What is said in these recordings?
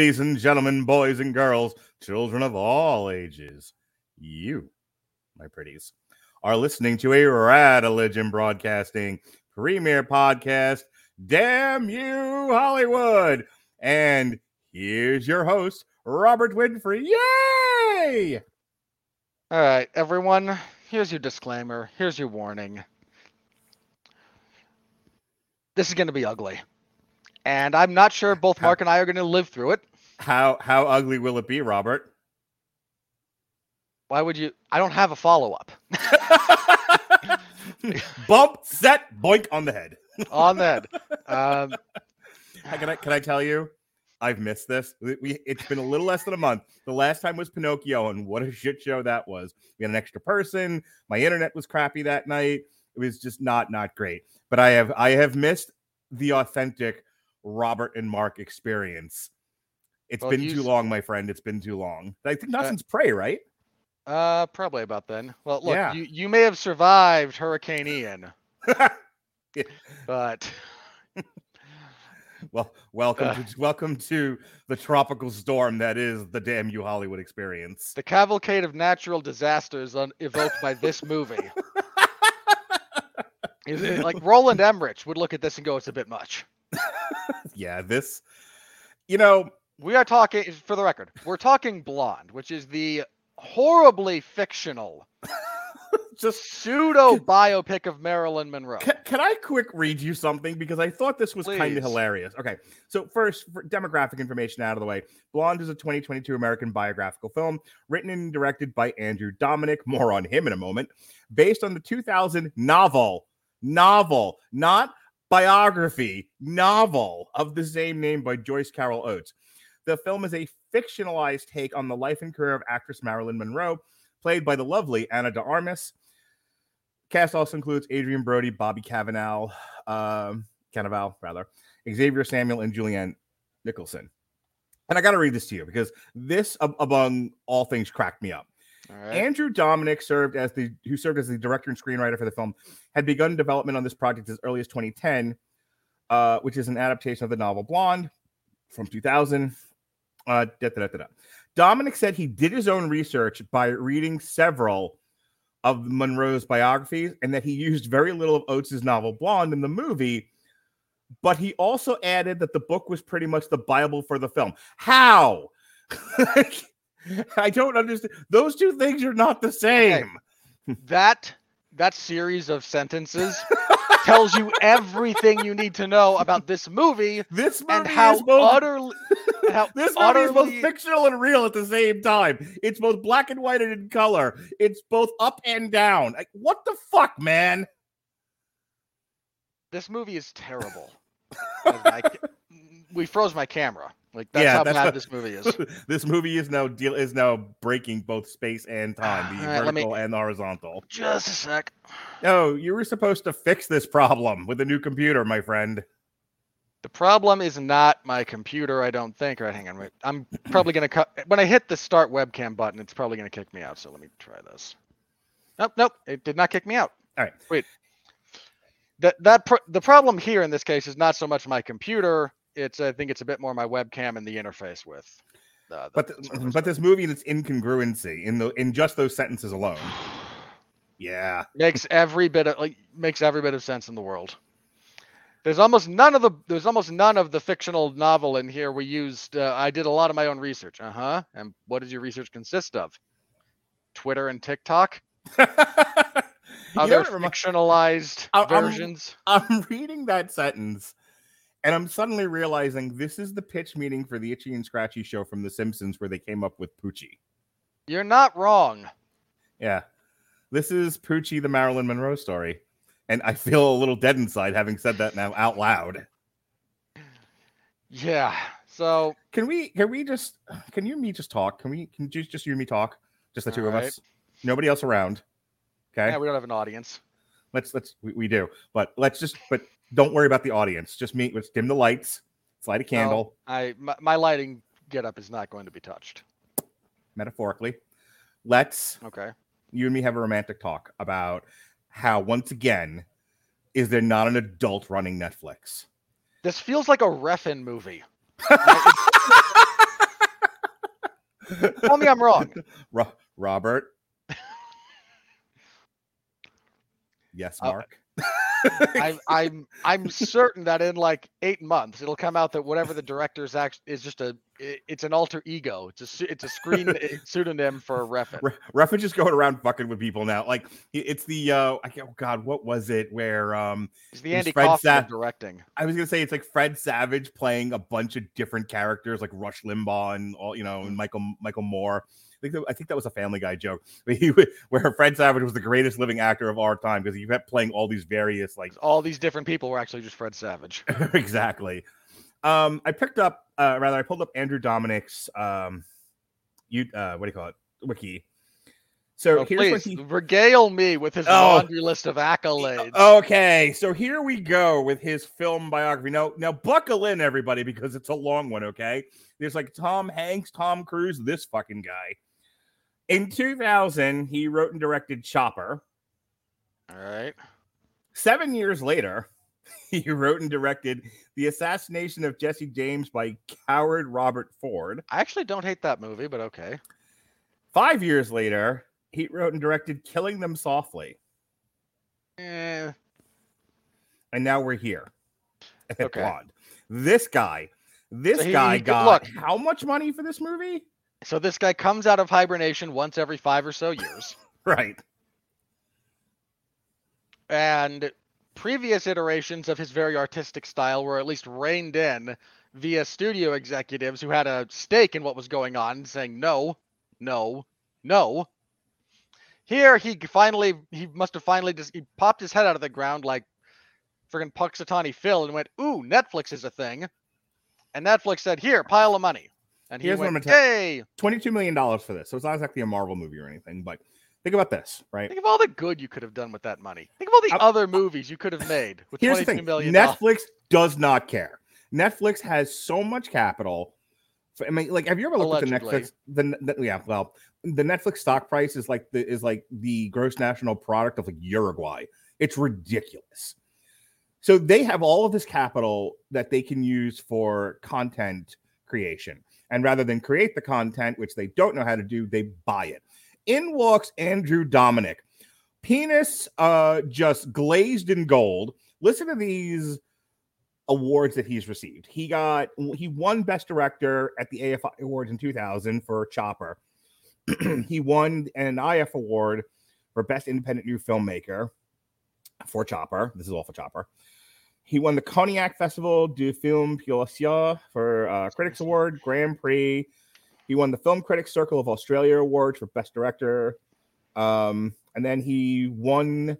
Ladies and gentlemen, boys and girls, children of all ages, you, my pretties, are listening to a Radeligion Broadcasting premiere podcast. Damn you, Hollywood! And here's your host, Robert Winfree. Yay! All right, everyone, here's your disclaimer. Here's your warning. This is going to be ugly. And I'm not sure both Mark and I are going to live through it. How how ugly will it be, Robert? Why would you? I don't have a follow up Bump, set, boink on the head. on that. Um, Can I can I tell you? I've missed this. We- it's been a little less than a month. The last time was Pinocchio, and what a shit show that was. We had an extra person. My internet was crappy that night. It was just not not great. But I have I have missed the authentic Robert and Mark experience. It's Well, been too long, my friend. It's been too long. I think not Uh, since Prey, right? uh, probably about then. Well, look, Yeah. you, you may have survived Hurricane Ian, but well, welcome Uh. to welcome to the tropical storm that is the damn you Hollywood experience. the cavalcade of natural disasters un- evoked by this movie. Is it, like Roland Emmerich would look at this and go, "It's a bit much." yeah, this, you know, We are talking, for the record, we're talking Blonde, which is the horribly fictional just pseudo biopic of Marilyn Monroe. can, can I quick read you something because I thought this was kind of hilarious. Okay, so first, for demographic information out of the way, Blonde is a 2022 American biographical film written and directed by Andrew Dominik. More on him in a moment. Based on the 2000 novel, novel, not biography, novel of the same name by Joyce Carol Oates. The film is a fictionalized take on the life and career of actress Marilyn Monroe, played by the lovely Ana de Armas. Cast also includes Adrien Brody, Bobby Cannavale, um, Cannavale rather, Xavier Samuel, and Julianne Nicholson. And I got to read this to you because this, a- among all things, cracked me up. Right. Andrew Dominik served as the who served as the director and screenwriter for the film had begun development on this project as early as 2010, uh, which is an adaptation of the novel Blonde from 2000. Uh, da, da, da. Dominik said he did his own research by reading several of Monroe's biographies, and that he used very little of Oates' novel Blonde in the movie. But he also added that the book was pretty much the Bible for the film. How? I don't understand. Those two things are not the same. that that series of sentences tells you everything you need to know about this movie This movie and how utterly this movie is both fictional and real at the same time. It's both black and white and in color. It's both up and down. Like, what the fuck, man? this movie is terrible. Ca- we froze my camera. Like that's Yeah, how that's bad what- this movie is. this movie is now deal is now breaking both space and time, the right, let me- vertical and the horizontal. Just a sec. No, you were supposed to fix this problem with a new computer, my friend. The problem is not my computer, I don't think. All right, hang on. Wait. I'm probably gonna cut when I hit the start webcam button. It's probably gonna kick me out. So let me try this. Nope, nope. It did not kick me out. All right. Wait. That that pro- the problem here in this case is not so much my computer. It's I think it's a bit more my webcam and the interface with. Uh, the, But the but this movie and its incongruency in the in just those sentences alone. Yeah. makes every bit of like makes every bit of sense in the world. There's almost none of the there's almost none of the fictional novel in here. We used uh, I did a lot of my own research. Uh huh. And what does your research consist of? Twitter and TikTok, other what it remi- fictionalized I- I'm- versions. I'm reading that sentence and I'm suddenly realizing this is the pitch meeting for the Itchy and Scratchy show from The Simpsons where they came up with Poochie. You're not wrong. Yeah. This is Poochie, the Marilyn Monroe story. And I feel a little dead inside having said that now out loud. Yeah. So Can we can we just can you and me just talk? Can we can you just you and me talk? Just the two of us. Nobody else around. Okay. yeah, we don't have an audience. let's let's we, we do. But let's just but don't worry about the audience. Just meet let's dim the lights, light a candle. I my, my lighting getup is not going to be touched. metaphorically. Let's Okay. you and me have a romantic talk about how once again is there not an adult running Netflix? This feels like a Refn movie. Tell me I'm wrong. Ro- Robert. yes, Uh, Mark. I'm I'm I'm certain that in like eight months it'll come out that whatever the director's act is just a i- it's an alter ego. It's a it's a screen uh, pseudonym for Refn. Re- Ref is just going around fucking with people now. Like it's the uh I can't, oh god, what was it where um It's the It Andy Fred Kaufman Sa- directing. I was gonna say it's like Fred Savage playing a bunch of different characters like Rush Limbaugh and all you know and Michael Michael Moore. I think that, I think that was a Family Guy joke where, he, would- where Fred Savage was the greatest living actor of our time because he kept playing all these various like All these different people were actually just Fred Savage. exactly. Um, I picked up uh, rather I pulled up Andrew Dominik's um, you uh, what do you call it wiki. So Oh, here's what please he regale me with his Oh. laundry list of accolades. Okay, so here we go with his film biography. Now, now buckle in, everybody, because it's a long one. Okay, there's like Tom Hanks, Tom Cruise, this fucking guy. In 2000, he wrote and directed Chopper. All right. Seven years later, he wrote and directed The Assassination of Jesse James by coward Robert Ford. I actually don't hate that movie, but okay. Five years later, he wrote and directed Killing Them Softly. Eh, and now we're here Okay. This guy, this So he- guy he- got look. how much money for this movie? so this guy comes out of hibernation once every five or so years. Right. and previous iterations of his very artistic style were at least reined in via studio executives who had a stake in what was going on, saying no, no, no. Here he finally he must have finally just he popped his head out of the ground like friggin' Punxsutawney Phil and went, "Ooh, Netflix is a thing," and Netflix said, "Here, pile of money," and he Here's what I'm went, gonna tell- "Yay!" $22 million for this. So it's not exactly a Marvel movie or anything, but think about this, right? Think of all the good you could have done with that money. Think of all the I- other movies you could have made with Here's the thing. Netflix does not care. Netflix has so much capital. For, I mean, like, have you ever looked Allegedly. at the Netflix? The, the yeah, well, the Netflix stock price is like the is like the gross national product of like Uruguay. It's ridiculous. So they have all of this capital that they can use for content creation. And rather than create the content, which they don't know how to do, they buy it. In walks Andrew Dominik, penis uh just glazed in gold. Listen to these awards that he's received. He got he won best director at the AFI Awards in 2000 for Chopper. he won an IF award for best independent new filmmaker for Chopper. This is all for Chopper. He won the Cognac Festival du Film Policier for uh, Critics Award, Grand Prix. He won the Film Critics Circle of Australia Award for Best Director. Um, and then he won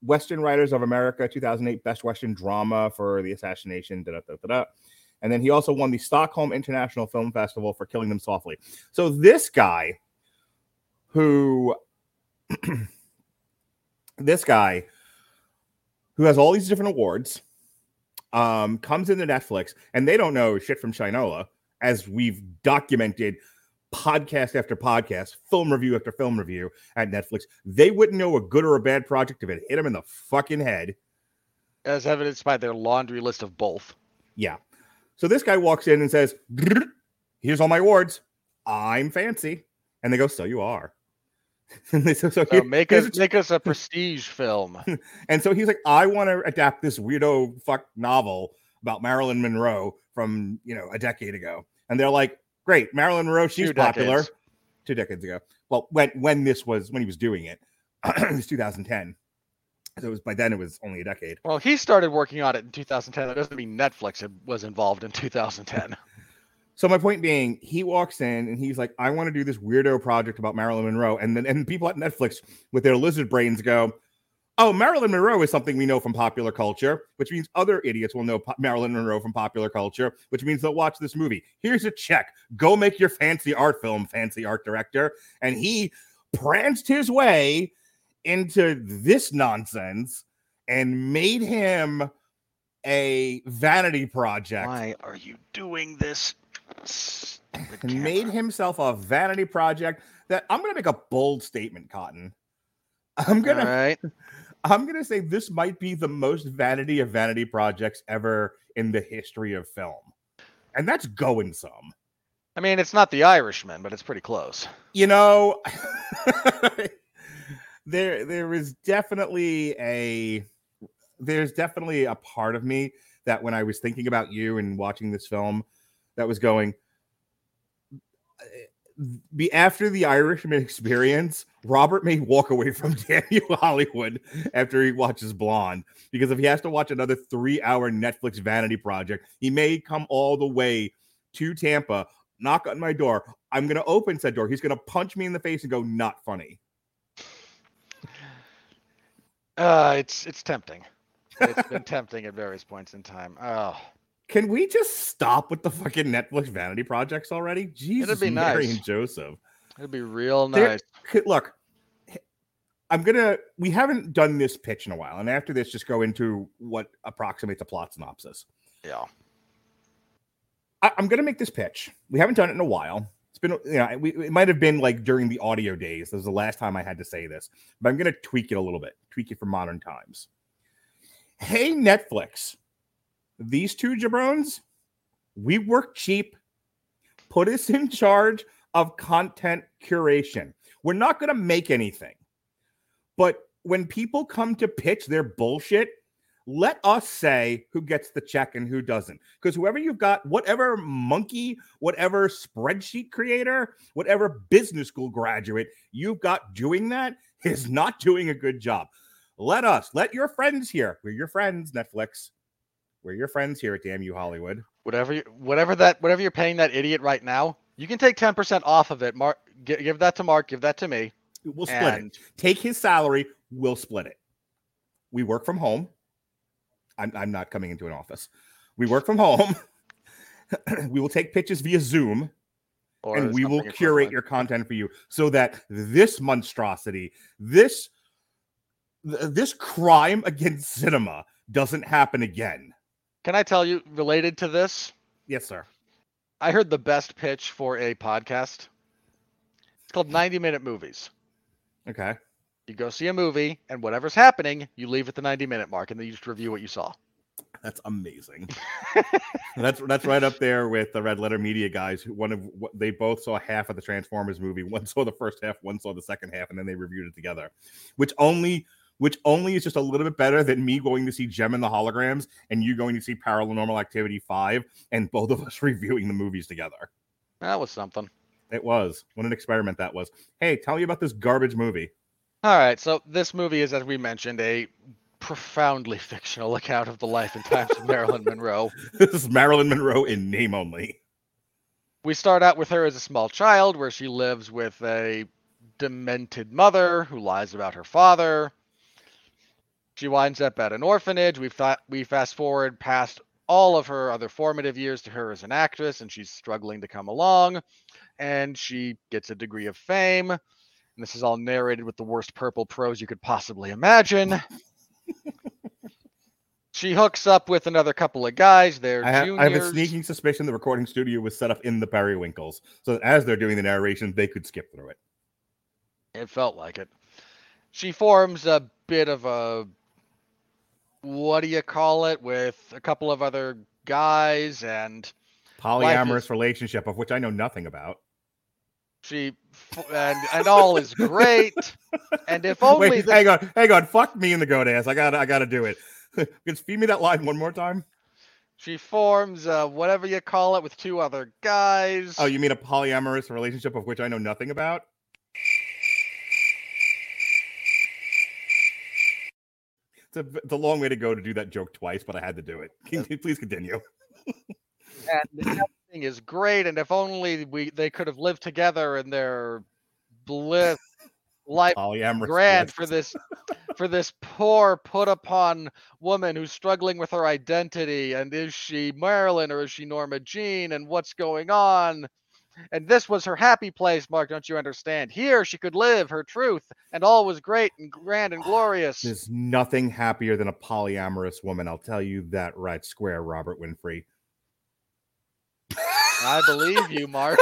Western Writers of America 2008 Best Western Drama for The Assassination. Da, da, da, da, da. And then he also won the Stockholm International Film Festival for Killing Them Softly. So this guy, who, this guy, who has all these different awards, um, comes into Netflix, and they don't know shit from Shinola, as we've documented podcast after podcast, film review after film review at Netflix. They wouldn't know a good or a bad project if it hit them in the fucking head. as evidenced by their laundry list of both. Yeah. So this guy walks in and says, "Here's all my awards. I'm fancy," and they go, "So you are." and they say, so, So here- make us a- make us a prestige film. And so he's like, I want to adapt this weirdo fuck novel about Marilyn Monroe from you know a decade ago. And they're like, Great, Marilyn Monroe, she's Two popular. decades. Two decades ago. Well, when when this was when he was doing it, it was 2010. So it was by then it was only a decade. Well, he started working on it in 2010. That doesn't mean Netflix was involved in 2010. So my point being, he walks in and he's like, I want to do this weirdo project about Marilyn Monroe. And then and people at Netflix with their lizard brains go, Oh, Marilyn Monroe is something we know from popular culture, which means other idiots will know po- Marilyn Monroe from popular culture, which means they'll watch this movie. Here's a check. Go make your fancy art film, fancy art director. And he pranced his way into this nonsense and made him a vanity project. Why are you doing this? Made himself a vanity project that I'm going to make a bold statement, Cotton. I'm going to right. I'm going to say this might be the most vanity of vanity projects ever in the history of film. And that's going some. I mean, it's not the Irishman, but it's pretty close. You know, there there is definitely a there's definitely a part of me that when I was thinking about you and watching this film that was going uh, be after the Irishman experience, Robert may walk away from Damn You Hollywood after he watches Blonde because if he has to watch another three hour Netflix vanity project, he may come all the way to Tampa, knock on my door. I'm going to open said door. He's going to punch me in the face and go, not funny. Uh, it's it's tempting. It's been tempting at various points in time. Oh, Can we just stop with the fucking Netflix vanity projects already? Jesus, It'd be Mary nice. and Joseph. it'd be real nice. Look, I'm gonna. We haven't done this pitch in a while, and after this, just go into what approximates a plot synopsis. Yeah. I, I'm gonna make this pitch. We haven't done it in a while. It's been, you know, we, it might have been like during the audio days. This was the last time I had to say this, but I'm gonna tweak it a little bit, tweak it for modern times. Hey, Netflix, these two jabrones, we work cheap. Put us in charge of content curation. We're not gonna make anything, but when people come to pitch their bullshit, let us say who gets the check and who doesn't. Because whoever you've got, whatever monkey, whatever spreadsheet creator, whatever business school graduate you've got doing that is not doing a good job. Let us, let your friends here. We're your friends, Netflix. We're your friends here at Damn You Hollywood. Whatever you, whatever that whatever you're paying that idiot right now, you can take ten percent off of it. Mark, gi- give that to Mark. Give that to me. We'll split it. Take his salary, we'll split it. We work from home. I'm, I'm not coming into an office. We work from home. we will take pitches via Zoom. or and we will curate equivalent. your content for you so that this monstrosity, this this crime against cinema doesn't happen again. Can I tell you related to this? Yes, sir. I heard the best pitch for a podcast. It's called 90 Minute Movies. Okay. You go see a movie, and whatever's happening, you leave at the 90 minute mark, and then you just review what you saw. That's amazing. that's that's right up there with the Red Letter Media guys. Who one of they both saw half of the Transformers movie. One saw the first half, one saw the second half, and then they reviewed it together. Which only which only is just a little bit better than me going to see Jem and the Holograms and you going to see Paranormal Activity Five, and both of us reviewing the movies together. That was something. It was what an experiment that was. Hey, tell me about this garbage movie. All right, so this movie is, as we mentioned, a profoundly fictional account of the life and times of Marilyn Monroe. This is Marilyn Monroe in name only. We start out with her as a small child, where she lives with a demented mother who lies about her father. She winds up at an orphanage. We fa- we fast forward past all of her other formative years to her as an actress, and she's struggling to come along. And she gets a degree of fame. And this is all narrated with the worst purple prose you could possibly imagine. she hooks up with another couple of guys. They're I have. I have a sneaking suspicion the recording studio was set up in the Periwinkles, so as they're doing the narration, they could skip through it. It felt like it. She forms a bit of a what do you call it with a couple of other guys and Polyamorous is- relationship of which I know nothing about. She and and all is great and if only Wait, the- hang on, hang on. Fuck me in the goat ass. I gotta, I gotta do it. Just feed me that line one more time. she forms uh, whatever you call it with two other guys Oh, you mean a polyamorous relationship of which I know nothing about? It's a, it's a long way to go to do that joke twice, but I had to do it. Can you please continue? and everything is great and if only we they could have lived together in their bliss life Polyamorous. grand bliss. for this for this poor put upon woman who's struggling with her identity and is she Marilyn or is she Norma Jean and what's going on and this was her happy place mark don't you understand here she could live her truth and all was great and grand and glorious There's nothing happier than a polyamorous woman. I'll tell you that right square, Robert Winfree. I believe you, Mark.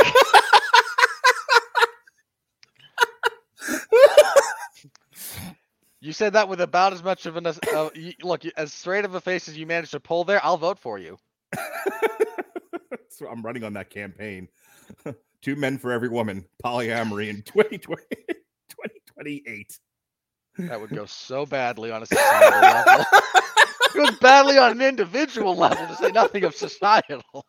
you said that with about as much of an uh, you, look as straight of a face as you managed to pull there. I'll vote for you. so I'm running on that campaign. Two men for every woman, polyamory in 2020, 2028. That would go so badly on a societal level. It goes badly on an individual level, to say nothing of societal.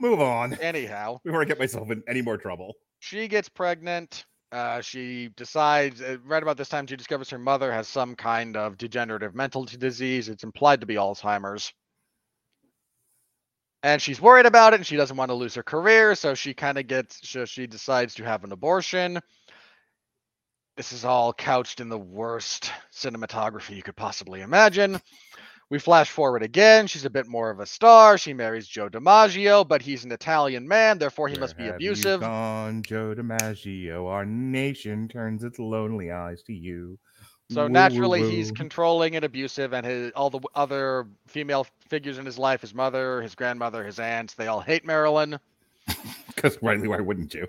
Move on Anyhow, before I get myself in any more trouble. she gets pregnant. Uh, she decides uh, right about this time she discovers her mother has some kind of degenerative mental disease. It's implied to be Alzheimer's. And she's worried about it and she doesn't want to lose her career, so she kind of gets so she decides to have an abortion. This is all couched in the worst cinematography you could possibly imagine. We flash forward again. She's a bit more of a star. She marries Joe DiMaggio, but he's an Italian man, therefore he Where must be abusive. Gone, Joe DiMaggio. Our nation turns its lonely eyes to you. So Woo, woo, naturally, he's controlling and abusive, and his all the other female figures in his life, his mother, his grandmother, his aunts, they all hate Marilyn. Because rightly, why wouldn't you?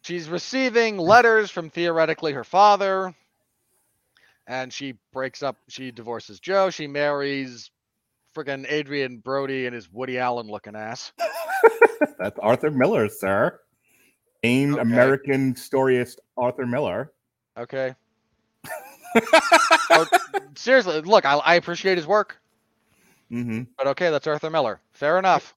She's receiving letters from theoretically her father, and she breaks up. She divorces Joe. She marries friggin' Adrien Brody and his Woody Allen looking ass. That's Arthur Miller, sir. Famed Okay. American storyist Arthur Miller. Okay. Seriously, look, I, I appreciate his work. Mm-hmm. But okay, that's Arthur Miller. Fair enough.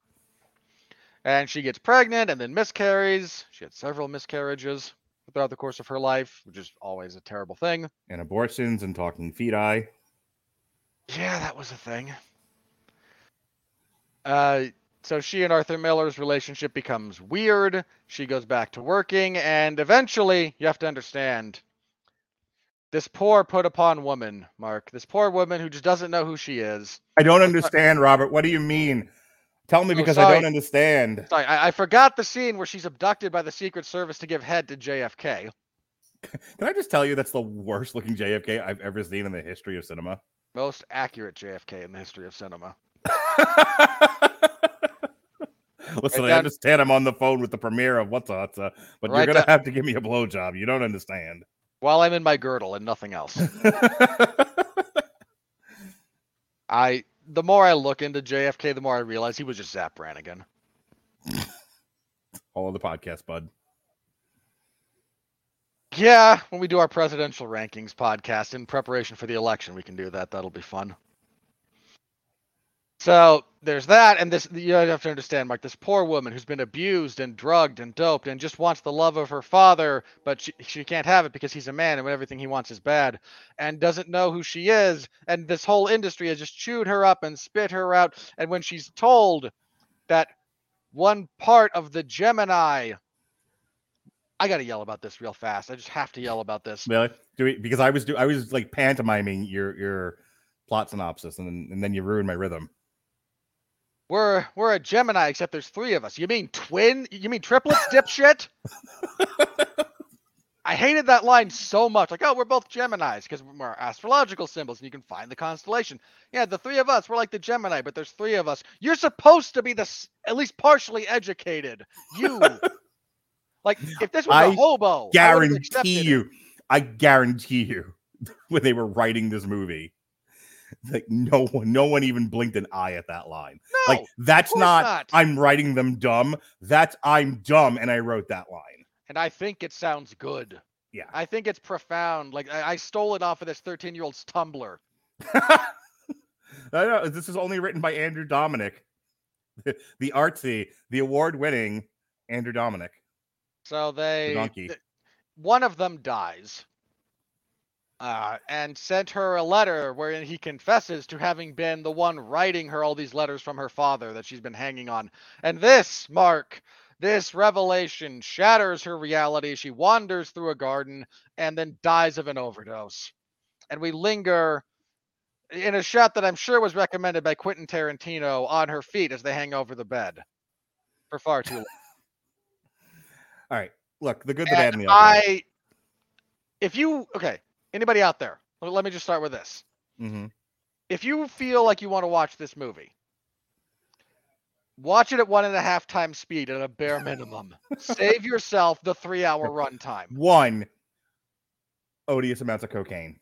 And she gets pregnant and then miscarries. She had several miscarriages throughout the course of her life, which is always a terrible thing. And abortions and talking feti. Yeah, that was a thing. Uh, so she and Arthur Miller's relationship becomes weird. She goes back to working, and eventually, you have to understand this poor put upon woman, Mark, this poor woman who just doesn't know who she is. I don't understand, Robert. What do you mean? Tell me Oh, because I don't understand. Sorry, I, I forgot the scene where she's abducted by the Secret Service to give head to JFK. Can I just tell you that's the worst looking JFK I've ever seen in the history of cinema? Most accurate JFK in the history of cinema. Listen, Right I understand I'm on the phone with the premiere of What's Up, but you're gonna have to give me a blowjob. You don't understand. While I'm in my girdle and nothing else. I the more I look into JFK, the more I realize he was just Zapp Brannigan. All of the podcast, bud. Yeah, when we do our presidential rankings podcast in preparation for the election, we can do that. That'll be fun. So there's that, and this you have to understand, Mike. This poor woman who's been abused and drugged and doped and just wants the love of her father, but she, she can't have it because he's a man and everything he wants is bad, and doesn't know who she is. And this whole industry has just chewed her up and spit her out. And when she's told that one part of the Gemini I gotta yell about this real fast. I just have to yell about this. Really? Do we, because I was do I was like pantomiming your your plot synopsis, and then and then you ruined my rhythm. We're we're a Gemini, except there's three of us. You mean twin? You mean triplets, dipshit? I hated that line so much. Like, oh, we're both Geminis because we're astrological symbols, and you can find the constellation. Yeah, the three of us, we're like the Gemini, but there's three of us. You're supposed to be the s- at least partially educated. You, like, if this was a I hobo, I would've Guarantee it. you, I guarantee you, when they were writing this movie, like no one, no one even blinked an eye at that line. No, like that's not, not. I'm writing them dumb. That's I'm dumb and I wrote that line. and I think it sounds good. Yeah. I think it's profound. Like I, I stole it off of this 13 year old's Tumblr. I know this is only written by Andrew Dominik, the artsy, the award-winning Andrew Dominik. So they donkey. th- one of them dies. Uh, and sent her a letter wherein he confesses to having been the one writing her all these letters from her father that she's been hanging on. And this, Mark, this revelation shatters her reality. She wanders through a garden and then dies of an overdose. And we linger in a shot that I'm sure was recommended by Quentin Tarantino on her feet as they hang over the bed for far too long. All right, look, the good, the bad, And the ugly. I, if you okay, anybody out there, let me just start with this. Mhm. If you feel like you want to watch this movie, Watch it at one and a half times speed at a bare minimum. Save yourself the three hour runtime. One, odious amounts of cocaine,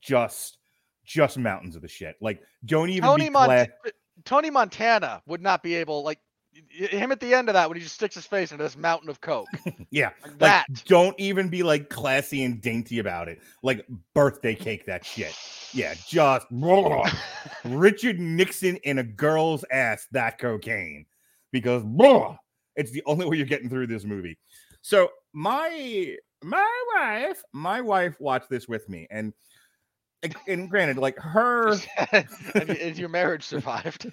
just just mountains of the shit. Like don't even Tony, be Mont- Tony Montana would not be able like him at the end of that when he just sticks his face into this mountain of coke. yeah. Like Like that. don't even be like classy and dainty about it. Like birthday cake that shit. Yeah, just Richard Nixon in a girl's ass that cocaine because it's the only way you're getting through this movie. So my my wife, my wife watched this with me, and and granted, like her, and your marriage survived.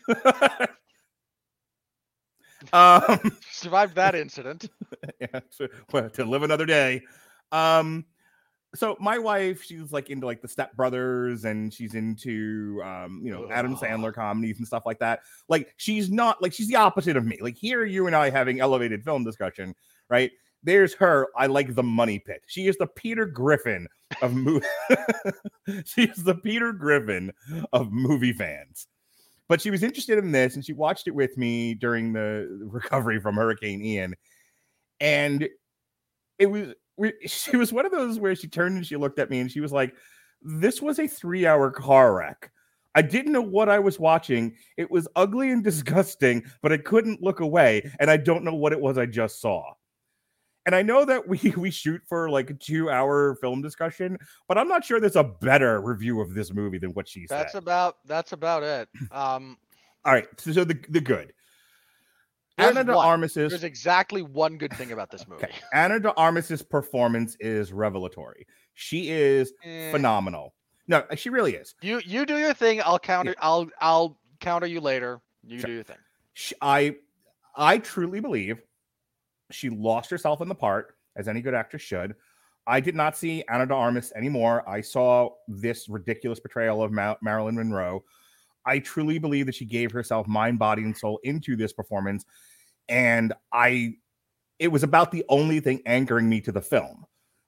Um, Survived that incident. yeah, to, well, to live another day. Um, so my wife, she's like into like the Step Brothers, and she's into um, you know, Adam Sandler comedies and stuff like that. Like she's not like she's the opposite of me. Like here, you and I having elevated film discussion, right? There's her. I like the money pit. She is the Peter Griffin of movie. she is the Peter Griffin of movie fans. But she was interested in this, and she watched it with me during the recovery from Hurricane Ian, and it was she was one of those where she turned and she looked at me and she was like, "This was a three-hour car wreck." I didn't know what I was watching. It was ugly and disgusting, but I couldn't look away, and I don't know what it was I just saw. And I know that we we shoot for like a two-hour film discussion, but I'm not sure there's a better review of this movie than what she That's said. about that's about it. Um All right, so, so the the good. There's Ana de one. Armas's there's exactly one good thing about this movie. Okay. Ana de Armas's performance is revelatory. She is Eh, phenomenal. No, she really is. you you do your thing, I'll counter I'll I'll counter you later. You Sure. do your thing. I I truly believe she lost herself in the part, as any good actress should. I did not see Ana de Armas anymore. I saw this ridiculous portrayal of Ma- Marilyn Monroe. I truly believe that she gave herself mind, body, and soul into this performance, and I. It was about the only thing anchoring me to the film.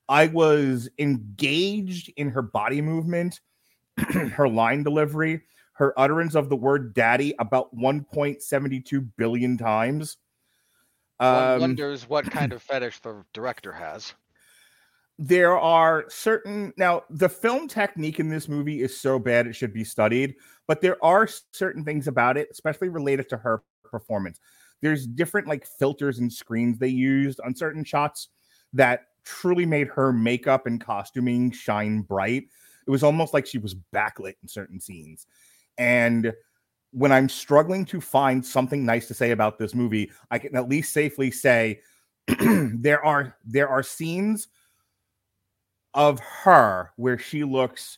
I was engaged in her body movement, her line delivery, her utterance of the word daddy about 1.72 billion times. One Um, wonders what kind of fetish the director has. there are certain now the film technique in this movie is so bad it should be studied but there are certain things about it especially related to her performance. There's different like filters and screens they used on certain shots that truly made her makeup and costuming shine bright. It was almost like she was backlit in certain scenes. And when i'm struggling to find something nice to say about this movie i can at least safely say there are there are scenes of her where she looks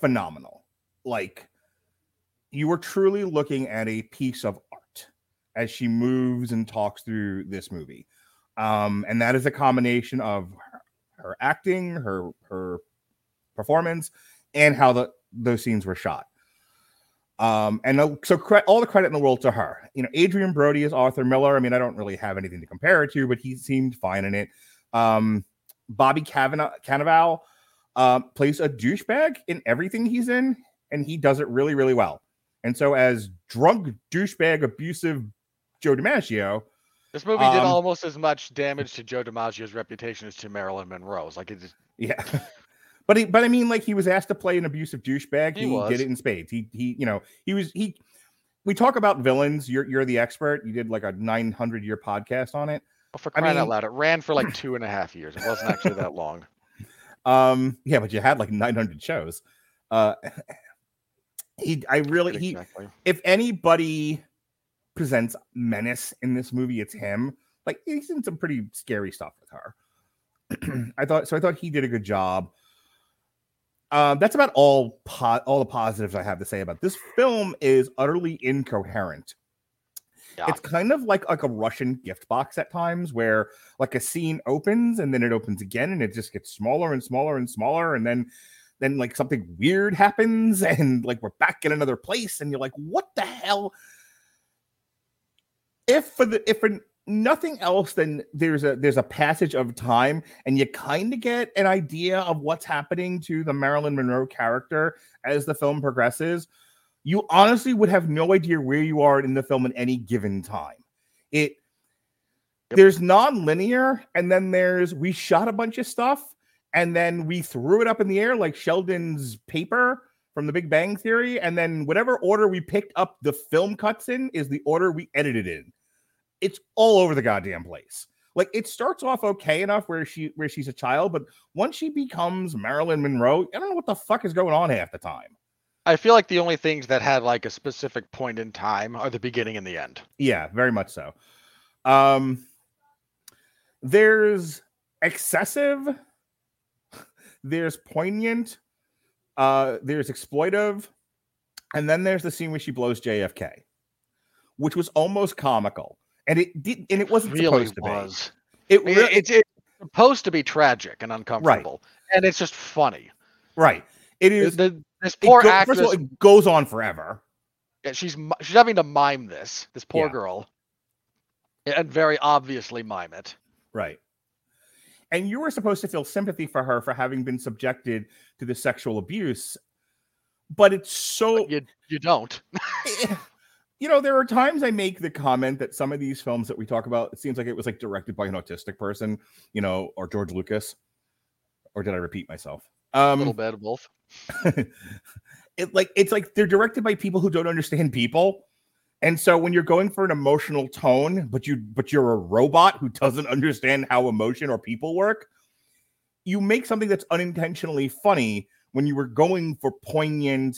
phenomenal. Like you are truly looking at a piece of art as she moves and talks through this movie. Um, and that is a combination of her, her acting, her her performance, and how the those scenes were shot. Um, and uh, so cre- all the credit in the world to her. You know, Adrien Brody is Arthur Miller. I mean, I don't really have anything to compare it to, but he seemed fine in it. Um, Bobby Cavanaugh, Cannavale uh, plays a douchebag in everything he's in, and he does it really, really well. And so, as drunk douchebag, abusive Joe DiMaggio, This movie did Um, almost as much damage to Joe DiMaggio's reputation as to Marilyn Monroe's. Like it just yeah. But he, but I mean, like he was asked to play an abusive douchebag. He He, was. did it in spades. He he, you know, he was he. We talk about villains. You're you're the expert. You did like a 900 year podcast on it. oh, for I crying out loud, it ran for like two and a half years. It wasn't actually that long. Um, yeah, but you had like 900 shows. Uh, he, I really, he, exactly. if anybody presents menace in this movie, it's him. Like he's in some pretty scary stuff with her. I thought so. I thought he did a good job. Um, that's about all po- all the positives I have to say about this film. Is utterly incoherent. Yeah. It's kind of like like a Russian gift box at times, where like a scene opens and then it opens again, and it just gets smaller and smaller and smaller, and then then like something weird happens, and like we're back in another place, and you're like, what the hell? If for the if for nothing else, than there's a there's a passage of time, and you kind of get an idea of what's happening to the Marilyn Monroe character as the film progresses. you honestly would have no idea where you are in the film at any given time. It Yep. there's non-linear, and then there's we shot a bunch of stuff, and then we threw it up in the air like Sheldon's paper from the Big Bang Theory, and then whatever order we picked up the film cuts in is the order we edited in. It's all over the goddamn place. Like it starts off okay enough where she where she's a child, but once she becomes Marilyn Monroe, I don't know what the fuck is going on half the time. I feel like the only things that had like a specific point in time are the beginning and the end. Yeah, very much so. Um there's excessive, there's poignant, uh there's exploitive, and then there's the scene where she blows JFK, which was almost comical. And it did and it wasn't really supposed to was. be. It I mean, re- it's, it's supposed to be tragic and uncomfortable, right. and it's just funny. right. It is. The- this poor go- actress, First of all, it goes on forever. yeah, she's she's having to mime this. This poor Yeah. girl, and very obviously mime it. Right. And you were supposed to feel sympathy for her for having been subjected to the sexual abuse. But it's so But you you don't. Eh, eh. You know, there are times I make the comment that some of these films that we talk about, it seems like it was like directed by an autistic person, you know, or George Lucas. Or did I repeat myself? Um, A Um little bit of both. it like it's like they're directed by people who don't understand people. And so when you're going for an emotional tone, but you but you're a robot who doesn't understand how emotion or people work, you make something that's unintentionally funny when you were going for poignant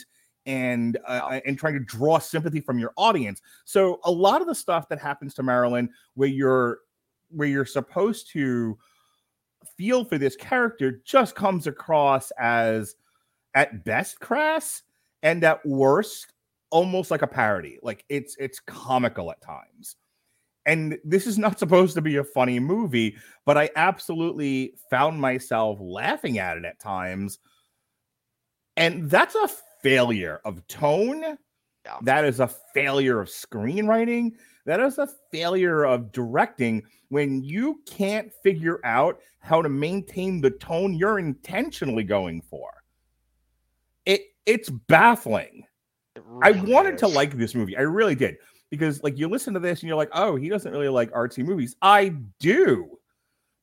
and uh, and trying to draw sympathy from your audience. So a lot of the stuff that happens to Marilyn where you're where you're supposed to feel for this character just comes across as at best crass and at worst almost like a parody. Like it's it's comical at times. And this is not supposed to be a funny movie but i absolutely found myself laughing at it at times. And that's a failure of tone Yeah. that is a failure of screenwriting that is a failure of directing when you can't figure out how to maintain the tone you're intentionally going for it it's baffling It I really wanted to like this movie. I really did. Because like you listen to this and you're like, oh, he doesn't really like artsy movies. I do.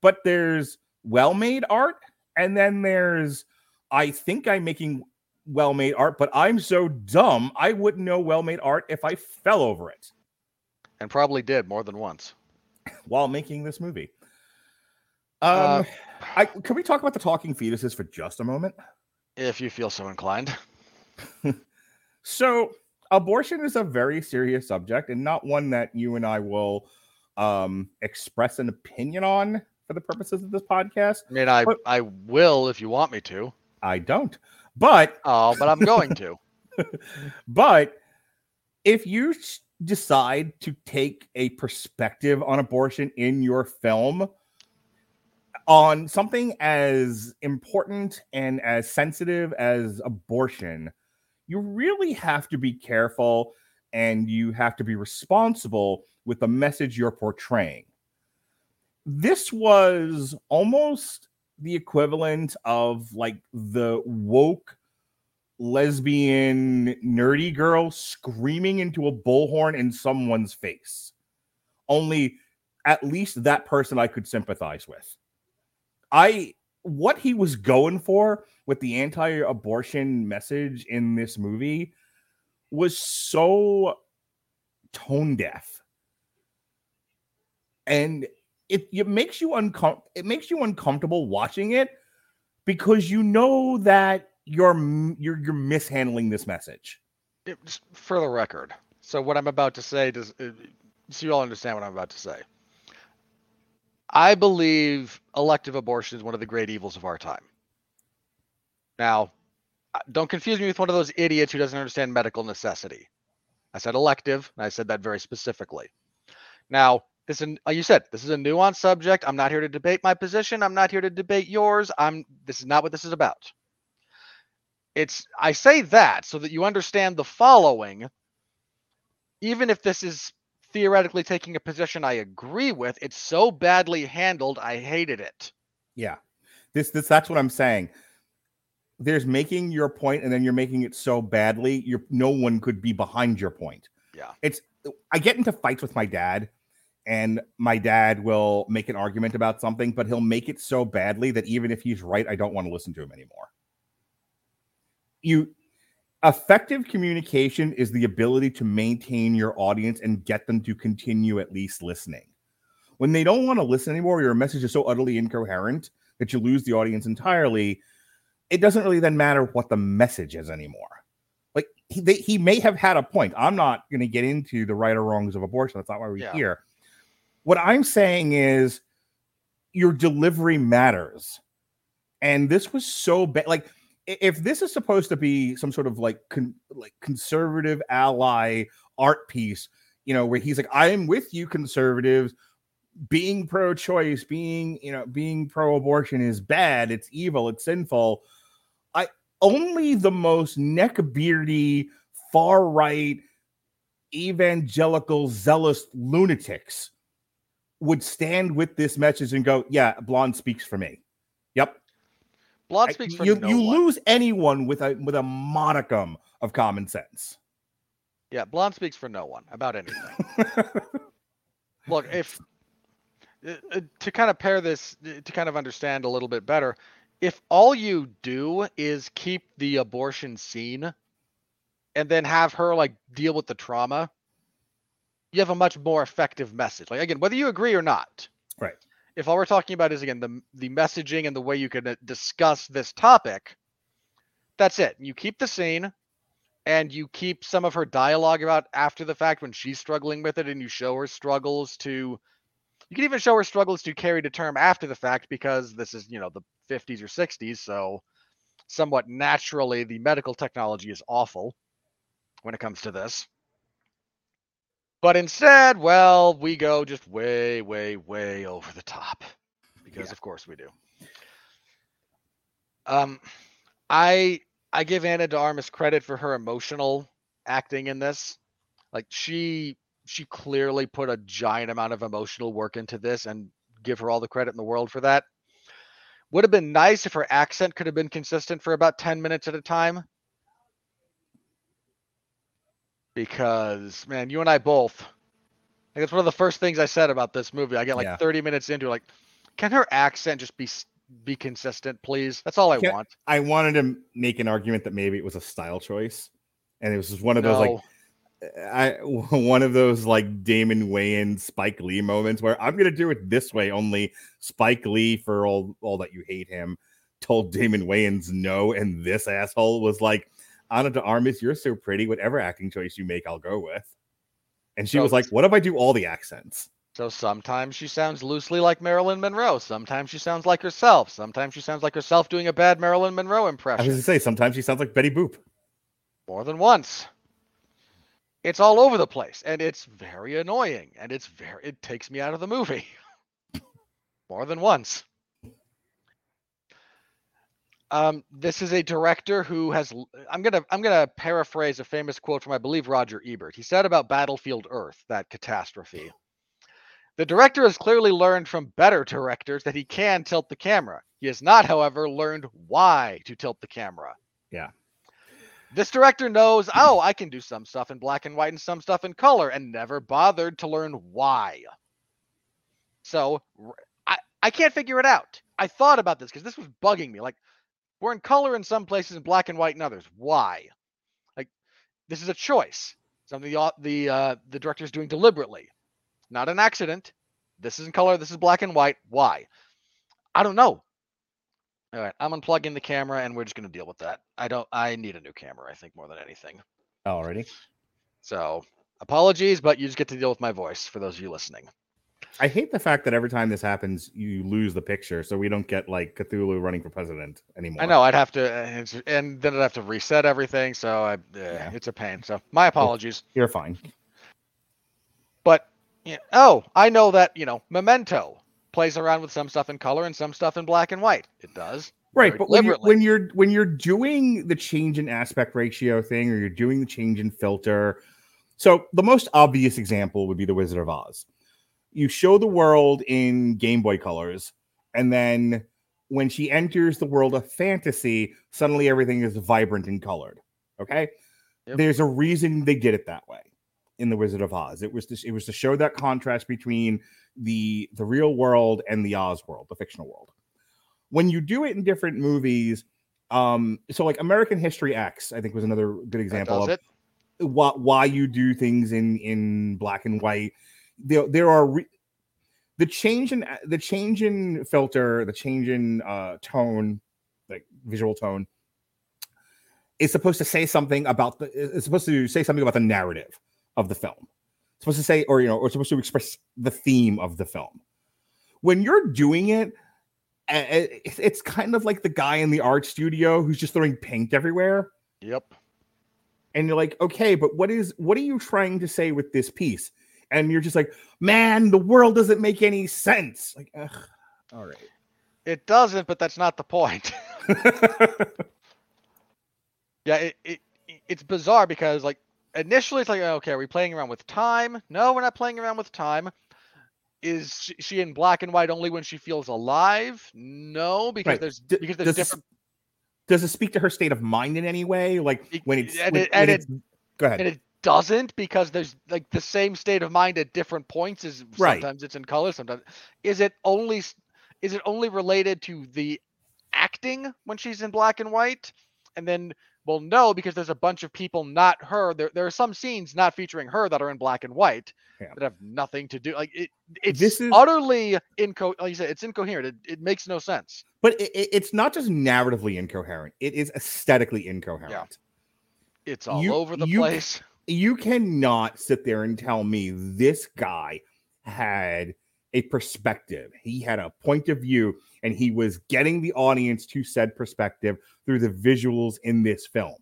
But there's well-made art, and then there's I think I'm making well-made art, but I'm so dumb I wouldn't know well-made art if I fell over it and probably did more than once. while making this movie. Um Uh, I can we talk about the talking fetuses for just a moment? If you feel so inclined. So, abortion is a very serious subject and not one that you and I will um, express an opinion on for the purposes of this podcast. I mean, I But- I will if you want me to. I don't. But Oh, but I'm going to. but if you decide to take a perspective on abortion in your film on something as important and as sensitive as abortion, you really have to be careful and you have to be responsible with the message you're portraying. This was almost the equivalent of like the woke lesbian nerdy girl screaming into a bullhorn in someone's face. Only at least that person I could sympathize with. I what he was going for with the anti-abortion message in this movie was so tone deaf. And it, it makes you uncom- it makes you uncomfortable watching it because you know that you're you're you're mishandling this message. It- for the record. So what I'm about to say does uh, so you all understand what I'm about to say. I believe elective abortion is one of the great evils of our time. Now, uh, don't confuse me with one of those idiots who doesn't understand medical necessity. I said elective, and I said that very specifically. Now, this is like you said, this is a nuanced subject. I'm not here to debate my position. I'm not here to debate yours. I'm this is not what this is about. It's I say that so that you understand the following. Even if this is theoretically taking a position I agree with, it's so badly handled, I hated it. Yeah. This this that's what I'm saying. there's making your point and then you're making it so badly you're no one could be behind your point Yeah. it's i get into fights with my dad and my dad will make an argument about something but he'll make it so badly that even if he's right i don't want to listen to him anymore you effective communication is the ability to maintain your audience and get them to continue at least listening when they don't want to listen anymore your message is so utterly incoherent that you lose the audience entirely it doesn't really then matter what the message is anymore. Like he, they, he may have had a point. I'm not going to get into the right or wrongs of abortion. That's not why we're Yeah. here. What I'm saying is your delivery matters. And this was so bad. Like if this is supposed to be some sort of like con- like conservative ally art piece, you know, where he's like, I am with you, conservatives. Being pro-choice, being you know, being pro-abortion is bad. It's evil. It's sinful. I only the most neckbeardy, far-right, evangelical, zealous lunatics would stand with this message and go, "Yeah, blonde speaks for me." Yep, Blonde I- speaks for you. no you one. lose anyone with a with a modicum of common sense. Yeah, blonde speaks for no one about anything. Look, if uh, uh, to kind of pair this uh, to kind of understand a little bit better, if all you do is keep the abortion scene and then have her like deal with the trauma, you have a much more effective message. Like again, whether you agree or not. Right. If all we're talking about is again the the messaging and the way you can uh, discuss this topic, that's it. You keep the scene and you keep some of her dialogue about after the fact when she's struggling with it and you show her struggles to you can even show her struggles to carry to term after the fact because this is you know the 50s or 60s so somewhat naturally the medical technology is awful when it comes to this but instead well we go just way way way over the top because Yeah. of course we do um i I give Ana de Armas credit for her emotional acting in this. Like she she clearly put a giant amount of emotional work into this and give her all the credit in the world for that. Would have been nice if her accent could have been consistent for about 10 minutes at a time. Because man, you and I both I think it's one of the first things I said about this movie. I get like Yeah. 30 minutes into it, like, can her accent just be be consistent, please? That's all I Can- want. I wanted to make an argument that maybe it was a style choice, and it was just one of those No. like I one of those like Damon Wayans, Spike Lee moments where I'm gonna do it this way. Only Spike Lee, for all all that you hate him, told Damon Wayans no, and this asshole was like, "Ana de Armas, you're so pretty. Whatever acting choice you make, I'll go with." And she So- was like, "What if I do all the accents?" So sometimes she sounds loosely like Marilyn Monroe. Sometimes she sounds like herself. Sometimes she sounds like herself doing a bad Marilyn Monroe impression. I was gonna say sometimes she sounds like Betty Boop. More than once. It's all over the place and it's very annoying and it's very it takes me out of the movie. More than once. Um, this is a director who has I'm gonna I'm gonna paraphrase a famous quote from I believe Roger Ebert. He said about Battlefield Earth, that catastrophe. The director has clearly learned from better directors that he can tilt the camera. He has not, however, learned why to tilt the camera. Yeah. This director knows, oh, I can do some stuff in black and white and some stuff in color, and never bothered to learn why. So I, I can't figure it out. I thought about this because this was bugging me. Like, we're in color in some places and black and white in others. Why? Like, this is a choice. Something the the uh, the director is doing deliberately, not an accident. This is in color. This is black and white. Why? I don't know. All right, I'm unplugging the camera, and we're just gonna deal with that. I don't. I need a new camera. I think more than anything. Already, So apologies, but you just get to deal with my voice for those of you listening. I hate the fact that every time this happens, you lose the picture, so we don't get like Cthulhu running for president anymore. I know I'd have to, uh, and then I'd have to reset everything. So I, uh, Yeah. it's a pain. So my apologies. You're fine. But yeah, oh, I know that you know Memento plays around with some stuff in color and some stuff in black and white. It does. right but when you're, when you're when you're doing the change in aspect ratio thing or you're doing the change in filter so the most obvious example would be the wizard of oz you show the world in game boy colors and then when she enters the world of fantasy, suddenly everything is vibrant and colored. Okay, Yep. there's a reason they did it that way in the Wizard of Oz. It was to, it was to show that contrast between the the real world and the Oz world, the fictional world. When you do it in different movies, um, so like American History X, I think was another good example of it. why, why you do things in in black and white there there are re- the change in the change in filter the change in uh tone like visual tone is supposed to say something about the it's supposed to say something about the narrative of the film it's supposed to say or you know or supposed to express the theme of the film when you're doing it a- a- it's it's kind of like the guy in the art studio who's just throwing paint everywhere Yep. and you're like, okay, but what is what are you trying to say with this piece? And you're just like, man, the world doesn't make any sense. Like, ugh, all right. It doesn't, but that's not the point. yeah, it, it it's bizarre because like initially it's like oh, okay, are we playing around with time? No, we're not playing around with time. Is she, in black and white only when she feels alive? No, because Right. there's D- because there's does, different does it speak to her state of mind in any way? Like when it's and when, it- and when it- it's go ahead. and it doesn't because there's like the same state of mind at different points is Right. sometimes it's in color sometimes is it only is it only related to the acting when she's in black and white and then well no because there's a bunch of people not her there, there are some scenes not featuring her that are in black and white Yeah. that have nothing to do like it it's This is- utterly inco like you said it's incoherent it, it makes no sense but it, it- it's not just narratively incoherent; it is aesthetically incoherent. yeah. it's all You- over the you- place you cannot sit there and tell me this guy had a perspective. He had a point of view and he was getting the audience to said perspective through the visuals in this film.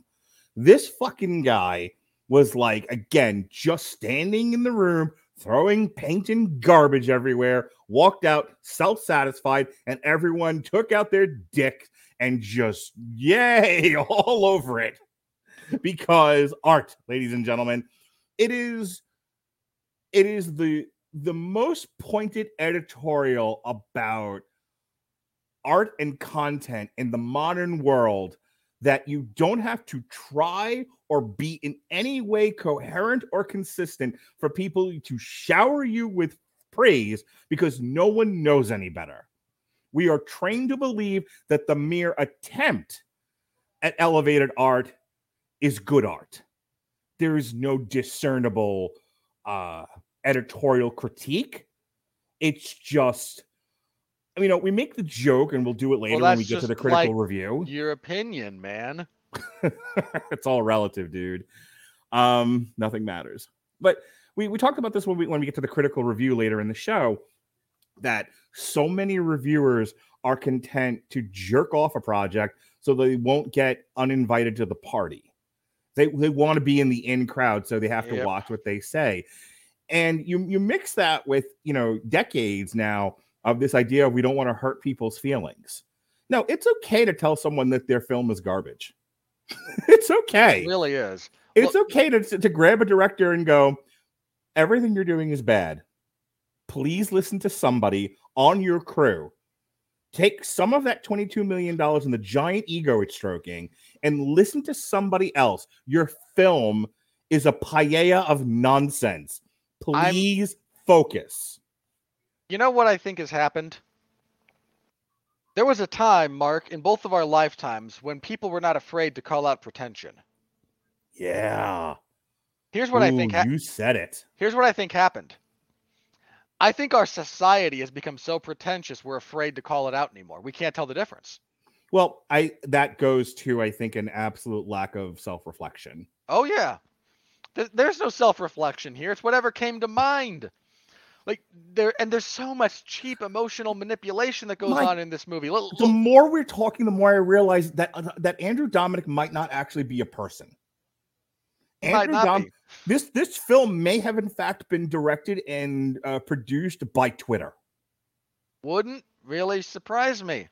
This fucking guy was like, again, just standing in the room, throwing paint and garbage everywhere, walked out self satisfied, and everyone took out their dick and just, yay, all over it because art, ladies and gentlemen, it is it is the the most pointed editorial about art and content in the modern world that you don't have to try or be in any way coherent or consistent for people to shower you with praise because no one knows any better. We are trained to believe that the mere attempt at elevated art is good art. There is no discernible uh editorial critique. It's just I mean, you know, we make the joke and we'll do it later when we get to the critical like review. your opinion man it's all relative, dude. Um, nothing matters. But we, we talked about this when we when we get to the critical review later in the show that so many reviewers are content to jerk off a project so they won't get uninvited to the party. They they want to be in the in crowd, so they have to Yep. watch what they say. And you you mix that with you know decades now of this idea of we don't want to hurt people's feelings. No, it's okay to tell someone that their film is garbage. it's okay. it really is It's okay to, to grab a director and go, everything you're doing is bad. Please listen to somebody on your crew. Take some of that $22 million and the giant ego it's stroking and listen to somebody else. Your film is a paella of nonsense. I'm- Please focus. You know what I think has happened? There was a time, Mark, in both of our lifetimes when people were not afraid to call out pretension. Yeah. Here's what I think ha- you said it. here's what I think happened. I think our society has become so pretentious we're afraid to call it out anymore. We can't tell the difference. Well, I that goes to I think an absolute lack of self-reflection. Oh yeah. There- There's no self-reflection here. It's whatever came to mind. Like there and there's so much cheap emotional manipulation that goes My- on in this movie. The more we're talking, the more I realize that uh, that Andrew Dominik might not actually be a person. Andrew Dom- this this film may have in fact been directed and uh, produced by Twitter. Wouldn't really surprise me.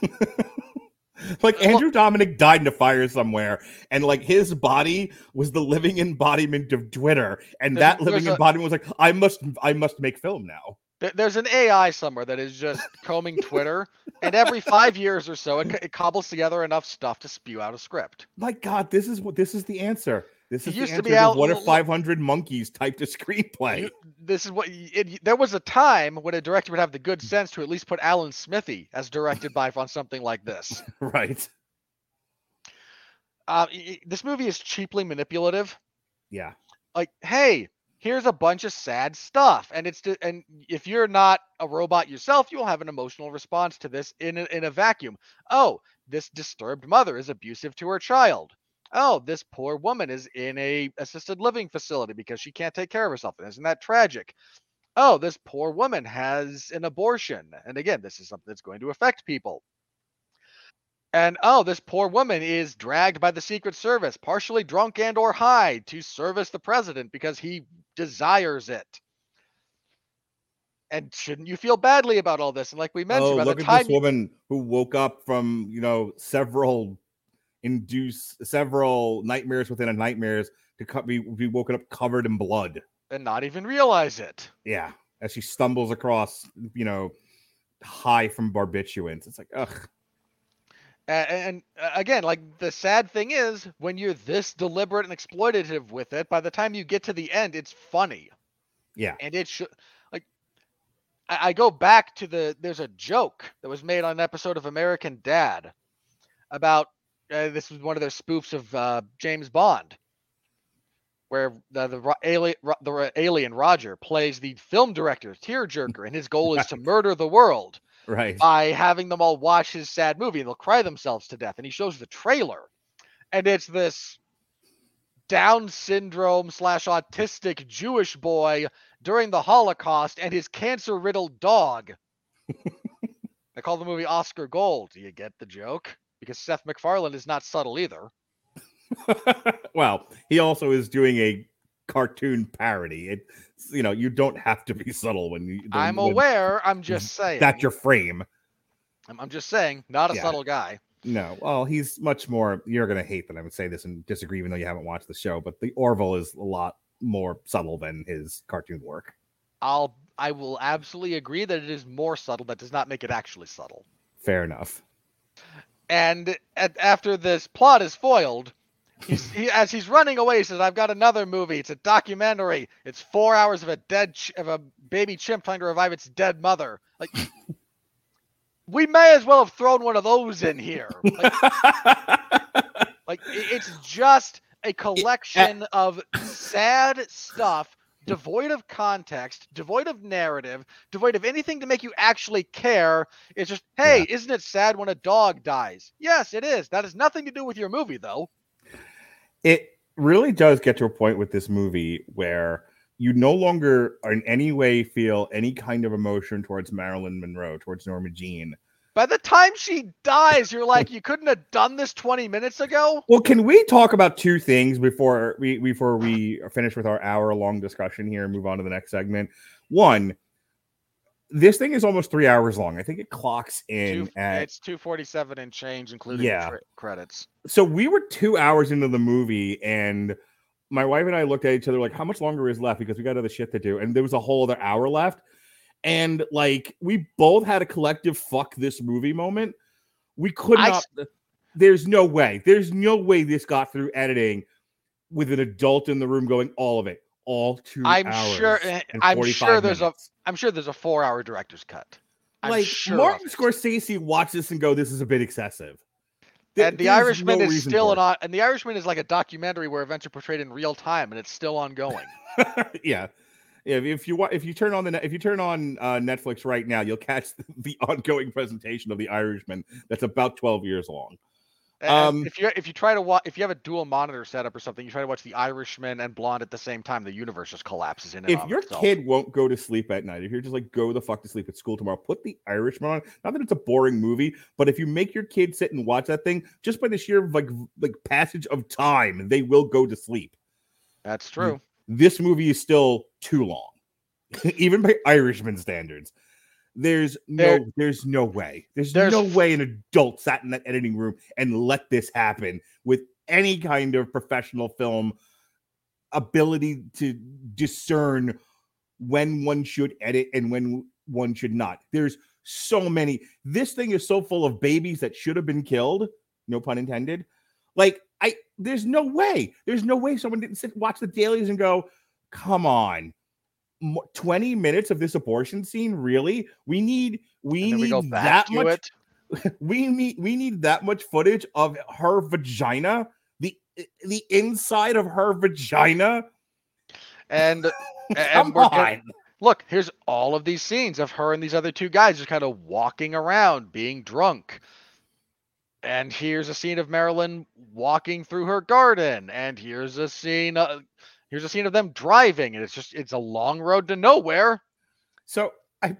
like Andrew Dominik died in a fire somewhere, and like his body was the living embodiment of Twitter, and There's- that living a- embodiment was like, I must, I must make film now. There- There's an AI somewhere that is just combing Twitter, and every five years or so, it, it cobbles together enough stuff to spew out a script. My God, this is what this is the answer. This It is used to be out- what if 500 monkeys typed a screenplay? You- this is what it, there was a time when a director would have the good sense to at least put Alan Smithee as directed by on something like this. right. Uh, y- this movie is cheaply manipulative. Yeah. Like, hey, here's a bunch of sad stuff, and it's to, and if you're not a robot yourself, you'll have an emotional response to this in a, in a vacuum. Oh, this disturbed mother is abusive to her child. Oh, this poor woman is in a assisted living facility because she can't take care of herself. Isn't that tragic? Oh, this poor woman has an abortion. And again, this is something that's going to affect people. And oh, this poor woman is dragged by the Secret Service, partially drunk and or high, to service the president because he desires it. And shouldn't you feel badly about all this? And like we mentioned, oh, by look the at this you- woman who woke up from you know several induce several nightmares within a nightmares to co- be be woken up covered in blood. and not even realize it. Yeah, as she stumbles across you know high from barbiturates. It's like ugh. And, uh, again, like the sad thing is, when you're this deliberate and exploitative with it, by the time you get to the end, it's funny. Yeah. And it should like I, I go back to the there's a joke that was made on an episode of American Dad about uh, this was one of their spoofs of uh, James Bond, where the the alien the alien Roger plays the film director tearjerker, and his goal is to murder the world Right. by having them all watch his sad movie and they'll cry themselves to death. And he shows the trailer, and it's this Down syndrome slash autistic Jewish boy during the Holocaust and his cancer riddled dog. I call the movie Oscar Gold. Do you get the joke? Because Seth MacFarlane is not subtle either. well, he also is doing a cartoon parody. It you know you don't have to be subtle when you. I'm when aware. I'm mhm. just saying. That's your frame. I'm, I'm just saying. Not a Yeah. subtle guy. No, well, he's much more. You're gonna hate that I would say this and disagree, even though you haven't watched the show. But the Orville is a lot more subtle than his cartoon work. I'll. I will absolutely agree that it is more subtle. That does not make it actually subtle. Fair enough. And at, after this plot is foiled, he's, he, as he's running away, he says, "I've got another movie. It's a documentary. It's four hours of a dead ch- of a baby chimp trying to revive its dead mother." Like, we may as well have thrown one of those in here. Like, like it's just a collection of sad stuff. Devoid of context, devoid of narrative, devoid of anything to make you actually care. It's just, hey, isn't it sad when a dog dies? Yes, it is. That has nothing to do with your movie, though. it really does get to a point with this movie where you no longer in any way feel any kind of emotion towards Marilyn Monroe, towards Norma Jean. By the time she dies, you're like, you couldn't have done this 20 minutes ago? Well, can we talk about two things before we before we finish with our hour long discussion here and move on to the next segment? One, this thing is almost three hours long. I think it clocks in Two, at it's 247 and change, including Yeah. the tra- credits. so we were two hours into the movie and my wife and I looked at each other like, how much longer is left? Because we got other shit to do. And there was a whole other hour left. And like we both had a collective fuck this movie moment. We could I not there's no way. There's no way this got through editing with an adult in the room going all of it. All two I'm sure- eh, I'm 45 sure there's a- minutes. I'm sure there's a four hour director's cut. I'm like sure Martin. Scorsese watched this and go, This is a bit excessive. There- and the Irishman no is still an and the Irishman is like a documentary where events are portrayed in real time and it's still ongoing. yeah. If, if you if you turn on the if you turn on uh, Netflix right now, you'll catch the ongoing presentation of The Irishman. That's about twelve years long. Um, if you if you try to watch if you have a dual monitor setup or something, you try to watch The Irishman and Blonde at the same time, the universe just collapses in and If your itself. kid won't go to sleep at night, if you're just like go the fuck to sleep at school tomorrow, put The Irishman on. Not that it's a boring movie, but if you make your kid sit and watch that thing, just by the sheer like like passage of time, they will go to sleep. That's true. this movie is still too long, even by Irishman standards. There's no, There- there's no way. There's, there's no way an adult sat in that editing room and let this happen with any kind of professional film ability to discern when one should edit and when one should not. There's so many. This thing is so full of babies that should have been killed, no pun intended. Like I there's no way. There's no way someone didn't sit watch the dailies and go, "Come on. 20 minutes of this abortion scene really? We need we need we that much it. we need we need that much footage of her vagina, the the inside of her vagina. And, Come and we're on. look, here's all of these scenes of her and these other two guys just kind of walking around, being drunk. And here's a scene of Marilyn walking through her garden, and here's a scene. Uh, here's a scene of them driving, and it's just it's a long road to nowhere. So I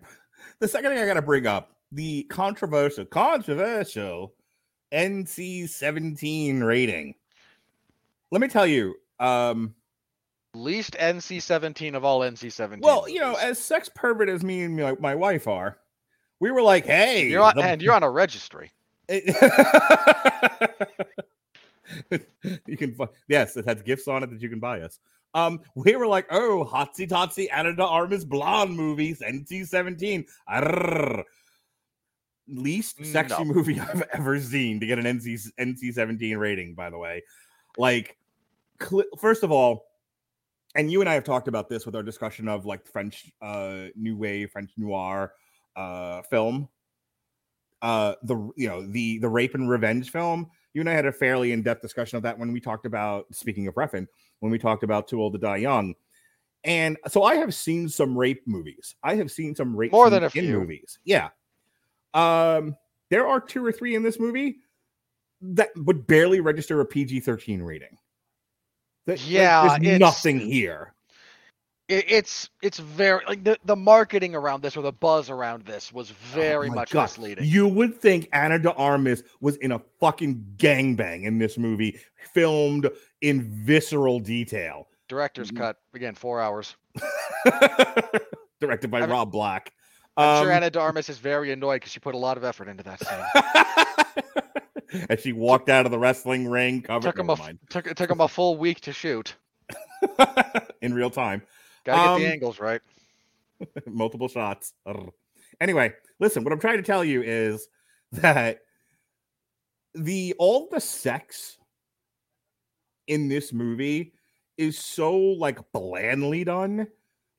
the second thing I gotta bring up, the controversial controversial NC-17 rating. Let me tell you, um, Least NC-17 of all NC-17. well, you know, as sex pervert as me and my, my wife are, we were like, hey, you're on, the- and you're on a registry. you can yes, it has gifts on it that you can buy us. Um, we were like, oh, Hotsy Totsy Ana de Armas blonde movies, NC seventeen. Least sexy No. movie I've ever seen to get an NC NC seventeen rating. By the way, like, cl- first of all, and you and I have talked about this with our discussion of like French uh new wave, French noir uh film uh the you know the the rape and revenge film you and i had a fairly in-depth discussion of that when we talked about speaking of Refn, when we talked about too old to die young. And so i have seen some rape movies. I have seen some rape More than a in few. movies. Yeah. Um there are two or three in this movie that would barely register a pg-13 rating. That- Yeah, there's nothing here It, it's it's very like the, the marketing around this or the buzz around this was very Oh much God. misleading. You would think Ana de Armas was in a fucking gangbang in this movie, filmed in visceral detail. Director's Mhm. cut again, four hours. Directed by I'm- Rob Black. I'm sure Um, Anna Darmus is very annoyed because she put a lot of effort into that scene. As she walked out of the wrestling ring, covered took him a mind. took it took him a full week to shoot. in real time. Gotta get Um, the angles right. multiple shots. Ugh. Anyway, listen, what I'm trying to tell you is that the all the sex in this movie is so like blandly done.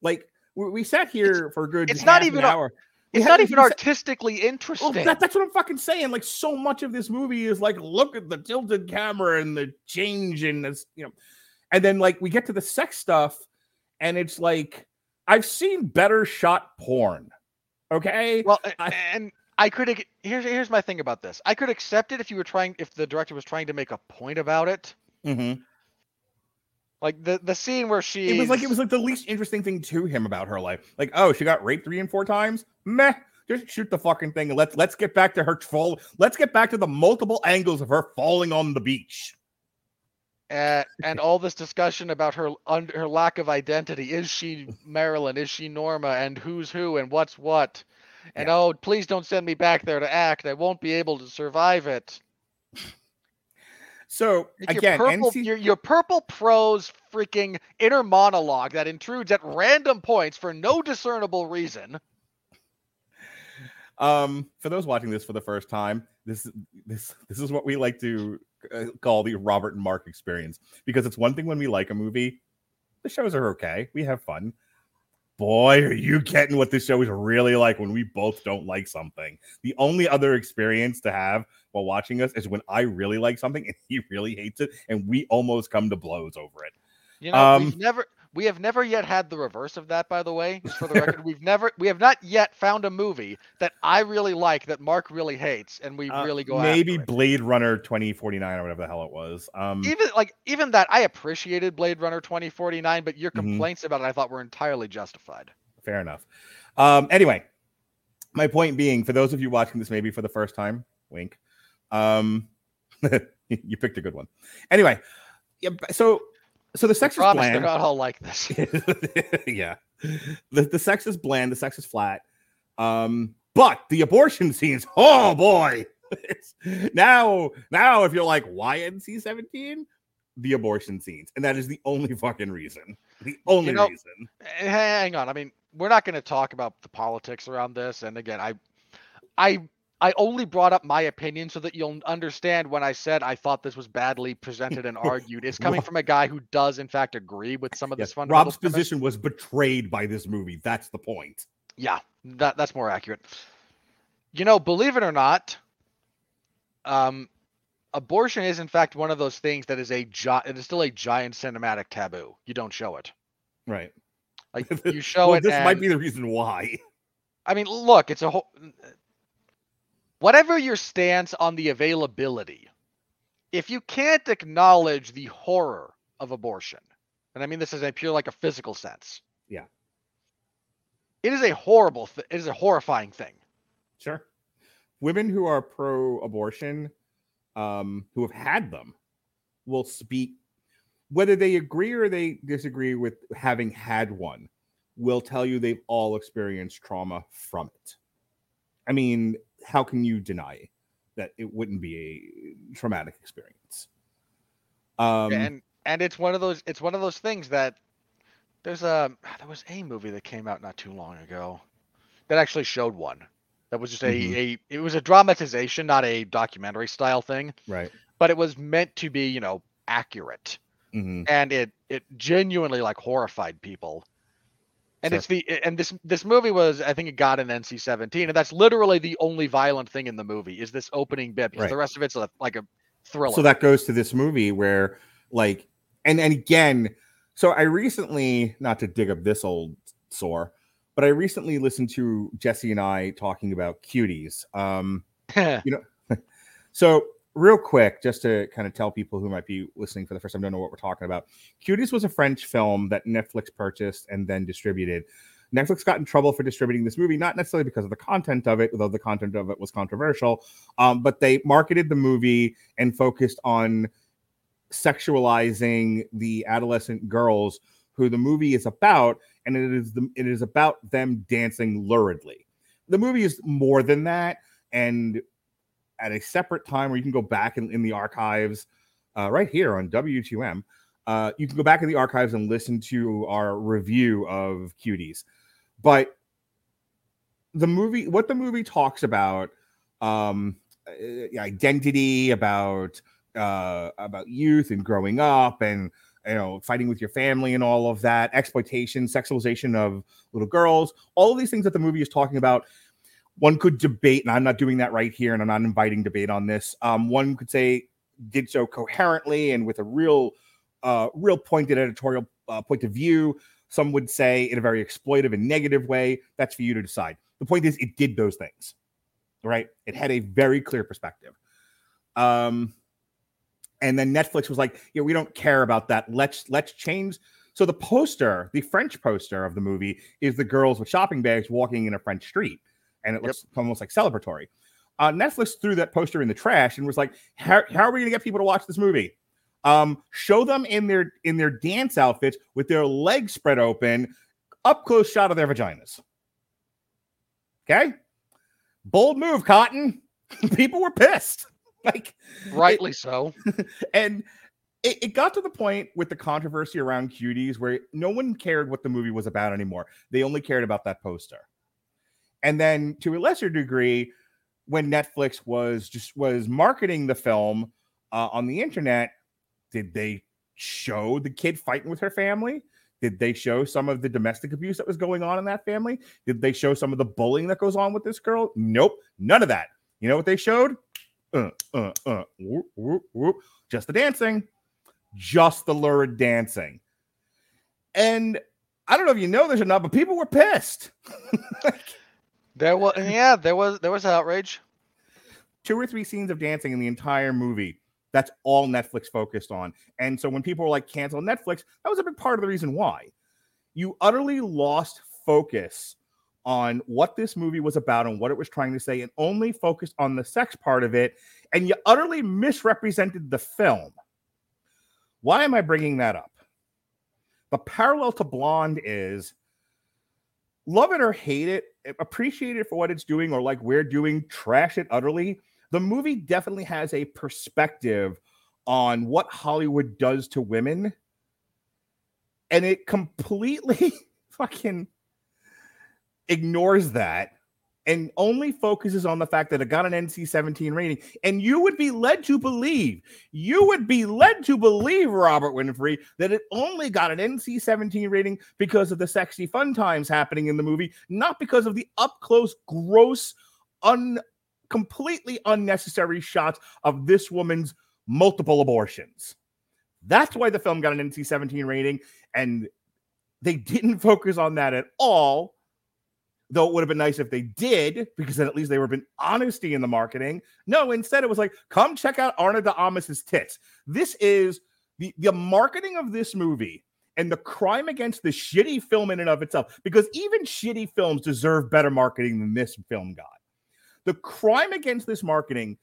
Like we, we sat here for a good it's not even an hour. It's not even artistically well, interesting. that- that's what I'm fucking saying. Like so much of this movie is like, look at the tilted camera and the change and this, you know, and then like we get to the sex stuff, and it's like I've seen better shot porn. Okay. Well, I- and I could here's here's my thing about this. I could accept it if you were trying if the director was trying to make a point about it. Mhm. Like the the scene where she It was like it was like the least interesting thing to him about her life. Like, oh, she got raped three and four times. Meh. Just shoot the fucking thing and let's let's get back to her fall. Let's get back to the multiple angles of her falling on the beach. Uh, and all this discussion about her un- her lack of identity. Is she Marilyn? Is she Norma? And who's who? And what's what? And oh, please don't send me back there to act. I won't be able to survive it. So Like again, your purple, NC your, your purple prose freaking inner monologue that intrudes at random points for no discernible reason. Um, for those watching this for the first time, this this this is what we like to uh, call the Robert and Mark experience because it's one thing when we like a movie, the shows are okay, we have fun. Boy, are you getting what this show is really like when we both don't like something. The only other experience to have while watching us is when I really like something and he really hates it, and we almost come to blows over it. You know, Um, we've never we have never yet had the reverse of that, by the way. For the record, we've never we have not yet found a movie that I really like that Mark really hates, and we Uh, really go maybe. Blade Runner 2049 or whatever the hell it was. Um, even like even that I appreciated Blade Runner 2049, but your Mhm. complaints about it I thought were entirely justified. fair enough. Um, anyway, my point being, for those of you watching this maybe for the first time, wink. Um, you picked a good one. Anyway, yeah, so so the sex is Promise they're bland. not all like this. yeah, the the sex is bland. The sex is flat. Um, but the abortion scenes, oh boy. It's, now, now, if you're like, why NC 17? the abortion scenes, and that is the only fucking reason. The only know, reason. Eh, Hang on. I mean, we're not going to talk about the politics around this. And again, I, I, I only brought up my opinion so that you'll understand when I said I thought this was badly presented and argued. It's coming from a guy who does, in fact, agree with some of Yes, this fundamental Rob's premise. position was betrayed by this movie. That's the point. Yeah, that that's more accurate. You know, believe it or not, um, abortion is in fact one of those things that is a gi- it is still a giant cinematic taboo. You don't show it. Right. Like you show well, it. this might be the reason why. I mean, look, it's a whole. Whatever your stance on the availability, if you can't acknowledge the horror of abortion, and I mean this is a pure like a physical sense. Yeah. It is a horrible. Th- it is a horrifying thing. Sure. Women who are pro-abortion, um, who have had them, will speak whether they agree or they disagree with having had one. Will tell you they've all experienced trauma from it. I mean, how can you deny that it wouldn't be a traumatic experience? Um, and and it's one of those. It's one of those things that there's a there was a movie that came out not too long ago that actually showed one that was just a Mhm. a it was a dramatization, not a documentary style thing, right. but it was meant to be you know accurate. Mhm. and it it genuinely like horrified people. And it's the and this this movie was I think it got an NC-17 and that's literally the only violent thing in the movie is this opening bit because Right. the rest of it's a, like a thriller. So that goes to this movie where, like, and and again, so I recently, not to dig up this old sore, but I recently listened to Jesse and I talking about cuties. Um, you know so real quick, just to kind of tell people who might be listening for the first time, don't know what we're talking about. Cuties was a French film that Netflix purchased and then distributed. Netflix got in trouble for distributing this movie, not necessarily because of the content of it, though the content of it was controversial, um, but they marketed the movie and focused on sexualizing the adolescent girls who the movie is about, and it is the, it is about them dancing luridly. The movie is more than that, and at a separate time where you can go back in, in the archives, uh, right here on W2M, uh, you can go back in the archives and listen to our review of Cuties. But the movie, what the movie talks about, um, uh, identity, about uh, about youth and growing up, and you know, fighting with your family and all of that, exploitation, sexualization of little girls, all of these things that the movie is talking about. One could debate, and I'm not doing that right here, and I'm not inviting debate on this. Um, one could say did so coherently and with a real, uh, real pointed editorial uh, point of view. Some would say in a very exploitive and negative way. That's for you to decide. The point is, it did those things, right? It had a very clear perspective. Um, and then Netflix was like, "Yeah, we don't care about that. Let's let's change." So the poster, the French poster of the movie, is the girls with shopping bags walking in a French street, and it Yep. looks almost like celebratory. Uh, Netflix threw that poster in the trash and was like, "How, how are we going to get people to watch this movie? Um, show them in their in their dance outfits with their legs spread open, up close shot of their vaginas." Okay, bold move, Cotton. people were pissed. Like Rightly so. and it, it got to the point with the controversy around cuties where no one cared what the movie was about anymore. They only cared about that poster. And then to a lesser degree, when Netflix was just was marketing the film uh, on the internet, did they show the kid fighting with her family? Did they show some of the domestic abuse that was going on in that family? Did they show some of the bullying that goes on with this girl? Nope, none of that. You know what they showed? Uh, uh, uh, whoop, whoop, whoop. Just the dancing, just the lurid dancing. And I don't know if you know this or not, but people were pissed. There was yeah, there was there was outrage. Two or three scenes of dancing in the entire movie. That's all Netflix focused on. And so when people were like, cancel Netflix, that was a big part of the reason why. You utterly lost focus on what this movie was about and what it was trying to say, and only focused on the sex part of it. And you utterly misrepresented the film. Why am I bringing that up? The parallel to Blonde is love it or hate it, appreciate it for what it's doing, or like we're doing, trash it utterly. The movie definitely has a perspective on what Hollywood does to women. And it completely fucking ignores that and only focuses on the fact that it got an NC 17 rating. And you would be led to believe, you would be led to believe, Robert Winfree, that it only got an NC 17 rating because of the sexy fun times happening in the movie, not because of the up close, gross, un completely unnecessary shots of this woman's multiple abortions. That's why the film got an NC 17 rating. And they didn't focus on that at all though it would have been nice if they did, because then at least they were been honesty in the marketing. No, instead it was like, come check out Ana de Armas's tits. This is the, the marketing of this movie and the crime against the shitty film in and of itself, because even shitty films deserve better marketing than this film got. The crime against this marketing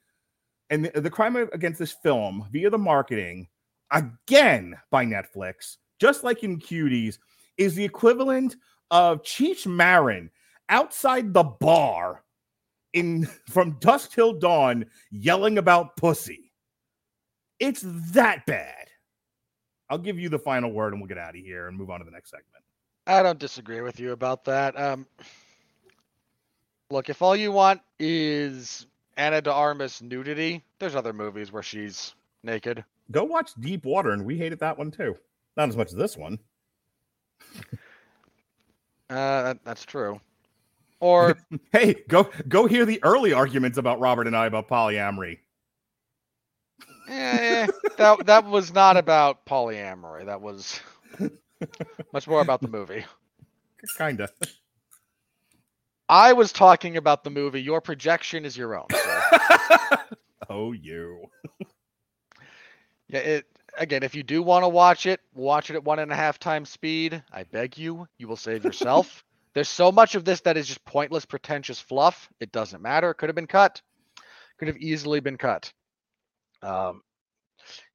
and the, the crime against this film via the marketing, again by Netflix, just like in Cuties, is the equivalent of Cheech Marin outside the bar in from dusk till dawn yelling about pussy. It's that bad. I'll give you the final word and we'll get out of here and move on to the next segment. I don't disagree with you about that. Um, look, if all you want is Ana de Armas nudity, there's other movies where she's naked. Go watch Deep Water, and we hated that one too. Not as much as this one. Uh, that, that's true. Or hey, go go hear the early arguments about Robert and I about polyamory. eh, that that was not about polyamory. That was much more about the movie. Kinda. I was talking about the movie. Your projection is your own. So. oh, you. yeah, it again. If you do want to watch it, watch it at one and a half times speed. I beg you. You will save yourself. There's so much of this that is just pointless, pretentious fluff. It doesn't matter. It could have been cut. Could have easily been cut. Um,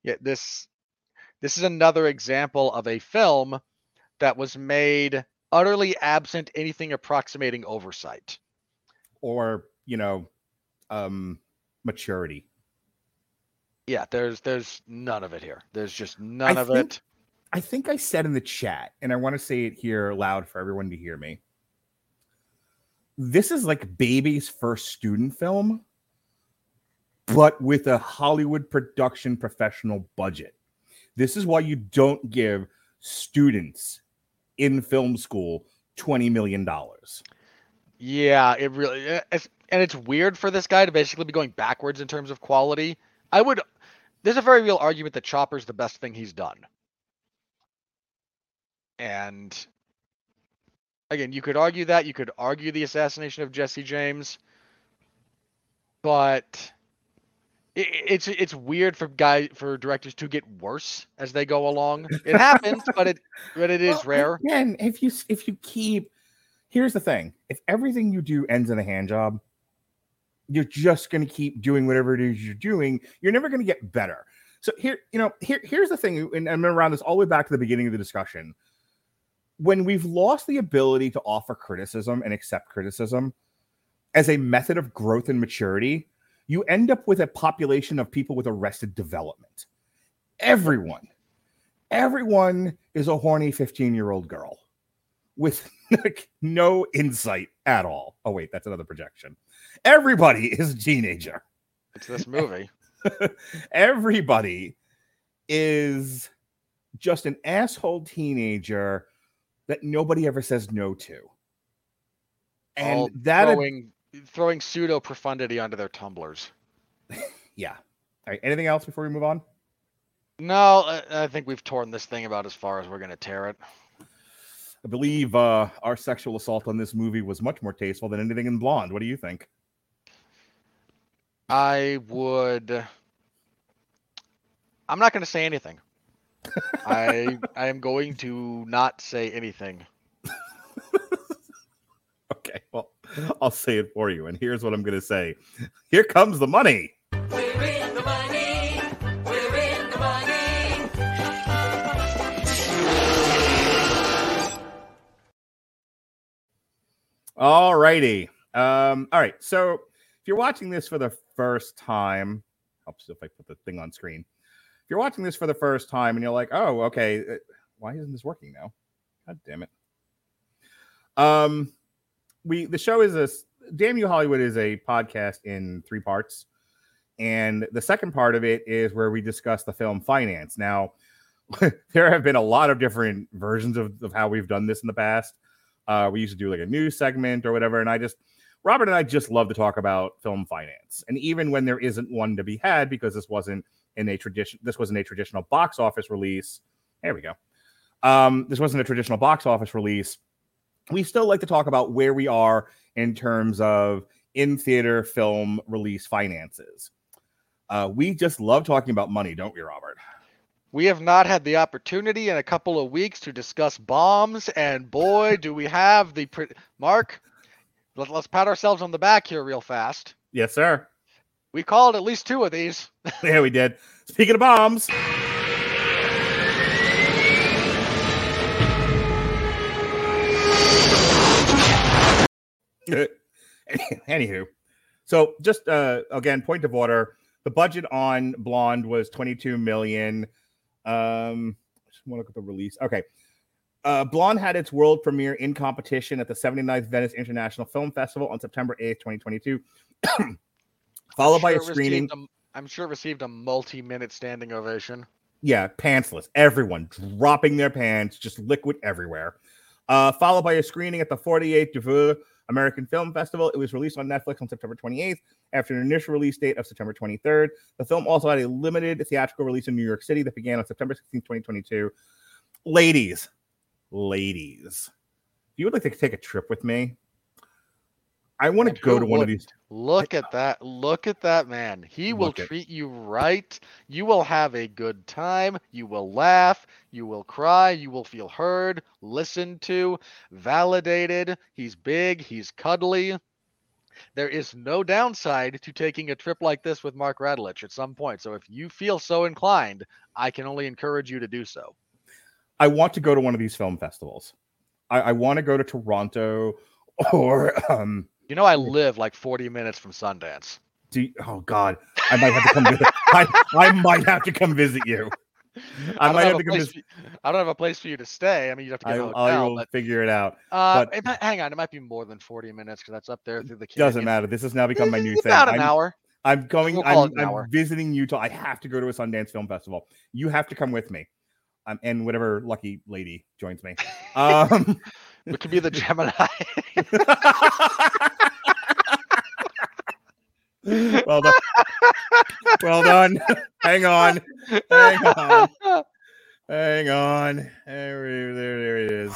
yeah, this this is another example of a film that was made utterly absent anything approximating oversight or you know um maturity yeah there's there's none of it here there's just none I of think, it i think i said in the chat and i want to say it here loud for everyone to hear me this is like baby's first student film, but with a Hollywood production professional budget. This is why you don't give students in film school $20 million. Yeah, it really eh, it's, and it's weird for this guy to basically be going backwards in terms of quality. I would there's a very real argument that Chopper's the best thing he's done. And again, you could argue that. You could argue the assassination of Jesse James, but it, it's it's weird for guy for directors to get worse as they go along. It happens, but it but it is well, rare. And if you if you keep, here's the thing: if everything you do ends in a hand job, you're just going to keep doing whatever it is you're doing. You're never going to get better. So here, you know, here here's the thing, and I'm around this all the way back to the beginning of the discussion when we've lost the ability to offer criticism and accept criticism as a method of growth and maturity, you end up with a population of people with arrested development. Everyone, everyone is a horny 15 year old girl with no insight at all. Oh, wait, that's another projection. Everybody is a teenager. It's this movie. Everybody is just an asshole teenager that nobody ever says no to. And All that throwing throwing pseudo profundity onto their tumblers. yeah. All right. Anything else before we move on? No, I, I think we've torn this thing about as far as we're going to tear it. I believe uh, our sexual assault on this movie was much more tasteful than anything in Blonde. What do you think? I would. I'm not going to say anything. I I am going to not say anything. okay, well, I'll say it for you. And here's what I'm going to say Here comes the money. We're in the money. We're in the money. All righty. Um, all right. So if you're watching this for the first time, helps if I put the thing on screen you're watching this for the first time and you're like, oh, okay, uh, why isn't this working now? God damn it. Um, we the show is a Damn You Hollywood is a podcast in three parts, and the second part of it is where we discuss the film Finance. Now, there have been a lot of different versions of, of how we've done this in the past. Uh, we used to do like a news segment or whatever, and I just Robert and I just love to talk about film finance, and even when there isn't one to be had because this wasn't in a tradition, this wasn't a traditional box office release. There we go. Um, this wasn't a traditional box office release. We still like to talk about where we are in terms of in theater film release finances. Uh, we just love talking about money, don't we, Robert? We have not had the opportunity in a couple of weeks to discuss bombs, and boy, do we have the pre- Mark. Let, let's pat ourselves on the back here, real fast. Yes, sir. We called at least two of these. Yeah, we did. Speaking of bombs, anywho, so just uh, again, point of order: the budget on Blonde was twenty-two million. Um, just want to look at the release. Okay. Uh, Blonde had its world premiere in competition at the 79th Venice International Film Festival on September 8th, 2022, followed by a screening. a- I'm sure received a multi-minute standing ovation. yeah, pantsless. Everyone dropping their pants, just liquid everywhere. Uh, followed by a screening at the 48th Deauville American Film Festival. It was released on Netflix on September 28th after an initial release date of September 23rd. The film also had a limited theatrical release in New York City that began on September 16th, 2022. Ladies, ladies, if you would like to take a trip with me, I want to go to one of these. Look at that. Look at that man. He will treat you right. You will have a good time. You will laugh. You will cry. You will feel heard, listened to, validated. He's big. He's cuddly. There is no downside to taking a trip like this with Mark Radulich at some point. So if you feel so inclined, I can only encourage you to do so. I want to go to one of these film festivals. I, I want to go to Toronto or um, You know, I live like 40 minutes from Sundance. Do you- oh God, I might have to come visit. I, I might have to come visit you. I, don't might have a to come place visit. for you- I don't have a place for you to stay. I mean, you'd have to get I, a I hotel. I will but figure it out. Uh, But- it might, hang on, it might be more than forty minutes because that's up there through the. Doesn't matter. This has now become my new thing. About an I'm, hour. I'm going. We'll I'm, I'm visiting Utah. I have to go to a Sundance Film Festival. You have to come with me, um, and whatever lucky lady joins me. Um, It could be the Gemini. well done. well done. Hang on. Hang on. Hang on. There, there, there it is.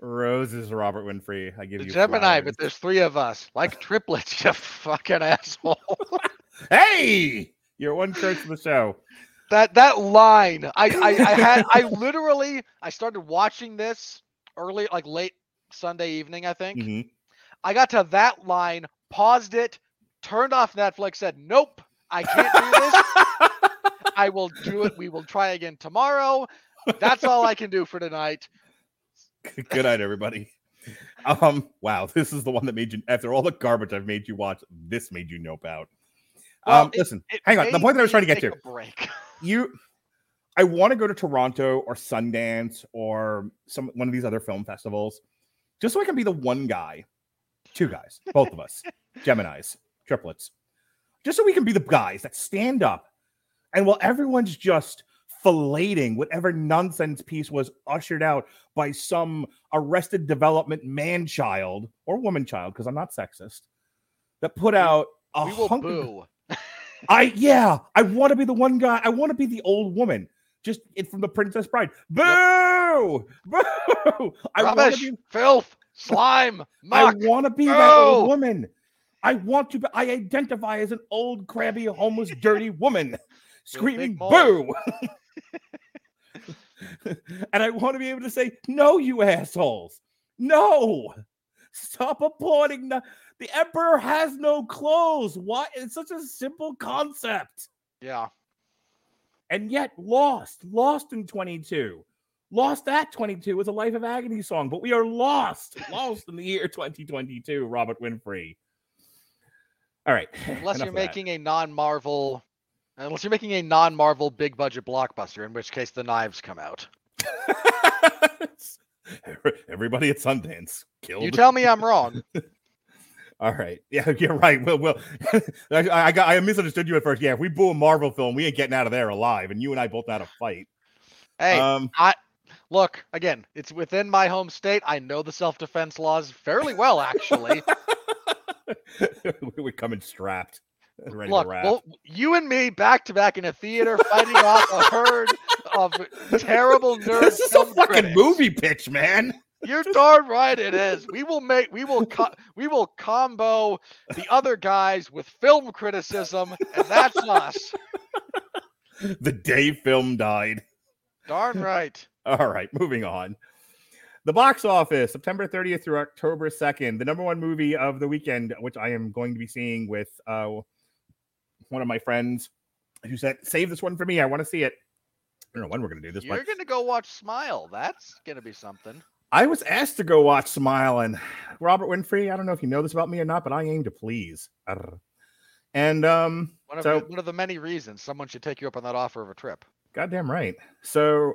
Rose is Robert Winfree. I give the you Gemini, flowers. but there's three of us, like triplets. You fucking asshole. Hey, you're one curse of the show. That that line, I, I I had I literally I started watching this early, like late Sunday evening, I think. Mhm. I got to that line, paused it, turned off Netflix, said, "Nope, I can't do this. I will do it. We will try again tomorrow. That's all I can do for tonight." Good night, everybody. Um, wow, this is the one that made you after all the garbage I've made you watch, this made you nope out. Well, um, it- listen, It hang on. The point that I was trying to get to. break. You I want to go to Toronto or Sundance or some one of these other film festivals just so I can be the one guy, two guys, both of us, Geminis, triplets, just so we can be the guys that stand up and while everyone's just filleting whatever nonsense piece was ushered out by some arrested development man child or woman child, because I'm not sexist, that put out a we will hunk boo. I yeah, I want to be the one guy. I want to be the old woman, just it from the Princess Bride. Boo! Boo! I want Rubbish, be. filth, slime, I want to be that old woman. I want to. Be, I identify as an old, crabby, homeless, dirty woman, screaming "Boo!" and I want to be able to say, "No, you assholes! No! Stop applauding the the emperor has no clothes. Why? It's such a simple concept." Yeah. and yet lost, lost in 22. Lost at 22 was a Life of Agony song, but we are lost, lost in the year 2022, Robert Winfree. All right. Unless you're of that. making a non-Marvel, unless you're making a non-Marvel big-budget blockbuster, in which case the knives come out. Everybody at Sundance killed. You tell me I'm wrong. All right. Yeah, you're right. Well, well, I, I got I misunderstood you at first. Yeah, if we boo a Marvel film, we ain't getting out of there alive, and you and I both had a fight. Hey, Um, look again. It's within my home state. I know the self-defense laws fairly well, actually. we're coming strapped, ready look, to rap. well, you and me back to back in a theater fighting off a herd of terrible nerds. this is a fucking movie pitch, man. You're darn right it is. We will make we will co- we will combo the other guys with film criticism, and that's us. The day film died. Darn right. All right, moving on. The box office, September 30th through October 2nd, the number one movie of the weekend, which I am going to be seeing with uh, one of my friends who said, Save this one for me. I want to see it. I don't know when we're going to do this, You're but gonna go watch Smile. That's gonna be something. I was asked to go watch Smile and Robert Winfree. I don't know if you know this about me or not, but I aim to please. And um, One of So- the, one of the many reasons someone should take you up on that offer of a trip. Goddamn right. So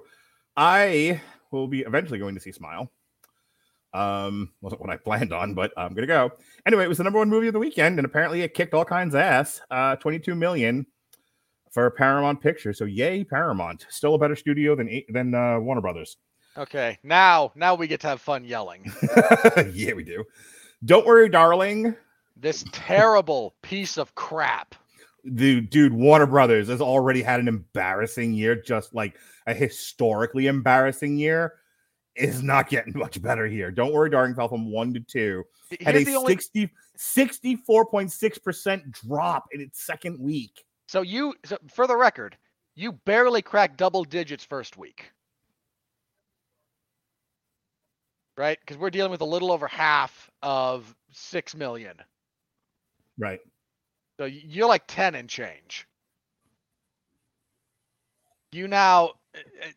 I will be eventually going to see Smile. Um, wasn't what I planned on, but I'm gonna go. Anyway, it was the number one movie of the weekend, and apparently it kicked all kinds of ass. Uh, 22 million for Paramount Pictures. So yay, Paramount. Still a better studio than than uh, Warner Brothers. Okay, now now we get to have fun yelling. yeah, we do. Don't worry, darling. This terrible piece of crap. Dude, dude, Warner Brothers has already had an embarrassing year, just like a historically embarrassing year. Is not getting much better here. Don't worry, darling, fell from one to two. Had Here's a the only 60, 64.6% drop in its second week. so you so for the record, you barely cracked double digits first week. Right? Because we're dealing with a little over half of six million. Right. So you're like 10 and change. You now uh, uh,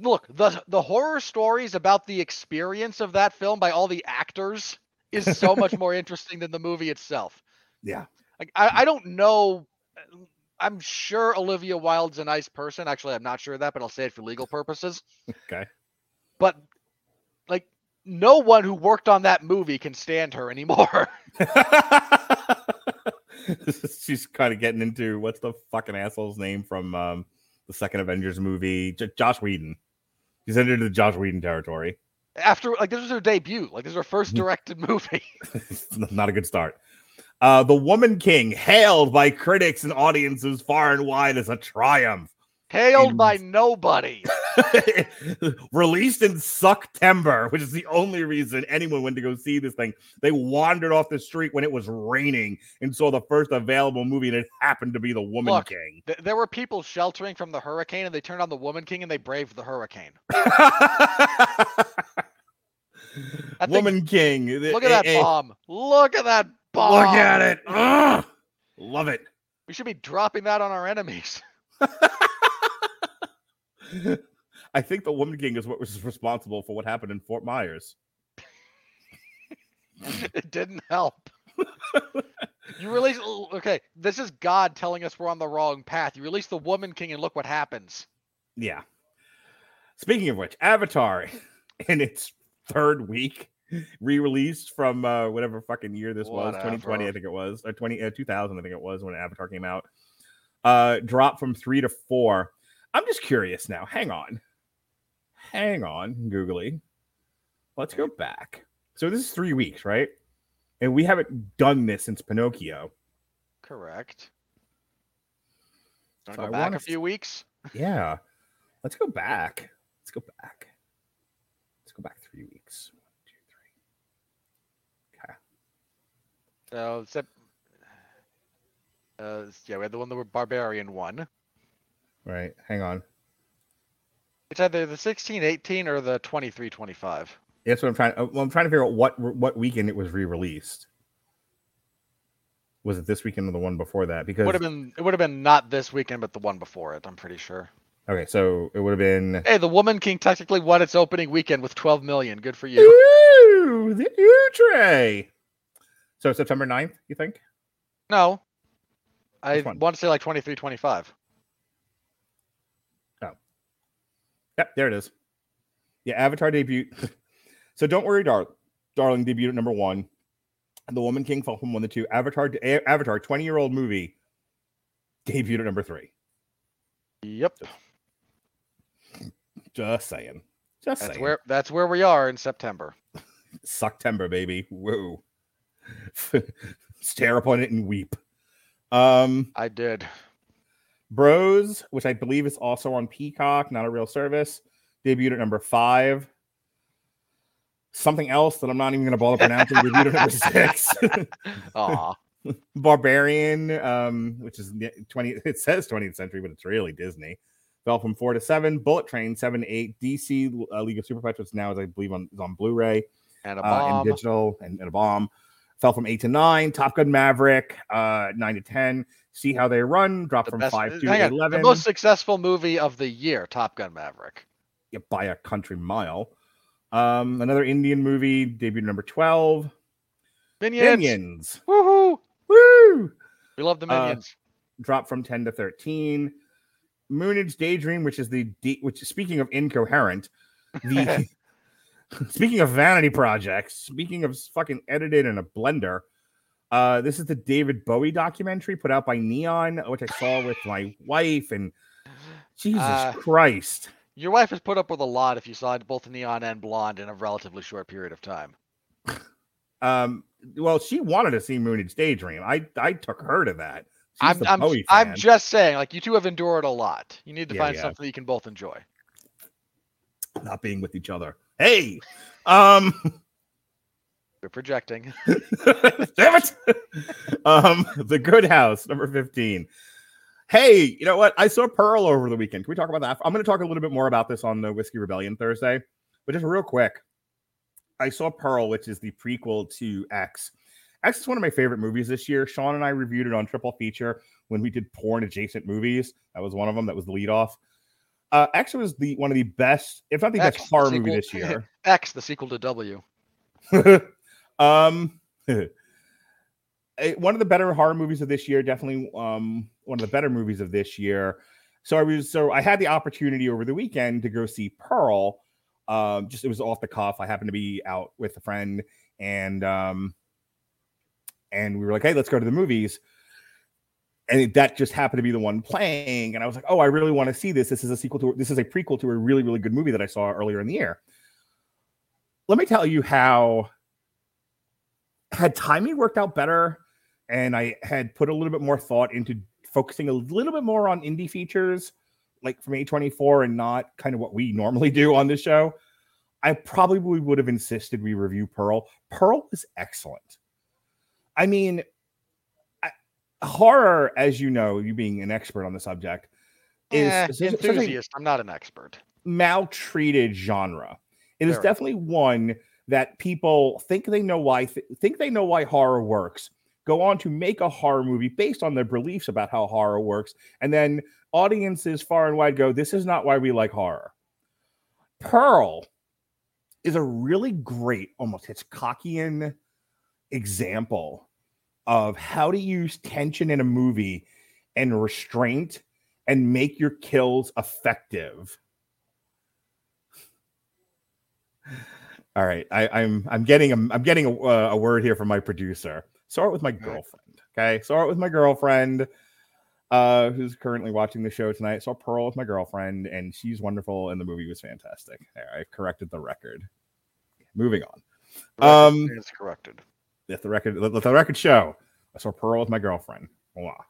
look, the the horror stories about the experience of that film by all the actors is so much more interesting than the movie itself. Yeah. Like I, I don't know uh, I'm sure Olivia Wilde's a nice person. Actually, I'm not sure of that, but I'll say it for legal purposes. Okay. But like no one who worked on that movie can stand her anymore. She's kind of getting into what's the fucking asshole's name from um, the second Avengers movie? J- Joss Whedon. She's entered the Joss Whedon territory. After like this was her debut. Like this is her first directed movie. Not a good start. Uh, the Woman King, hailed by critics and audiences far and wide as a triumph. Hailed by nobody. Released in September, which is the only reason anyone went to go see this thing. They wandered off the street when it was raining and saw the first available movie, and it happened to be The Woman Look, King. Th- there were people sheltering from the hurricane and they turned on the Woman King and they braved the hurricane. Think- Woman King. Look at that eh, bomb. Look at that bomb. Look at it. Ugh. Love it. We should be dropping that on our enemies. I think the Woman King is what was responsible for what happened in Fort Myers. it didn't help. you release okay, this is God telling us we're on the wrong path. You release the Woman King and look what happens. Yeah. Speaking of which, Avatar in its third week re-released from uh, whatever fucking year this was 2020 i think it was or 20 uh, 2000 i think it was when avatar came out uh dropped from three to four i'm just curious now hang on hang on googly let's go back so this is three weeks right and we haven't done this since pinocchio Correct. So go I back wanna a few weeks? yeah let's go back let's go back let's go back three weeks One, two, three. Okay. So sep- uh, yeah, we had the one that were Barbarian one. Right. Hang on. It's either the 16, 18 or the 23, 25. That's what I'm trying. uh, Well, I'm trying to figure out what what weekend it was re-released. Was it this weekend or the one before that? Because Would have been it would have been not this weekend, but the one before it. I'm pretty sure. okay, so it would have been. Hey, the Woman King technically won its opening weekend with 12 million. Good for you. Ooh, the Outre. So September 9th, you think? No. I want to say like 23, 25. Yep, there it is. Yeah, Avatar debut. so don't worry, dar- darling, Debut at number one. The Woman King fell from one to two. Avatar, A- Avatar, 20 year old movie, debuted at number three. Yep. Just saying. Just That's saying. where that's where we are in September. September, baby. Whoa. Stare upon it and weep. Um, I did. Bros, which I believe is also on Peacock, not a real service, debuted at number five. Something else that I'm not even going to bother pronouncing debuted at number six. Aw. Barbarian, um, which is 20, it says 20th century, but it's really Disney. Fell from four to seven. Bullet Train, seven to eight. DC uh, League of Super Pets, which now is, I believe, on, is on Blu ray and a uh, and digital and, and a bomb. Fell from eight to nine. Top Gun Maverick, uh, nine to 10. See How They Run, drop the from best- five to on, 11. The most successful movie of the year, Top Gun Maverick. yeah, by a country mile. Um, another Indian movie, debuted number 12. Minions. Minions. Woohoo! Woo! We love the Uh, minions. Dropped from 10 to 13. Moonage Daydream, which is the de- which speaking of incoherent, the speaking of vanity projects, speaking of fucking edited in a blender, uh, this is the David Bowie documentary put out by Neon, which I saw with my wife, and Jesus Uh, Christ. Your wife has put up with a lot if you saw both Neon and Blonde in a relatively short period of time. Um, well, she wanted to see Moonage Daydream. I I took her to that. She's I'm I'm, I'm just saying, like you two have endured a lot. You need to Yeah, find yeah. something that you can both enjoy. not being with each other. Hey, um, You're projecting. damn it. um, the Good House, number fifteen. Hey, you know what? I saw Pearl over the weekend. Can we talk about that? I'm going to talk a little bit more about this on the Whiskey Rebellion Thursday, but just real quick, I saw Pearl, which is the prequel to X. X is one of my favorite movies this year. Sean and I reviewed it on Triple Feature when we did porn adjacent movies. That was one of them. That was the lead off. Uh, X was the one of the best, if not the X, best the horror movie this year. X, the sequel to W. um, eh, one of the better horror movies of this year. Definitely, um, one of the better movies of this year. So I was so I had the opportunity over the weekend to go see Pearl. Um, just it was off the cuff. I happened to be out with a friend, and um, and we were like, hey, let's go to the movies. And it- that just happened to be the one playing, and I was like, oh, I really want to see this. This is a sequel to this is a prequel to a really really good movie that I saw earlier in the year. Let me tell you how had timing worked out better and I had put a little bit more thought into focusing a little bit more on indie features like from A24 and not kind of what we normally do on this show, I probably would have insisted we review Pearl. Pearl is excellent. I mean, I, horror, as you know, you being an expert on the subject, is Eh, such- such a enthusiast. I'm not an expert. maltreated genre. It is definitely one that people think they know why th- think they know why horror works. Go on to make a horror movie based on their beliefs about how horror works, and then audiences far and wide go, "This is not why we like horror." Pearl is a really great, almost Hitchcockian example of how to use tension in a movie and restraint and make your kills effective. All right, I, I'm I'm getting a I'm getting a, uh, a word here from my producer. Saw it with my girlfriend. Okay, saw it with my girlfriend, uh, who's currently watching the show tonight. Saw Pearl with my girlfriend, and she's wonderful, and the movie was fantastic. There, I've corrected the record. Moving on. Um, stands corrected. Let the record let, let the record show. I saw Pearl with my girlfriend. Wow.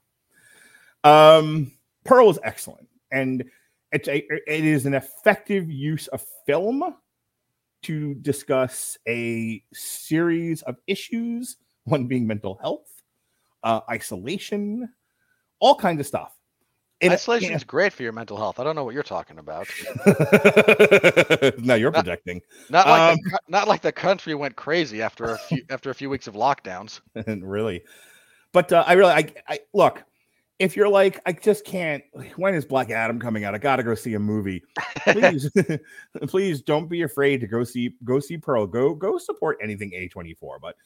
Um, Pearl is excellent, and it's a it is an effective use of film to discuss a series of issues. One being mental health, uh, isolation, all kinds of stuff. And Isolation is great for your mental health. I don't know what you're talking about. now you're projecting. Not like Um, the, not like the country went crazy after a few after a few weeks of lockdowns. really. But uh, I really, I, I look. If you're like, I just can't. When is Black Adam coming out? I got to go see a movie. Please, please don't be afraid to go see go see Pearl. Go go support anything A24, but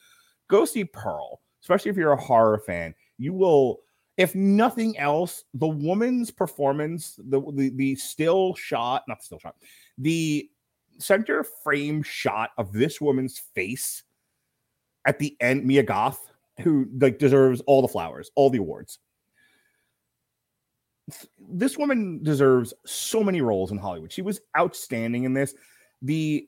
go see Pearl, especially if you're a horror fan. You will, if nothing else, the woman's performance, the the, the still shot, not still shot, the center frame shot of this woman's face at the end, Mia Goth, who like deserves all the flowers, all the awards. This woman deserves so many roles in Hollywood. She was outstanding in this. The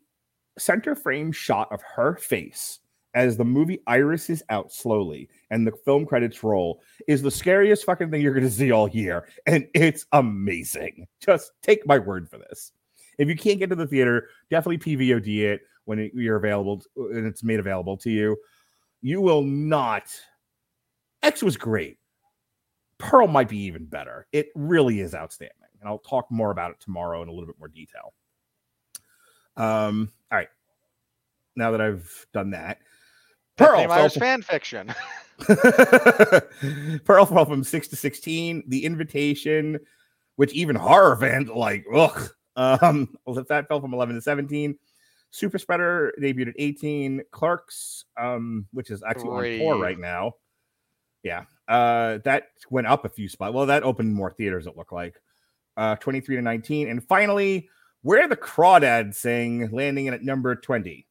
center frame shot of her face as the movie irises out slowly and the film credits roll is the scariest fucking thing you're going to see all year. And it's amazing. Just take my word for this. If you can't get to the theater, definitely PVOD it when it, you're available uh, and it's made available to you. You will not. X was great. Pearl might be even better. It really is outstanding. And I'll talk more about it tomorrow in a little bit more detail. Um, all right. Now that I've done that, Pearl fell Myers from- fan fiction. Pearl fell from six to sixteen. The invitation, which even horror fans like, ugh. Um, that fell from eleven to seventeen. Super Spreader debuted at eighteen. Clerks, um, which is actually on four right now. Yeah, uh, that went up a few spots. Well, that opened more theaters. It looked like uh, twenty-three to nineteen, and finally, where the crawdads sing, landing in at number twenty.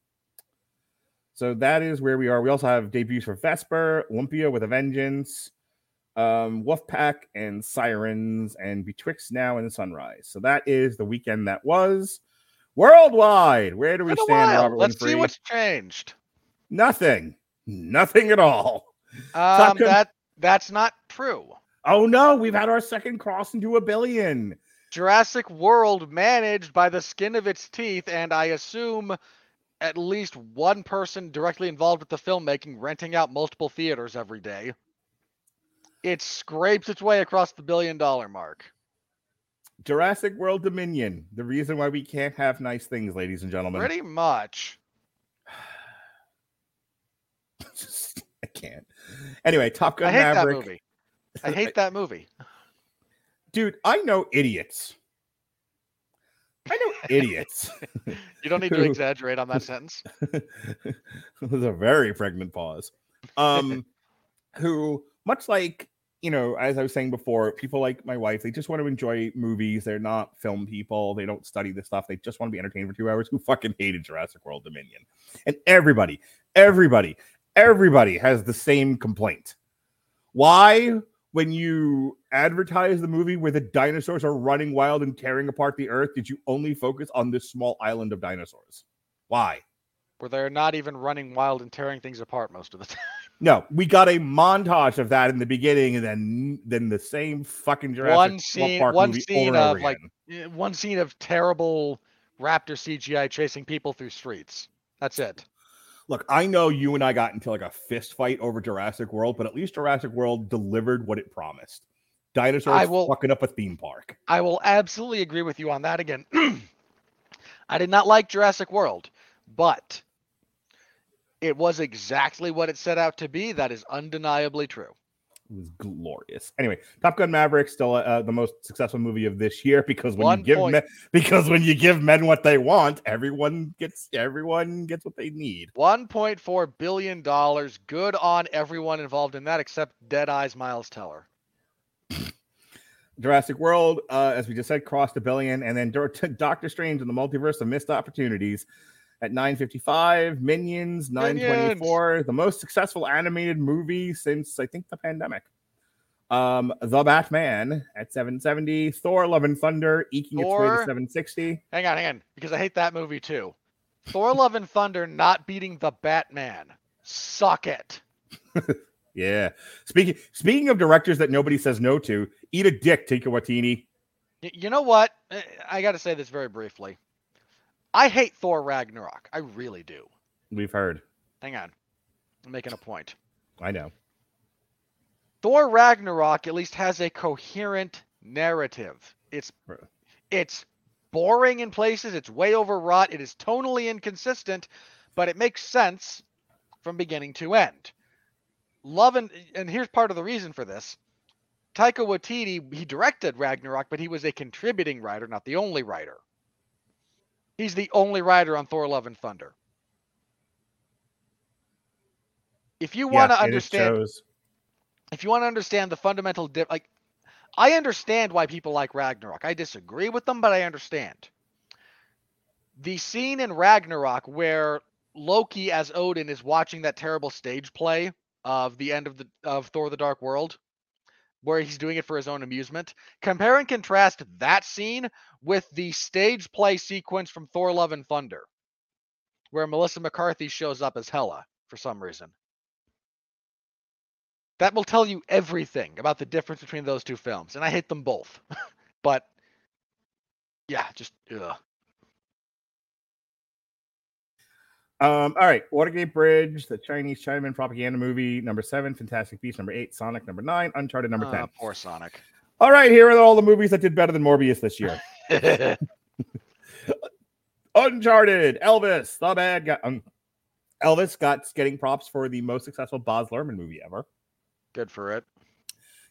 So that is where we are. We also have debuts for Vesper, Olympia with a Vengeance, um, Wolfpack, and Sirens, and Betwixt Now and Sunrise. So that is the weekend that was worldwide. Where do we stand. Robert Let's see what's changed. Nothing. Nothing at all. Um, Gun- that that's not true. Oh no, we've had our second cross into a billion. Jurassic World managed by the skin of its teeth, and I assume at least one person directly involved with the filmmaking renting out multiple theaters every day. It scrapes its way across the billion dollar mark. Jurassic World Dominion. The reason why we can't have nice things, ladies and gentlemen. Pretty much. Just- I can't. Anyway, Top Gun I hate Maverick. that movie. I hate that movie. Dude, I know idiots. I know idiots. You don't need to exaggerate on that sentence. it was a very pregnant pause. Um, who, much like, you know, as I was saying before, people like my wife, they just want to enjoy movies. They're not film people. They don't study this stuff. They just want to be entertained for two hours. Who fucking hated Jurassic World Dominion? And everybody, everybody, everybody has the same complaint. Why, when you advertise the movie where the dinosaurs are running wild and tearing apart the earth, did you only focus on this small island of dinosaurs? Why? Where they're not even running wild and tearing things apart most of the time. No, we got a montage of that in the beginning, and then then the same fucking Jurassic One scene- Park one movie scene over and over of, like. Eh, One scene of terrible raptor CGI chasing people through streets. That's it. Look, I know you and I got into like a fist fight over Jurassic World, but at least Jurassic World delivered what it promised. Dinosaurs I will- fucking up a theme park. I will absolutely agree with you on that again. I did not like Jurassic World, but it was exactly what it set out to be. That is undeniably true. It was glorious. Anyway, Top Gun Maverick still uh, the most successful movie of this year because when One you give point. men, because when you give men what they want, everyone gets everyone gets what they need. $1.4 billion. Good on everyone involved in that except Dead Eyes Miles Teller. Jurassic World, uh, as we just said, crossed a billion, and then Doctor Strange and the Multiverse of Missed Opportunities at 955, Minions 924, the most successful animated movie since I think the pandemic. Um, The Batman at 770, Thor: Love and Thunder eking its way to 760. Hang on, hang on, because I hate that movie too. Thor Love and Thunder not beating the Batman. Suck it. Yeah. Speaking speaking of directors that nobody says no to, eat a dick, Taika Waititi. Y- You know what? Eh, I got to say this very briefly. I hate Thor Ragnarok. I really do. We've heard. Hang on. I'm making a point. I know. Thor Ragnarok at least has a coherent narrative. It's it's boring in places, it's way overwrought, it is tonally inconsistent, but it makes sense from beginning to end. Love and and here's part of the reason for this. Taika Waititi, he directed Ragnarok, but he was a contributing writer, not the only writer. He's the only writer on Thor Love and Thunder. If you want to and understand if you want to understand the fundamental like I understand why people like Ragnarok. I disagree with them, but I understand. The scene in Ragnarok where Loki as Odin is watching that terrible stage play of the end of the of Thor the Dark World where he's doing it for his own amusement. Compare and contrast that scene with the stage play sequence from Thor Love and Thunder where Melissa McCarthy shows up as Hela for some reason. That will tell you everything about the difference between those two films, and I hate them both. but yeah, just ugh. Um, all right, Watergate Bridge, the Chinese Chinaman propaganda movie, number seven, Fantastic Beasts, number eight, Sonic, number nine, Uncharted, number Ah, ten. poor Sonic. All right, here are all the movies that did better than Morbius this year. Uncharted, Elvis, the bad guy. Um, Elvis got getting props for the most successful Baz Luhrmann movie ever. Good for it.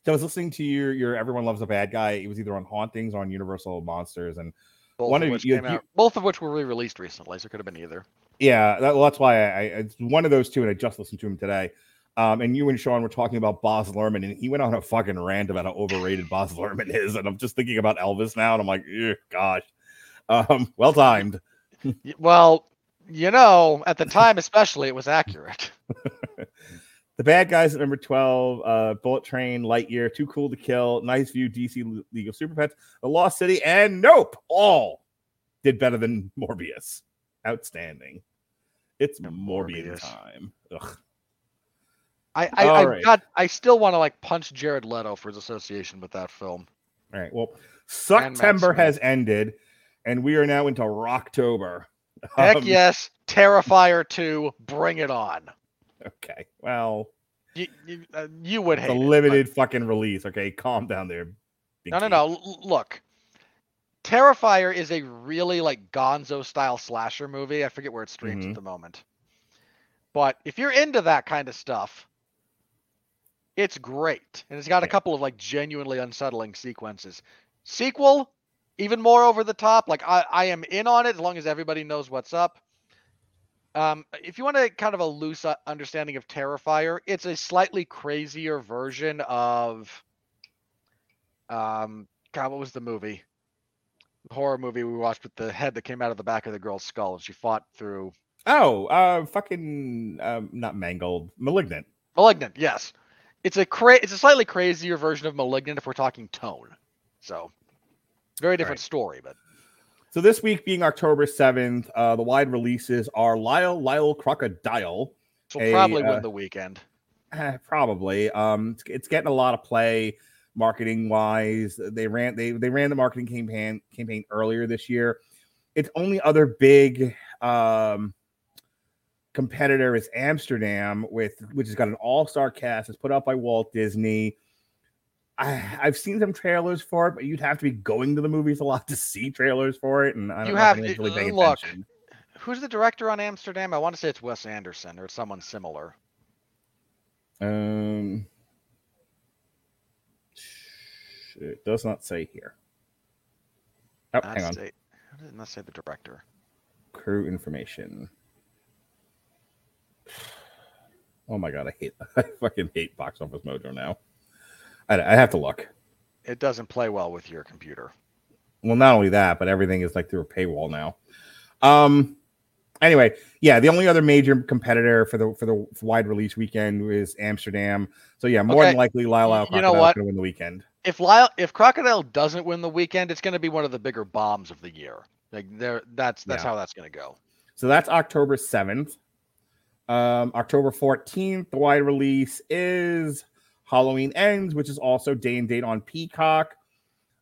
So I was listening to your your Everyone Loves a Bad Guy. It was either on Hauntings or on Universal Monsters, and Both One of of which you- came you- out. Both of which were re-released recently, so it could have been either. Yeah, that, well, that's why I, I it's one of those two, and I just listened to him today. Um, and you and Sean were talking about Baz Luhrmann, and he went on a fucking rant about how overrated Baz Luhrmann is, and I'm just thinking about Elvis now, and I'm like, gosh, um, well timed. Well, you know, at the time especially, it was accurate. The bad guys at number 12, uh, Bullet Train, Lightyear, Too Cool to Kill, Nice View, DC Le- League of Super Pets, The Lost City, and Nope, all did better than Morbius. Outstanding. It's Yeah, Morbius Morbius. time. Ugh. I I, All I right. got I still want to like punch Jared Leto for his association with that film. All right. Well, September has ended, and we are now into Rocktober. Heck Um, yes, Terrifier 2, bring it on. Okay. Well, You you, uh, you would it's hate a it, but- limited fucking release. Okay. Calm down there. Big No, no, no. Look, Terrifier is a really like Gonzo style slasher movie. I forget where it streams Mhm. at the moment. But if you're into that kind of stuff, it's great. And it's got a couple of like genuinely unsettling sequences. Sequel, even more over the top. Like I, I am in on it as long as everybody knows what's up. Um, if you want a kind of a loose uh, understanding of Terrifier, it's a slightly crazier version of um God, what was the movie? Horror movie we watched with the head that came out of the back of the girl's skull and she fought through Oh, uh, fucking, um, not mangled, malignant. Malignant, yes. It's a cra- it's a slightly crazier version of Malignant if we're talking tone. So very different Right. story, but So this week being October 7th, uh, the wide releases are Lyle Lyle Crocodile. so probably uh, win the weekend. Eh, probably. Um, it's, it's getting a lot of play marketing wise. They ran they they ran the marketing campaign campaign earlier this year. Its only other big um competitor is Amsterdam, with which has got an all-star cast. It's put out by Walt Disney. I, I've seen some trailers for it, but you'd have to be going to the movies a lot to see trailers for it. And I don't You know have to- anyone's look, attention. Who's the director on Amsterdam? I want to say it's Wes Anderson or someone similar. Um, it does not say here. Oh, hang on. Say, how did it not say the director? Crew information. Oh my god, I hate. I fucking hate Box Office Mojo now. I, I have to look. It doesn't play well with your computer. Well, not only that, but everything is like through a paywall now. Um. Anyway, yeah, the only other major competitor for the for the wide release weekend is Amsterdam. So yeah, more Okay. than likely, Lyle Lyle you know what? going to win the weekend. If Lyle, if Crocodile doesn't win the weekend, it's going to be one of the bigger bombs of the year. Like there, that's that's Yeah. how that's going to go. So that's October 7th. Um, October 14th, the wide release is Halloween Ends, which is also day and date on Peacock.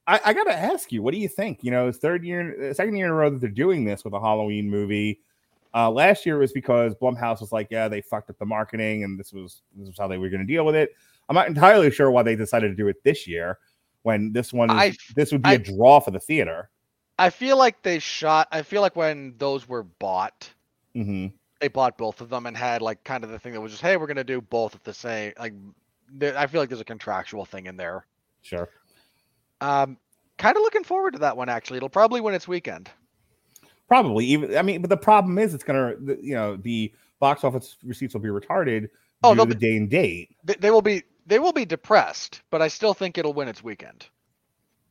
I, I gotta ask you, what do you think? You know, third year, second year in a row that they're doing this with a Halloween movie. Uh, last year was because Blumhouse was like, yeah, they fucked up the marketing, and this was this was how they were going to deal with it. I'm not entirely sure why they decided to do it this year, when this one I- this would be I- a draw for the theater. I feel like they shot. I feel like when those were bought, hmm they bought both of them and had like kind of the thing that was just, hey, we're gonna do both at the same. Like, there, I feel like there's a contractual thing in there. Sure. Um, kind of looking forward to that one actually. It'll probably win its weekend. Probably even. I mean, but the problem is, it's gonna, you know, the box office receipts will be retarded Oh, due to the day and date. They, they will be they will be depressed, but I still think it'll win its weekend.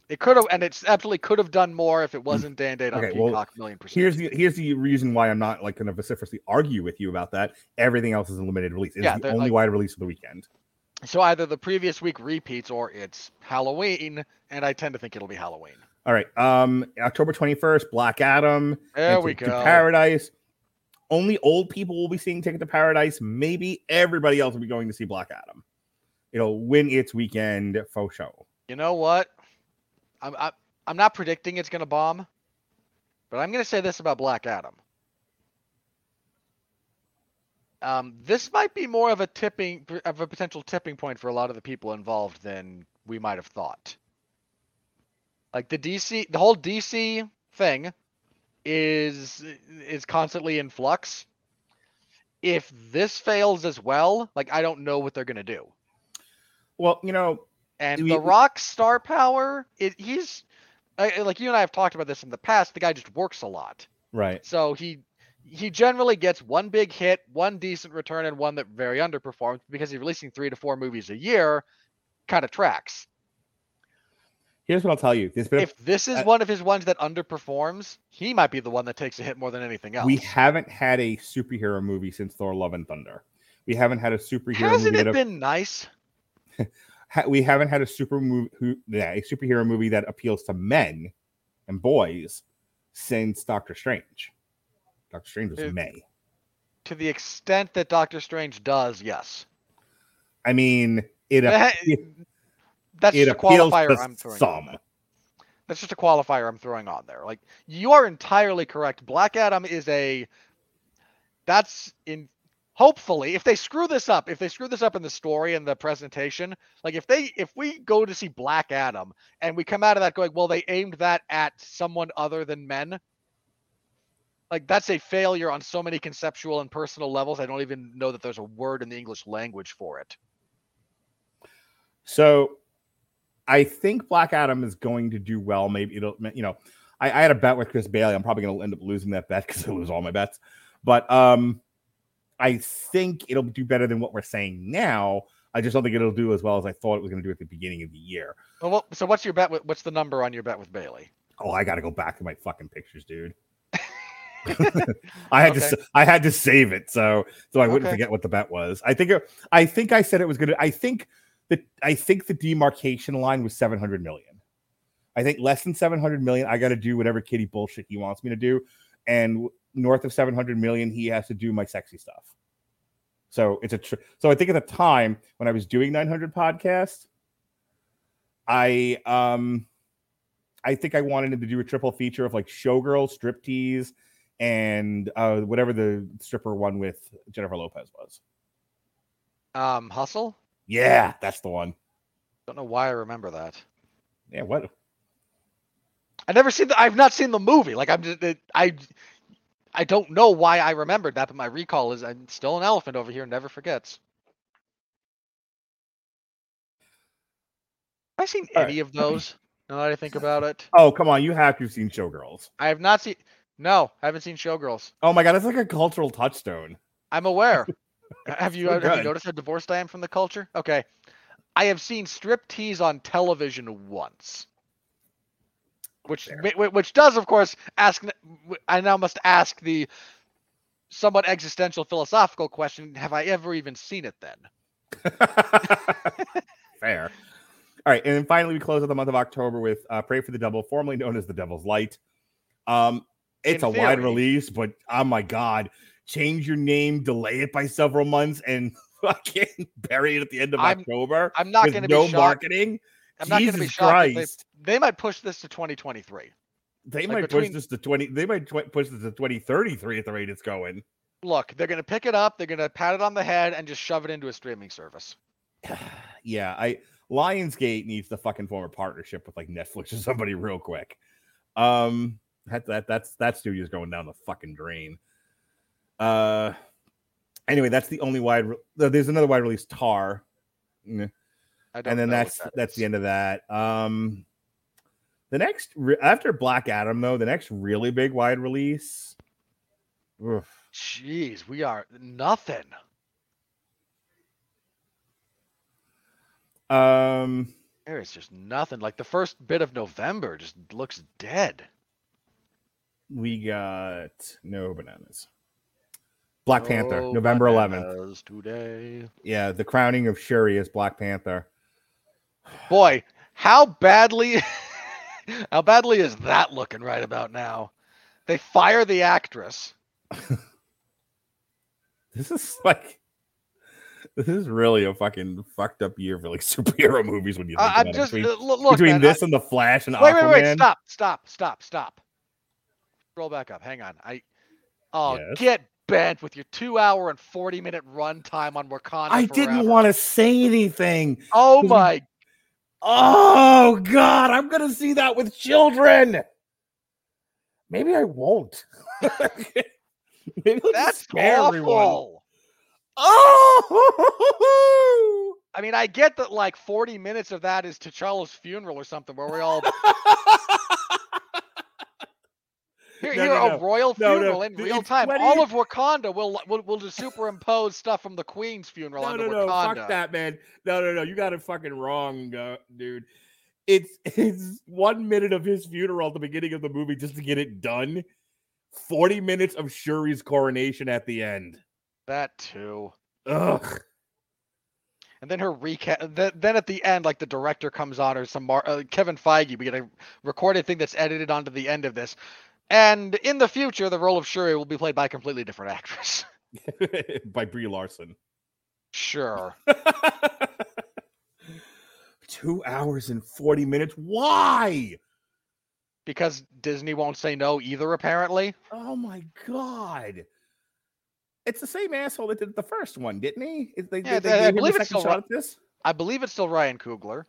It could have, and it's absolutely could have done more if it wasn't day and date on Mm. Okay, well, Peacock. million percent. Here's the here's the reason why I'm not like going to vociferously argue with you about that. Everything else is a limited release. It's Yeah, the only like- wide release of the weekend. so either the previous week repeats or it's Halloween, and I tend to think it'll be Halloween. All right. Um, October 21st, Black Adam. There we to go. Paradise. Only old people will be seeing Ticket to Paradise. Maybe everybody else will be going to see Black Adam. It'll win its weekend faux show. You know what? I'm I, I'm not predicting it's gonna bomb, but I'm gonna say this about Black Adam. Um, this might be more of a tipping of a potential tipping point for a lot of the people involved than we might have thought. Like the DC, the whole DC thing is is constantly in flux. If this fails as well, like I don't know what they're gonna do. Well, you know, And We- the Rock star power, it, he's I- like you and I have talked about this in the past. The guy just works a lot, right. so he he generally gets one big hit, one decent return, and one that very underperforms because he's releasing three to four movies a year. Kind of tracks. Here's what I'll tell you. There's been a- If this is uh, one of his ones that underperforms, he might be the one that takes a hit more than anything else. we haven't had a superhero movie since Thor: Love and Thunder. We haven't had a superhero Hasn't movie. it been nice? ha- we haven't had a super movie, who, yeah, a superhero movie that appeals to men and boys since Doctor Strange. Doctor Strange was It- May. To the extent that Doctor Strange does, yes. I mean, it it, That's it just a qualifier I'm throwing. on some. that. That's just a qualifier I'm throwing on there. Like you are entirely correct. Black Adam is a that's in hopefully if they screw this up, if they screw this up in the story and the presentation, like if they if we go to see Black Adam and we come out of that going, well, they aimed that at someone other than men. Like that's a failure on so many conceptual and personal levels. I don't even know that there's a word in the English language for it. So I think Black Adam is going to do well. Maybe it'll, you know, I, I had a bet with Chris Bailey. I'm probably going to end up losing that bet because I lose all my bets. But um, I think it'll do better than what we're saying now. I just don't think it'll do as well as I thought it was going to do at the beginning of the year. Well, what, so what's your bet? With, what's the number on your bet with Bailey? Oh, I got to go back to my fucking pictures, dude. I had to I had to save it so so I wouldn't Okay. forget what the bet was. I think it, I think I said it was going to I think that I think the demarcation line was 700 million. I think less than 700 million I got to do whatever kitty bullshit he wants me to do and north of 700 million he has to do my sexy stuff. So it's a tr- so I think at the time when I was doing 900 podcast I um I think I wanted him to do a triple feature of like showgirl, striptease, and uh, whatever the stripper one with Jennifer Lopez was. Um, Hustle. Yeah, that's the one. Don't know why I remember that. Yeah, what? I never seen the. I've not seen the movie. Like I'm just. It, I. I don't know why I remembered that, but my recall is I'm still an elephant over here. And never forgets. Have I seen All any of those? Now that I think about it, Oh, come on, you have to have seen Showgirls. I have not seen. No, I haven't seen Showgirls. Oh my god, that's like a cultural touchstone. I'm aware. have you have you noticed how divorced I am from the culture? Okay, I have seen striptease on television once, which Fair. whi- whi- which does of course ask. I now must ask the somewhat existential philosophical question: Have I ever even seen it? Then Fair. All right, and then finally we close out the month of October with uh, "Pray for the Devil," formerly known as "The Devil's Light." Um, it's In a wide release, but oh my god, change your name, delay it by several months, and fucking bury it at the end of I'm October. I'm not going to no be shocked. marketing. I'm not going to be Jesus shocked. Christ. they, they might push this to 2023. They Like might between- push this to 20. They might tw- push this to 2033 at the rate it's going. Look, they're going to pick it up. They're going to pat it on the head and just shove it into a streaming service. yeah, I Lionsgate needs to fucking form a partnership with like Netflix or somebody real quick. Um, that that that's that studio's going down the fucking drain. Uh, anyway, that's the only wide. Re- there's another wide release, Tar, and then that's that that's the end of that. Um, the next re- after Black Adam though, the next really big wide release. oof, Jeez, we are nothing. Um, There is just nothing. Like the first bit of November just looks dead. we got no bananas. Black Panther, November 11th. Today. Yeah, the crowning of Shuri as Black Panther. Boy, how badly how badly is that looking right about now? They fire the actress. This is like, this is really a fucking fucked up year for like superhero movies when you think I, about just it. uh, Between, look, between man, this and the Flash and I- wait, Aquaman. wait, wait, stop, stop, stop, stop. Roll back up. Hang on. I oh Yes? get bent with your two hour and forty minute runtime on Wakanda. I didn't want to say anything. Oh my Oh God, I'm gonna see that with children. Maybe I won't. Maybe that's everyone. awful. Oh, I mean, I get that like 40 minutes of that is T'Challa's funeral or something where we all here, No, here no, a no. royal funeral in real it's time. 20 All of Wakanda will will will just superimpose stuff from the Queen's funeral no, onto no, no, Wakanda. fuck that, man. No, no, no, you got it fucking wrong, uh, dude. It's it's one minute of his funeral at the beginning of the movie just to get it done. Forty minutes of Shuri's coronation at the end. That too. Ugh. And then her recap. Then, then at the end, like the director comes on, or some Mar- uh, Kevin Feige. We get a recorded thing that's edited onto the end of this. And in the future, the role of Shuri will be played by a completely different actress. By Brie Larson. sure. Two hours and 40 minutes. Why? because Disney won't say no either, apparently. Oh my god. It's the same asshole that did the first one, didn't he? They, Yeah, they, I- I gave him a believe it's still. I believe it's still Ryan Coogler.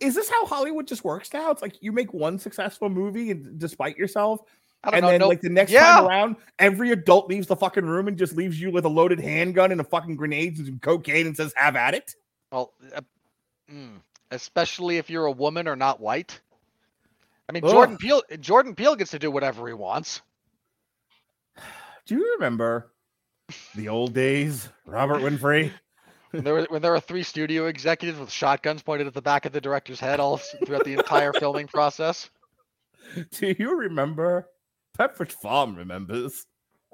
Is this how Hollywood just works now? It's like you make one successful movie and despite yourself, I don't and know. then like the next Yeah. time around, every adult leaves the fucking room and just leaves you with a loaded handgun and a fucking grenades and some cocaine and says, "Have at it." well, uh, mm, especially if you're a woman or not white. I mean, Ugh. Jordan Peele. Jordan Peele gets to do whatever he wants. Do you remember the old days, Robert Winfree? When there were when there were three studio executives with shotguns pointed at the back of the director's head all throughout the entire filming process. Do you remember? Pepperidge Farm remembers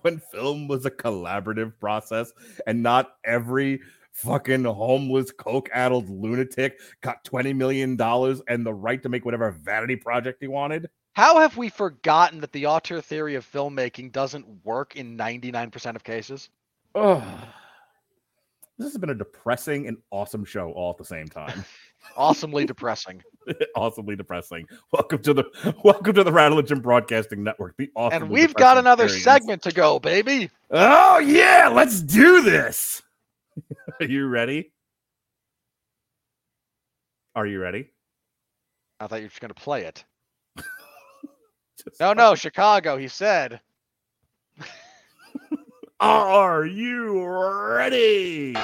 when film was a collaborative process and not every fucking homeless, coke addled lunatic got $20 million and the right to make whatever vanity project he wanted. How have we forgotten that the auteur theory of filmmaking doesn't work in 99% of cases? Ugh. This has been a depressing and awesome show all at the same time. Awesomely depressing. Awesomely depressing. Welcome to the welcome to the Rattlegion Broadcasting Network. The awesome. And we've got another segment to go, baby. Oh yeah, let's do this. Are you ready? Are you ready? I thought you were just going to play it. No, no, Chicago, he said. Are you ready?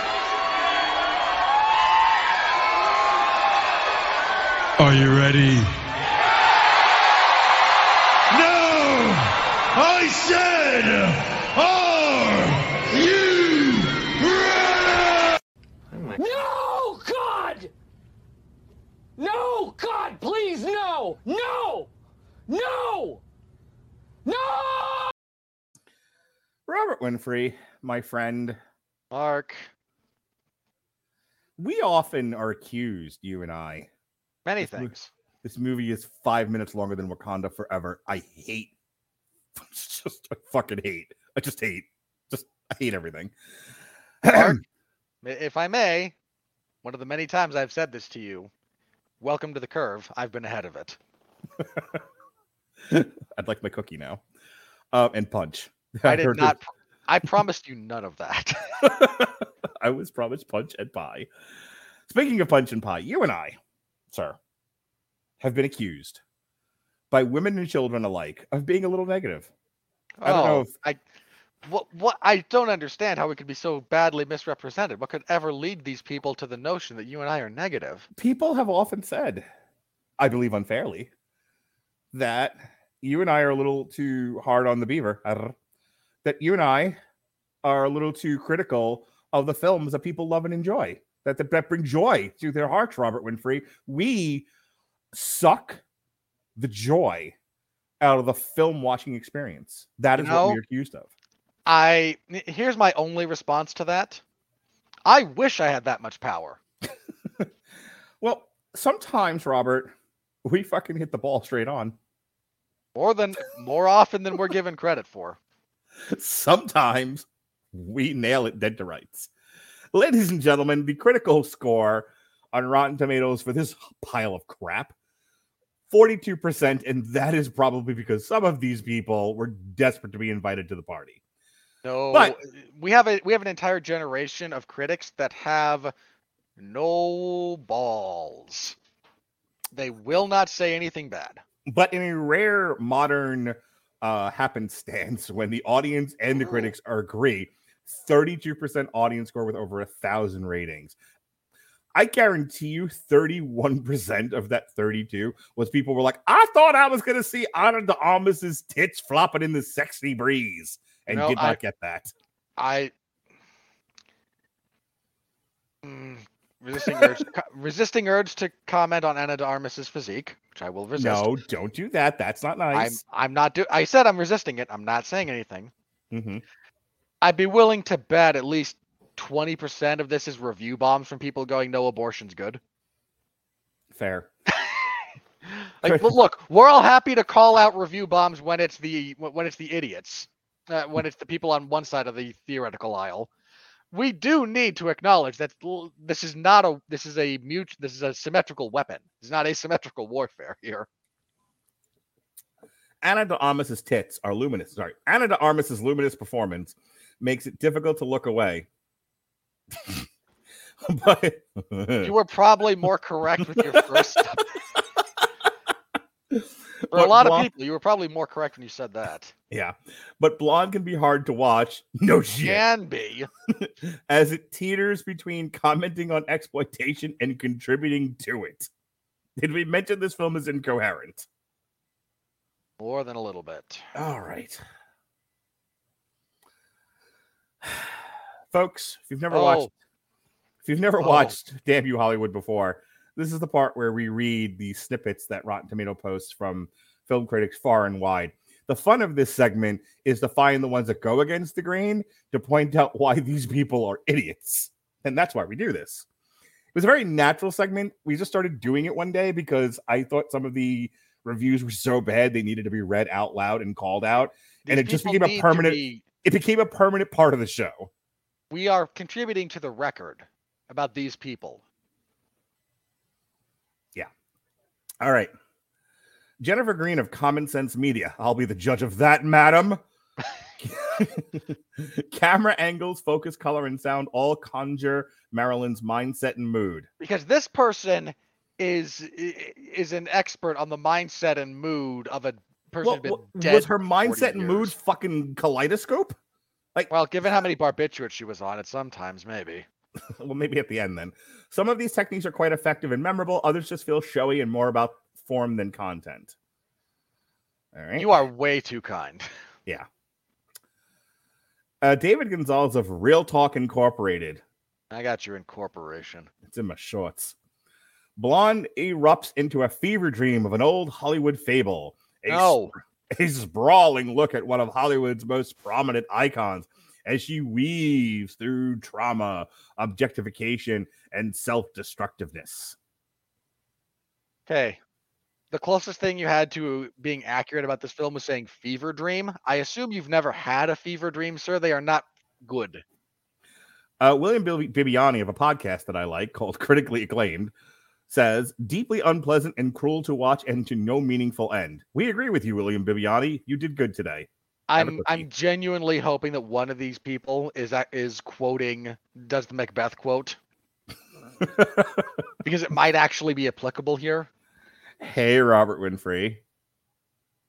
Are you ready? No! I said, are you ready? No, God! No, God, please, no! No! No! No! Robert Winfree, my friend, Mark, we often are accused, you and I. many This mo- things. This movie is five minutes longer than Wakanda Forever. I hate. Just I fucking hate. I just hate. Just I hate everything. Mark, if I may, one of the many times I've said this to you, welcome to the curve. I've been ahead of it. I'd like my cookie now. Um, and punch. I did not. I promised you none of that. I was promised punch and pie. Speaking of punch and pie, you and I, sir, have been accused by women and children alike of being a little negative. I don't know Oh, if- I. What? What? I don't understand how we could be so badly misrepresented. What could ever lead these people to the notion that you and I are negative? People have often said, I believe unfairly, that you and I are a little too hard on the beaver. That you and I are a little too critical of the films that people love and enjoy. that, that bring joy to their hearts, Robert Winfree. We suck the joy out of the film watching experience. That You is what we're accused of. I here's my only response to that. I wish I had that much power. Well, sometimes, Robert, we fucking hit the ball straight on. More than more often than we're given credit for. Sometimes we nail it dead to rights. Ladies and gentlemen, the critical score on Rotten Tomatoes for this pile of crap 42%, and that is probably because some of these people were desperate to be invited to the party. No, But- we have a we have an entire generation of critics that have no balls. They will not say anything bad. But in a rare modern uh, happenstance, when the audience and the critics are agree, 32% audience score with over a thousand ratings. I guarantee you 31% of that 32 was people were like, I thought I was going to see Ana de Armas's tits flopping in the sexy breeze and No, did not I- get that. I Mm, resisting urge, co- resisting urge to comment on Ana de Armas's physique, which I will resist. No, don't do that. That's not I'm nice. I'm not do. I said I'm resisting it. I'm not saying anything. Mhm. I'd be willing to bet at least twenty percent of this is review bombs from people going, "No, abortion's good." Fair. Like, but look, we're all happy to call out review bombs when it's the when it's the idiots, uh, when it's the people on one side of the theoretical aisle. We do need to acknowledge that this is not a this is a mute this is a symmetrical weapon. It's not asymmetrical warfare here. Ana de Armas's tits are luminous. Sorry, Ana de Armas's luminous performance makes it difficult to look away. but You were probably more correct with your first. For a lot of people, you were probably more correct when you said that. yeah, but blonde can be hard to watch. No shit, Can be. as it teeters between commenting on exploitation and contributing to it. Did we mention this film is incoherent? More than a little bit. All right. Folks, if you've never oh. watched Oh. if you've never Oh. watched Damn You Hollywood before, this is the part where we read the snippets that Rotten Tomato posts from film critics far and wide. The fun of this segment is to find the ones that go against the grain to point out why these people are idiots. And that's why we do this. It was a very natural segment. We just started doing it one day because I thought some of the reviews were so bad they needed to be read out loud and called out. And it just became a permanent- be- It became a permanent part of the show. we are contributing to the record about these people. All right. Jennifer Green of Common Sense Media. I'll be the judge of that, madam. Camera angles, focus, color, and sound all conjure Marilyn's mindset and mood. because this person is is an expert on the mindset and mood of a person Well, was her mindset and mood fucking kaleidoscope? Like, well, given how many barbiturates she was on, it sometimes maybe. well, maybe at the end then. Some of these techniques are quite effective and memorable. Others just feel showy and more about form than content. All right. You are way too kind. Yeah. Uh, David Gonzalez of Real Talk Incorporated. I got your incorporation. It's in my shorts. Blonde erupts into a fever dream of an old Hollywood fable. A, No. a sprawling look at one of Hollywood's most prominent icons as she weaves through trauma, objectification, and self destructiveness. Okay. The closest thing you had to being accurate about this film was saying fever dream. I assume you've never had a fever dream, sir. They are not good. Uh, William Bib- Bibiani of a podcast that I like called Critically Acclaimed says, deeply unpleasant and cruel to watch and to no meaningful end. We agree with you, William Bibiani. You did good today. I'm. I'm genuinely hoping that one of these people is is quoting does the Macbeth quote because it might actually be applicable here. hey, Robert Winfree.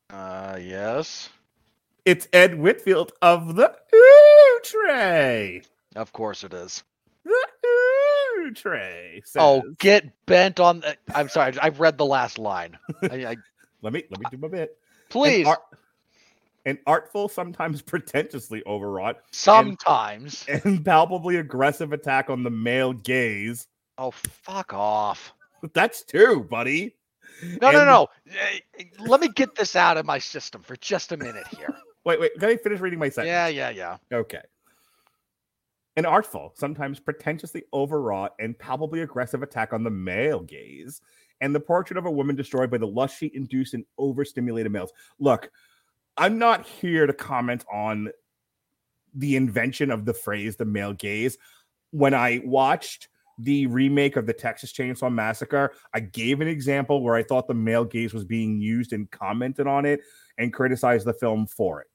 Uh yes. It's Ed Whitfield of the Ooh Tray. Of course it is. The Ooh Tray. Says, Oh, get bent on the, I'm sorry, I've read the last line. I, I, let me let me do my bit. Please. ar- and artful, sometimes pretentiously overwrought, Sometimes. and palpably aggressive attack on the male gaze. Oh, fuck off. That's two, buddy. No, no, And- no. Eh, Let me get this out of my system for just a minute here. Wait, wait. Can I finish reading my sentence? yeah, yeah, yeah. Okay. An artful, sometimes pretentiously overwrought, and palpably aggressive attack on the male gaze, and the portrait of a woman destroyed by the lust she induced in overstimulated males. Look, I'm not here to comment on the invention of the phrase the male gaze. When I watched the remake of the Texas Chainsaw Massacre, I gave an example where I thought the male gaze was being used and commented on it and criticized the film for it.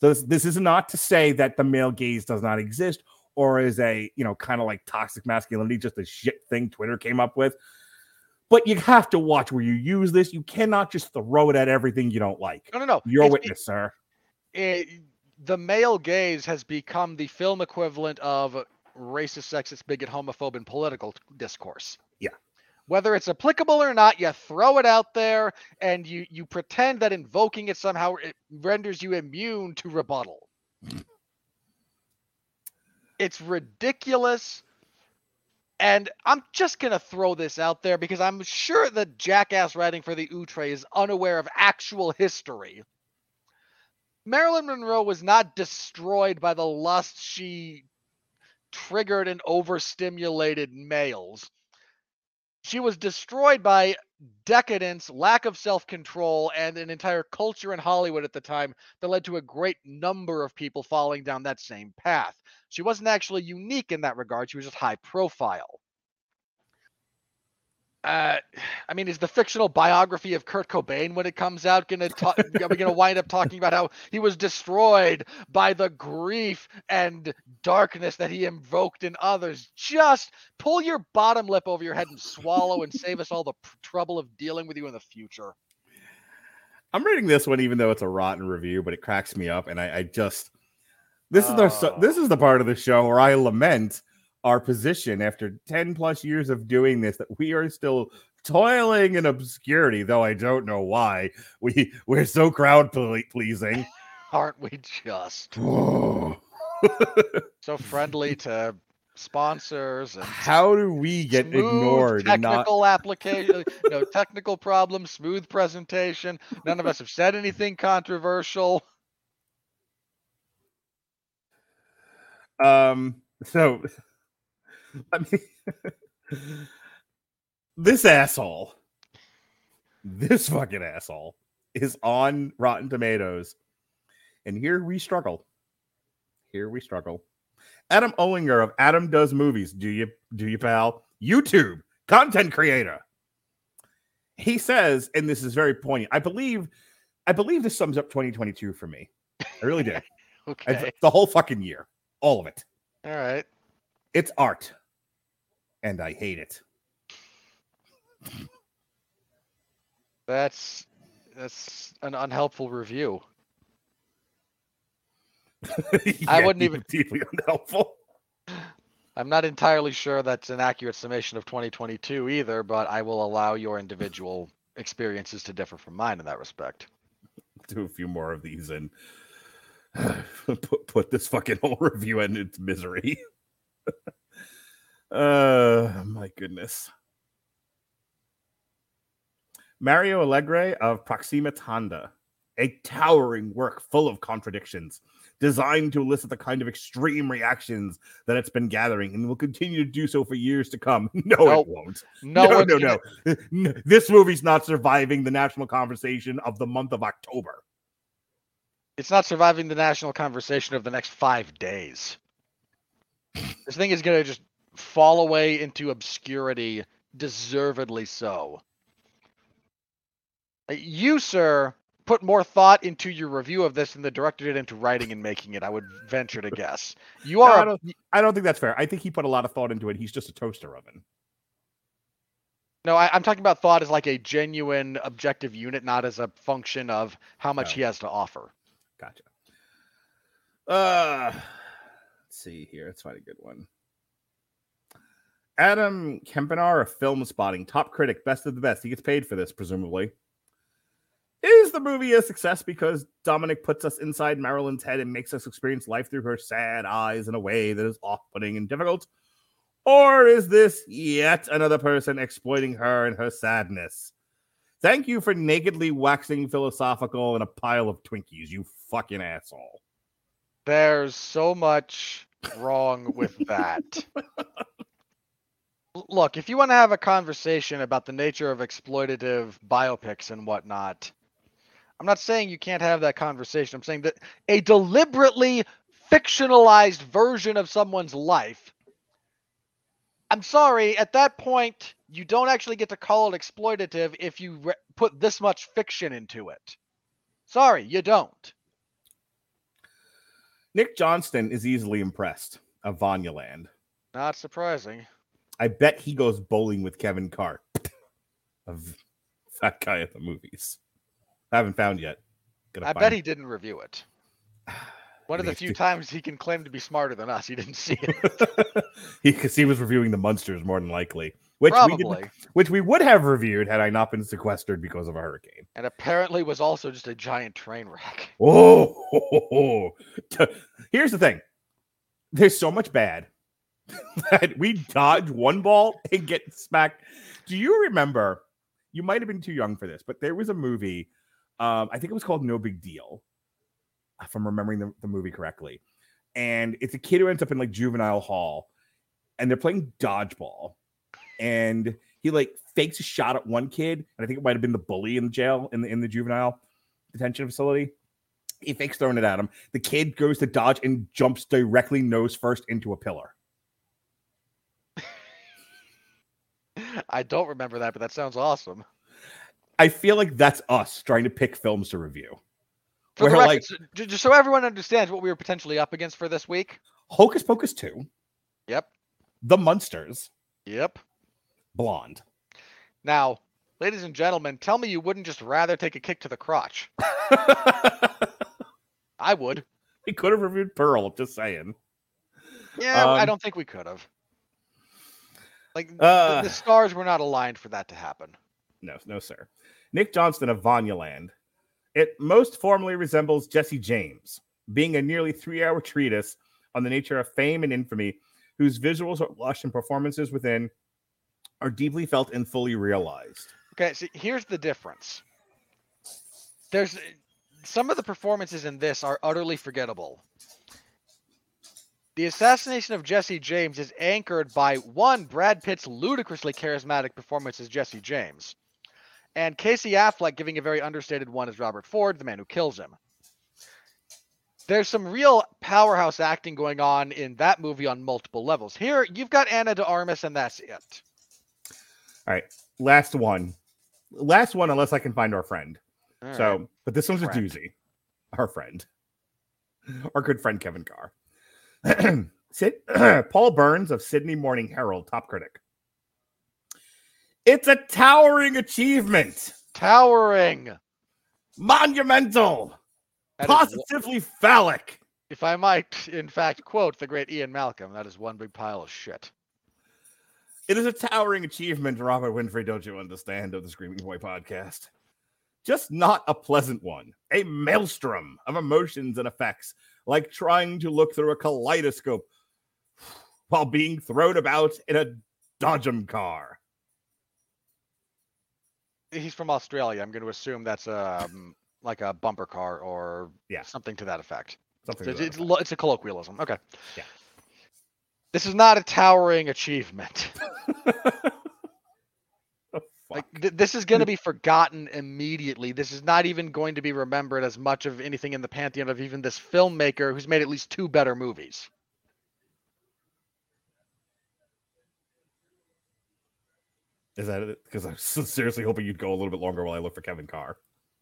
So this, this is not to say that the male gaze does not exist or is a, you know, kind of like toxic masculinity, just a shit thing Twitter came up with. But you have to watch where you use this. You cannot just throw it at everything you don't like. No, no, no. It's witness, sir. eh, the male gaze has become the film equivalent of racist, sexist, bigot, homophobe, and political discourse. Yeah. Whether it's applicable or not, you throw it out there and you you pretend that invoking it somehow it renders you immune to rebuttal. it's ridiculous. And I'm just gonna throw this out there because I'm sure the jackass writing for the Ooh Tray is unaware of actual history. Marilyn Monroe was not destroyed by the lust she triggered in overstimulated males. She was destroyed by decadence, lack of self control, and an entire culture in Hollywood at the time that led to a great number of people falling down that same path. She wasn't actually unique in that regard, she was just high profile. Uh, I mean, is the fictional biography of Kurt Cobain when it comes out gonna talk? are we gonna wind up talking about how he was destroyed by the grief and darkness that he invoked in others? Just pull your bottom lip over your head and swallow, and save us all the p- trouble of dealing with you in the future. I'm reading this one, even though it's a rotten review, but it cracks me up, and I, I just this is the this is the part of the show where I lament our position after 10 plus years of doing this that we are still toiling in obscurity, though I don't know why. We we're so crowd pleasing. Aren't we just so friendly to sponsors and How do we get ignored and not technical application, you know, technical problems, smooth presentation. None of us have said anything controversial. um so I mean this asshole this fucking asshole is on Rotten Tomatoes. And here we struggle. Here we struggle. Adam Owinger of Adam Does Movies do you do you pal? YouTube content creator. He says and this is very poignant I believe I believe this sums up 2022 for me. I really do. Okay. It's the whole fucking year. All of it. All right. it's art, and I hate it. That's that's an unhelpful review. Yeah, wouldn't deep- even- deeply unhelpful. I'm not entirely sure that's an accurate summation of 2022 either, but I will allow your individual experiences to differ from mine in that respect. Do a few more of these and put put this fucking whole review in its misery. uh, my goodness. Mario Allegre of Proxima Tanda, a towering work full of contradictions, designed to elicit the kind of extreme reactions that it's been gathering and will continue to do so for years to come. No, Nope. it won't. No, no, no, no. This movie's not surviving the national conversation of the month of October. It's not surviving the national conversation of the next five days. this thing is going to just fall away into obscurity, deservedly so. Uh, You, sir, put more thought into your review of this than the director did into writing and making it, I would venture to guess. You No, are. Don't, I don't think that's fair. I think he put a lot of thought into it. He's just a toaster oven. No, I, I'm talking about thought as like a genuine objective unit, not as a function of how much Oh. he has to offer. Gotcha. Uh, let's see here. Let's find a good one. Adam Kempenaar of Filmspotting, top critic, best of the best. He gets paid for this, presumably. Is the movie a success because Dominik puts us inside Marilyn's head and makes us experience life through her sad eyes in a way that is off putting and difficult? Or is this yet another person exploiting her and her sadness? Thank you for nakedly waxing philosophical in a pile of Twinkies, you fucking asshole. There's so much wrong with that. Look, if you want to have a conversation about the nature of exploitative biopics and whatnot, I'm not saying you can't have that conversation. I'm saying that a deliberately fictionalized version of someone's life. I'm sorry, at that point, you don't actually get to call it exploitative if you re- put this much fiction into it. Sorry, you don't. Nick Johnston is easily impressed of Vanyaland. Not surprising. I bet he goes bowling with Kevin Carr of that guy at the movies. I haven't found yet. Gonna I find- bet he didn't review it. One of the few times he can claim to be smarter than us, he didn't see it. because he was reviewing the Munsters more than likely, which we did, which we would have reviewed had I not been sequestered because of a hurricane. And apparently was also just a giant train wreck. Oh, here's the thing: there's so much bad that we dodge one ball and get smacked. Do you remember? You might have been too young for this, but there was a movie. Um, I think it was called No Big Deal, if I'm remembering the, the movie correctly. And it's a kid who ends up in like juvenile hall, and they're playing dodgeball, and he like fakes a shot at one kid, and I think it might have been the bully in the jail in the in the juvenile detention facility. He fakes throwing it at him. The kid goes to dodge and jumps directly nose first into a pillar. I don't remember that, but that sounds awesome. I feel like that's us trying to pick films to review. For Where, like- so- just so everyone understands what we were potentially up against for this week. Hocus Pocus 2, Yep. The Munsters, Yep. Blonde. Now, ladies and gentlemen, tell me you wouldn't just rather take a kick to the crotch. I would. we could have reviewed Pearl, just saying. Yeah, I Um, don't think we could have. Like the- Uh. the stars were not aligned for that to happen. No, no, sir. Nick Johnston of Vanyaland. It most formally resembles Jesse James, being a nearly three hour treatise on the nature of fame and infamy, whose visuals are lush and performances within are deeply felt and fully realized. Okay, so here's the difference. There's some of the performances in this are utterly forgettable. The assassination of Jesse James is anchored by one, Brad Pitt's ludicrously charismatic performance as Jesse James, and Casey Affleck giving a very understated one as Robert Ford, the man who kills him. There's some real powerhouse acting going on in that movie on multiple levels. Here, you've got Ana de Armas, and that's it. All right, last one. Last one, unless I can find our friend. All right. So, but this one's a doozy. Our friend, our good friend Kevin Carr. Sid, Paul Byrnes of Sydney Morning Herald, top critic. It's a towering achievement, towering. monumental, That is positively phallic. If I might, in fact, quote the great Ian Malcolm, that is one big pile of shit. It is a towering achievement, Robert Winfree, don't you understand, of the Screaming Boy podcast. Just not a pleasant one. A maelstrom of emotions and effects, like trying to look through a kaleidoscope while being thrown about in a Dodgem car. He's from Australia. I'm going to assume that's um like a bumper car or Yeah. something to that effect. Something So it's, it's, effect. it's a colloquialism. Okay. Yeah. This is not a towering achievement. Oh, Like th- this is going to be forgotten immediately. This is not even going to be remembered as much of anything in the pantheon of even this filmmaker who's made at least two better movies. Is that it? Because I'm seriously hoping you'd go a little bit longer while I look for Kevin Carr.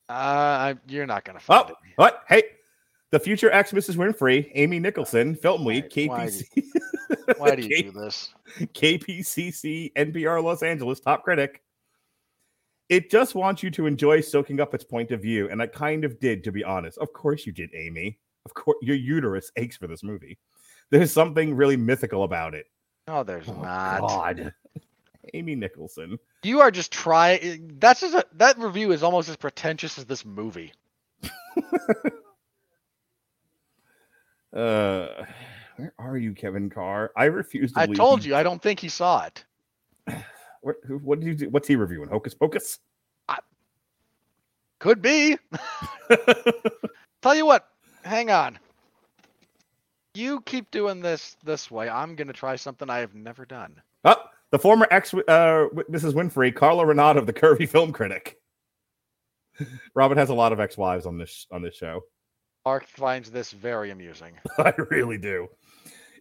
Uh, I, you're not going to find Oh, it. what? Hey, the future ex Mrs. Winfree, Amy Nicholson, Film Week, Why- why KPC, Why do you K- do this? KPCC, NPR Los Angeles, top critic. It just wants you to enjoy soaking up its point of view, and I kind of did, to be honest. Of course, you did, Amy. Of course, your uterus aches for this movie. There's something really mythical about it. No, there's Oh, not. God. Amy Nicholson. You are just trying. That's just a, that review is almost as pretentious as this movie. Uh, where are you, Kevin Carr? I refuse to. I told you, I don't think he saw it. What, who- what did you do? What's he reviewing? Hocus Pocus. Could be. Tell you what, hang on. You keep doing this this way. I'm gonna try something I have never done. Oh, the former ex uh, Mrs. Winfree, Carla Renata of the Curvy Film Critic. Robin has a lot of ex-wives on this on this show. Mark finds this very amusing. I really do.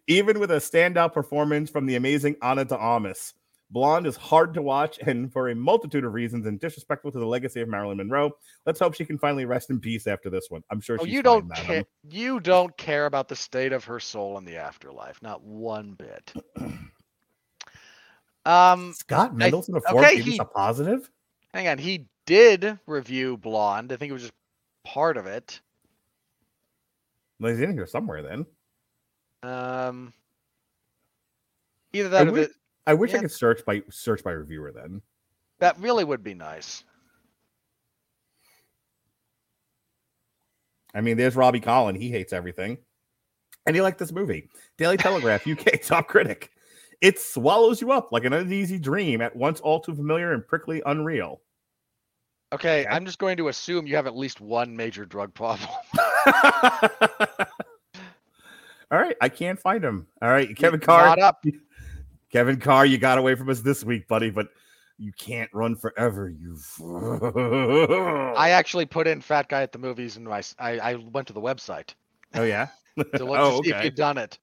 Even with a standout performance from the amazing Ana de Armas, Blonde is hard to watch and for a multitude of reasons and disrespectful to the legacy of Marilyn Monroe. Let's hope she can finally rest in peace after this one. I'm sure Oh, she's you don't madam. care. You don't care about the state of her soul in the afterlife, not one bit. Um, Scott Mendelson of Forbes okay, gave us he- a positive. hang on. He did review Blonde. I think it was just part of it. Well, he's in here somewhere. Then Um, either that or wi- the, I wish I could search by search by reviewer. Then that really would be nice. I mean, there's Robbie Collin. He hates everything. And he liked this movie. Daily Telegraph, UK top critic. It swallows you up like an uneasy dream, at once all too familiar and prickly unreal. Okay. I'm just going to assume you have at least one major drug problem. all right, I can't find him. All right, Kevin Carr. not up. Kevin Carr, you got away from us this week, buddy, but you can't run forever. You. I actually put in "fat guy at the movies" and my I went to the website oh yeah. to look oh to see if you've done it.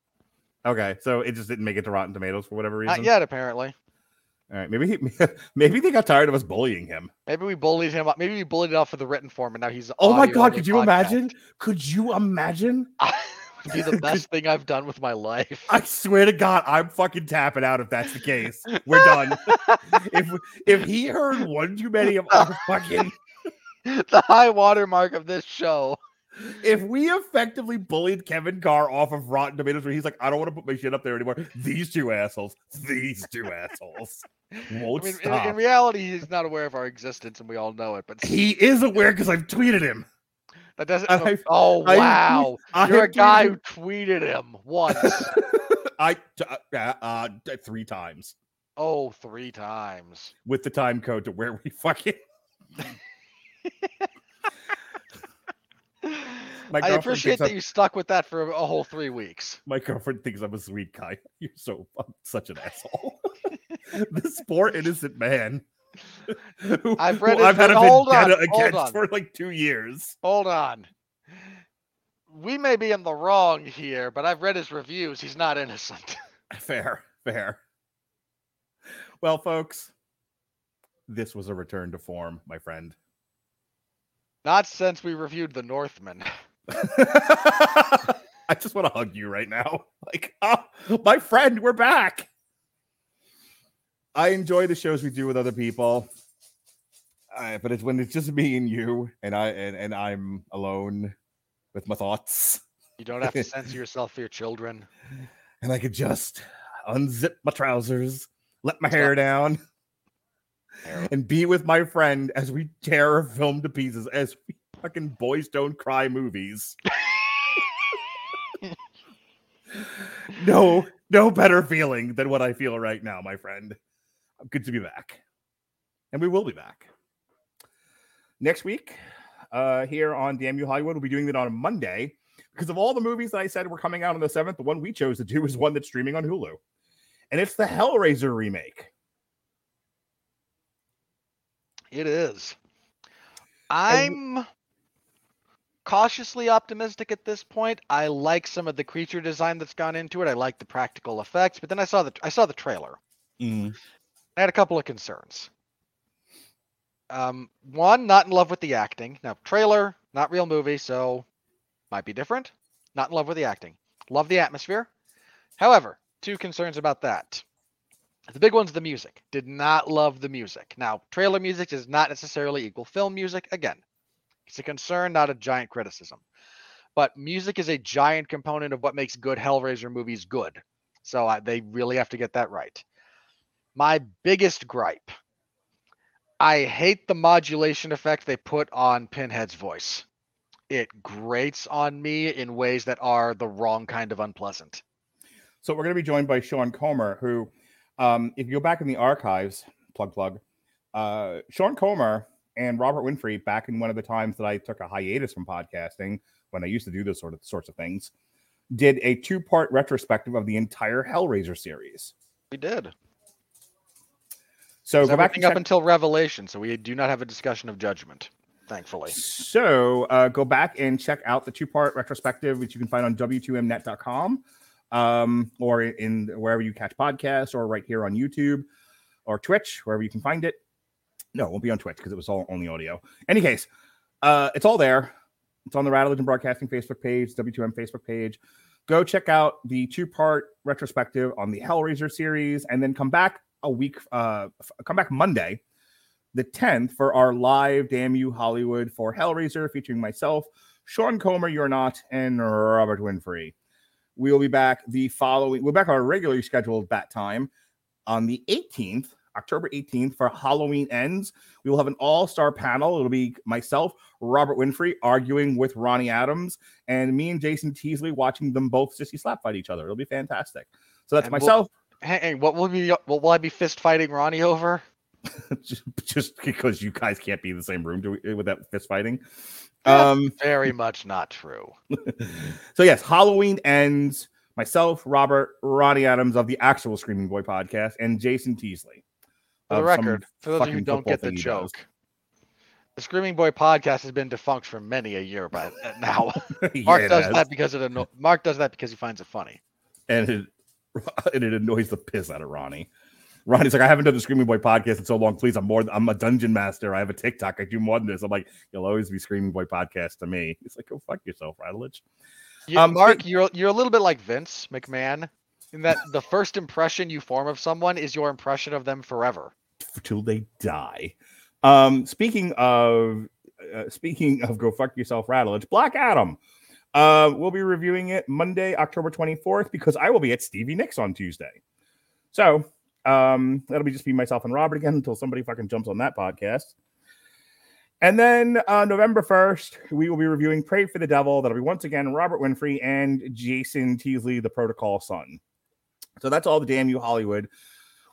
Okay, so it just didn't make it to Rotten Tomatoes for whatever reason. Not yet, apparently. All right, maybe he, maybe they got tired of us bullying him. Maybe we bullied him. Maybe we bullied it off for the written form, and now he's. Oh my god, could you podcast. imagine? Could you imagine? Be the best thing I've done with my life. I swear to God, I'm fucking tapping out if that's the case. We're done. if if he heard one too many of our fucking, the high watermark of this show. if we effectively bullied Kevin Carr off of Rotten Tomatoes, where he's like, I don't want to put my shit up there anymore. These two assholes, these two assholes won't mean, in, stop. in reality, he's not aware of our existence, and we all know it. But he is aware because I've tweeted him. That doesn't. I've- oh I've- wow! I You're a guy who tweeted him once. I uh, uh, three times oh, three times. with the time code to where we fucking. My I appreciate that I'm- you stuck with that for a whole three weeks. My girlfriend thinks I'm a sweet guy. You're so I'm such an asshole. this poor innocent man. I've read his I've had a hold on, vendetta hold on. for like two years. Hold on. We may be in the wrong here, but I've read his reviews. He's not innocent. Fair, fair. Well, folks, this was a return to form, my friend. Not since we reviewed The Northman. I just want to hug you right now. Like, oh, my friend, we're back. I enjoy the shows we do with other people, uh, but it's when it's just me and you, and I and, and I'm alone with my thoughts, You don't have to censor yourself for your children. and I could just unzip my trousers, let my hair down, and be with my friend as we tear a film to pieces, as we fucking boys don't cry movies. no, no better feeling than what I feel right now, my friend. Good to be back. And we will be back. Next week, uh, here on You Hollywood, we'll be doing it on a Monday. Because of all the movies that I said were coming out on the 7th, the one we chose to do is one that's streaming on Hulu. And it's the Hellraiser remake. It is. I'm cautiously optimistic at this point. I like some of the creature design that's gone into it. I like the practical effects, but then I saw the I saw the trailer. I had a couple of concerns. Um, one, not in love with the acting. Now, trailer, not real movie, so might be different. Not in love with the acting. Love the atmosphere. However, two concerns about that. The big one's the music. Did not love the music. Now, trailer music does not necessarily equal film music. Again, it's a concern, not a giant criticism. But music is a giant component of what makes good Hellraiser movies good. So they really have to get that right. My biggest gripe. I hate the modulation effect they put on Pinhead's voice. It grates on me in ways that are the wrong kind of unpleasant. So we're going to be joined by Sean Comer, who, um, if you go back in the archives, plug plug, uh, Sean Comer and Robert Winfree, back in one of the times that I took a hiatus from podcasting, when I used to do those sort of sorts of things, did a two part retrospective of the entire Hellraiser series. We did. So go back up check- until Revelation, so we do not have a discussion of judgment, thankfully. So uh, go back and check out the two part retrospective, which you can find on w2mnet.com um, or in wherever you catch podcasts or right here on YouTube or Twitch, wherever you can find it. No, it won't be on Twitch because it was all only audio. Any case, uh, it's all there. It's on the Rattle Legend Broadcasting Facebook page, W2M Facebook page. Go check out the two part retrospective on the Hellraiser series and then come back a week, uh, come back Monday the 10th for our live Damn You Hollywood for Hellraiser featuring myself, Sean Comer, You're Not, and Robert Winfree. We will be back the following, we'll be back on our regularly scheduled bat time on the 18th, October 18th for Halloween Ends. We will have an all star panel. It'll be myself, Robert Winfree, arguing with Ronnie Adams, and me and Jason Teasley watching them both sissy slap fight each other. It'll be fantastic. So that's And we'll- myself, Hey, hey, what will be? What will I be fist fighting Ronnie over? just, just because you guys can't be in the same room to, with that fist fighting. Um, Very much not true. so yes, Halloween ends. Myself, Robert, Ronnie Adams of the actual Screaming Boy podcast, and Jason Teasley. For the record, for those of you who don't get the thing he does. joke, the Screaming Boy podcast has been defunct for many a year by now. Mark it does that because of anno- Mark does that because he finds it funny. and it and it annoys the piss out of Ronnie. Ronnie's like, I haven't done the Screaming Boy podcast in so long. Please, I'm more. I'm a dungeon master. I have a TikTok. I do more than this. I'm like, you'll always be Screaming Boy podcast to me. He's like, go fuck yourself, Rattledge. You, Um, Mark, you're you're a little bit like Vince McMahon in that the first impression you form of someone is your impression of them forever. till they die. Um, speaking of uh, speaking of go fuck yourself, rattle. It's Black Adam. Uh, we'll be reviewing it Monday, October 24th, because I will be at Stevie Nicks on Tuesday. So um, that'll be just be myself and Robert again until somebody fucking jumps on that podcast. And then uh, November 1st, we will be reviewing Pray for the Devil. That'll be once again Robert Winfree and Jason Teasley, the protocol son. So that's all the damn you Hollywood.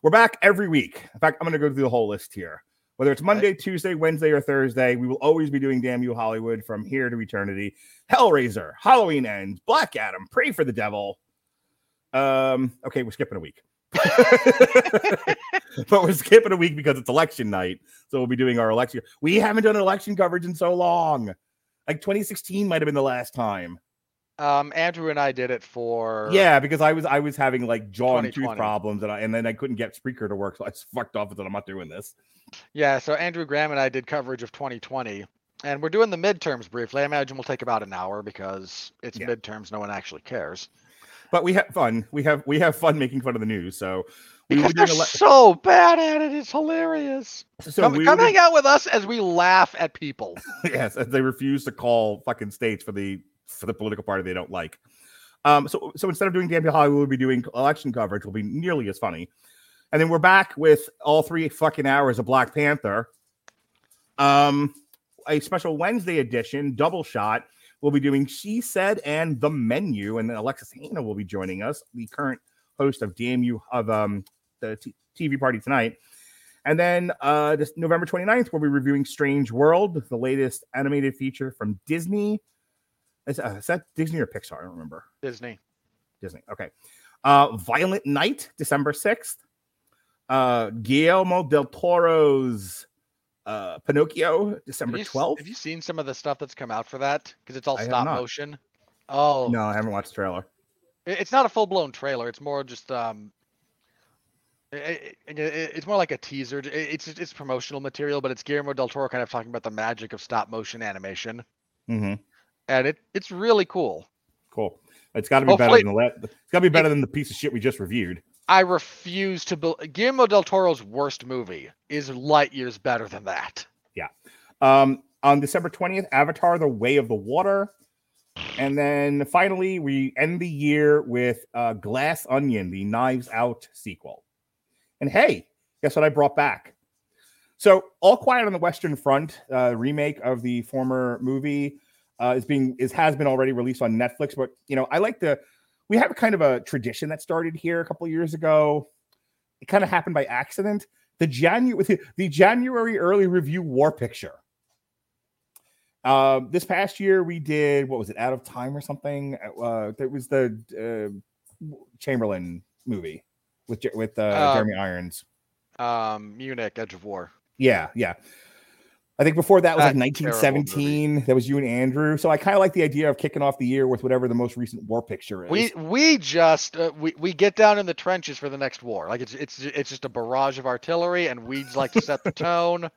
We're back every week. In fact, I'm going to go through the whole list here. Whether it's Monday, Tuesday, Wednesday, or Thursday, we will always be doing Damn You Hollywood from here to eternity. Hellraiser, Halloween Ends, Black Adam, Pray for the Devil. Um, okay, we're skipping a week. but we're skipping a week because it's election night. So we'll be doing our election. We haven't done election coverage in so long. Like 2016 might have been the last time. Um, Andrew and I did it for Yeah, because I was I was having like jaw and tooth problems, and I, and then I couldn't get Spreaker to work, so I just fucked off and said I'm not doing this. yeah. So Andrew Graham and I did coverage of 2020, and we're doing the midterms briefly. I imagine we'll take about an hour because it's Yeah. midterms. No one actually cares But we have fun. We have we have fun making fun of the news. So we because be they're ele- so bad at it. It's hilarious. so come we come hang out with us as we laugh at people. yes, as they refuse to call fucking states for the for the political party they don't like. Um, so so instead of doing Damn Hollywood, we'll be doing election coverage. Will be nearly as funny. And then we're back with all three fucking hours of Black Panther. Um, a special Wednesday edition, double shot. We'll be doing She Said and the Menu, and then Alexis Hannah will be joining us, the current host of Damn You of um the t- TV party tonight. And then uh this November 29th, we'll be reviewing Strange World, the latest animated feature from Disney. Is, uh, is that Disney or Pixar? I don't remember. Disney. Disney. Okay. Uh Violent Night, December 6th. Uh Guillermo del Toro's uh Pinocchio, December Have you, 12th. have you seen some of the stuff that's come out for that? Because it's all I stop motion. Oh, No, I haven't watched the trailer. It's not a full blown trailer. It's more just um. i- i- i- It's more like a teaser. It's it's promotional material, but it's Guillermo del Toro kind of talking about the magic of stop motion animation, hmm and it it's really cool. Cool. It's got to be Hopefully- better than the it's got to be better than the piece of shit we just reviewed. I refuse to believe Guillermo del Toro's worst movie is light years better than that. Yeah. Um, on December 20th, Avatar: The Way of the Water. And then finally, we end the year with uh, Glass Onion, the Knives Out sequel. And hey, guess what I brought back? So, All Quiet on the Western Front, uh, remake of the former movie, uh, is being is has been already released on Netflix. But you know, I like to. We have kind of a tradition that started here a couple years ago. It kind of happened by accident. The January the January early review war picture. Um, this past year we did what was it? Out of Time or something? Uh, that was the uh, Chamberlain movie with with uh, Uh, Jeremy Irons. Um, Munich, Edge of War. Yeah, yeah. I think before that was like That's a 1917. That was you and Andrew. So I kind of like the idea of kicking off the year with whatever the most recent war picture is. We we just uh, we we get down in the trenches for the next war. Like it's it's it's just a barrage of artillery, and we'd like to set the tone.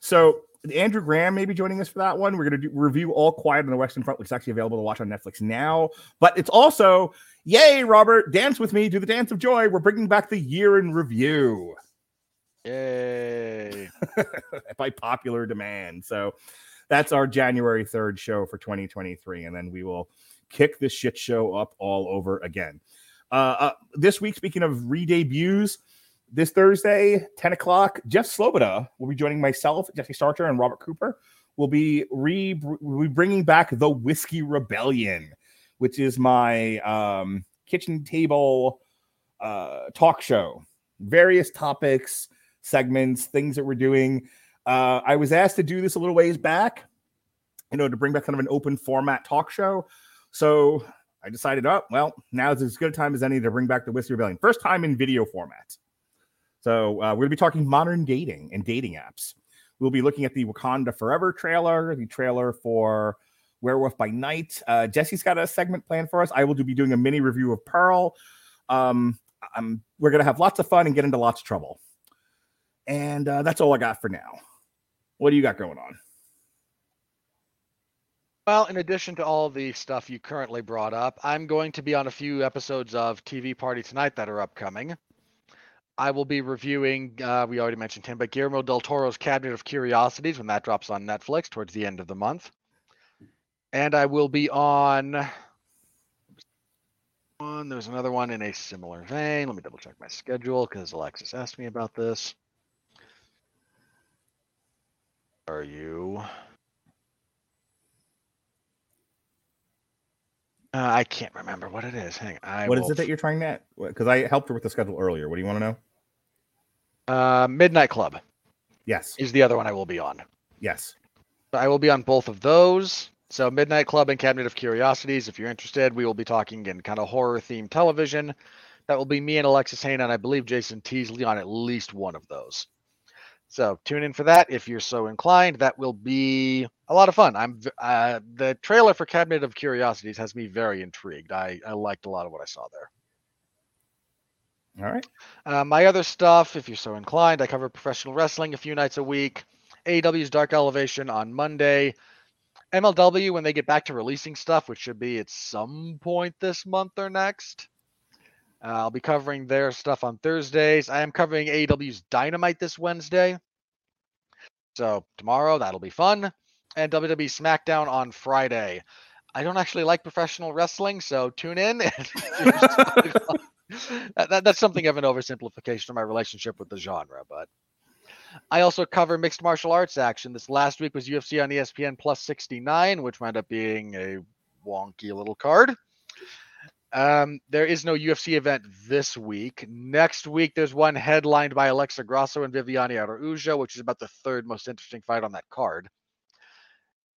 so Andrew Graham may be joining us for that one. We're going to do, review All Quiet on the Western Front, which is actually available to watch on Netflix now. But it's also, yay, Robert, dance with me, do the dance of joy. We're bringing back the year in review Yay! by popular demand. So that's our January 3rd show for 2023. And then we will kick this shit show up all over again. Uh, uh, this week, speaking of re debuts, this Thursday, 10 o'clock, Jeff Sloboda will be joining myself, Jesse Starcher, and Robert Cooper. We'll be re we'll be bringing back the Whiskey Rebellion, which is my um, kitchen table uh, talk show. Various topics, segments, things that we're doing. Uh, I was asked to do this a little ways back, you know, to bring back kind of an open format talk show. So I decided, oh, well, now is as good a time as any to bring back the Whiskey Rebellion. First time in video format. So uh, we're going to be talking modern dating and dating apps. We'll be looking at the Wakanda Forever trailer, the trailer for Werewolf by Night. Uh, Jesse's got a segment planned for us. I will be doing a mini review of Pearl. Um, we're going to have lots of fun and get into lots of trouble. And uh, that's all I got for now. What do you got going on? Well, in addition to all the stuff you currently brought up, I'm going to be on a few episodes of TV Party Tonight that are upcoming. I will be reviewing, uh, we already mentioned him, but Guillermo del Toro's Cabinet of Curiosities when that drops on Netflix towards the end of the month. And I will be on one. There's another one in a similar vein. Let me double check my schedule because Alexis asked me about this. Are you? Uh, I can't remember what it is. Hang on. I What is will it that you're trying to? Because I helped her with the schedule earlier. What do you want to know? Uh, Midnight Club Yes, is the other one I will be on. yes. I will be on both of those. So Midnight Club and Cabinet of Curiosities. If you're interested, we will be talking in kind of horror themed television. That will be me and Alexis Hayne, and I believe Jason Teasley on at least one of those. So tune in for that if you're so inclined. That will be a lot of fun. I'm uh, the trailer for Cabinet of Curiosities has me very intrigued. I, I liked a lot of what I saw there. All right. Uh, my other stuff, if you're so inclined, I cover professional wrestling a few nights a week. AEW's Dark Elevation on Monday. MLW when they get back to releasing stuff, which should be at some point this month or next. Uh, I'll be covering their stuff on Thursdays. I am covering AEW's Dynamite this Wednesday. So tomorrow that'll be fun. And WWE SmackDown on Friday. I don't actually like professional wrestling, so tune in. that, that- that's something of an oversimplification of my relationship with the genre, but I also cover mixed martial arts action. This last week was UFC on ESPN Plus 69, which wound up being a wonky little card. Um, there is no UFC event this week. Next week, there's one headlined by Alexa Grasso and Viviane Araújo, which is about the third most interesting fight on that card.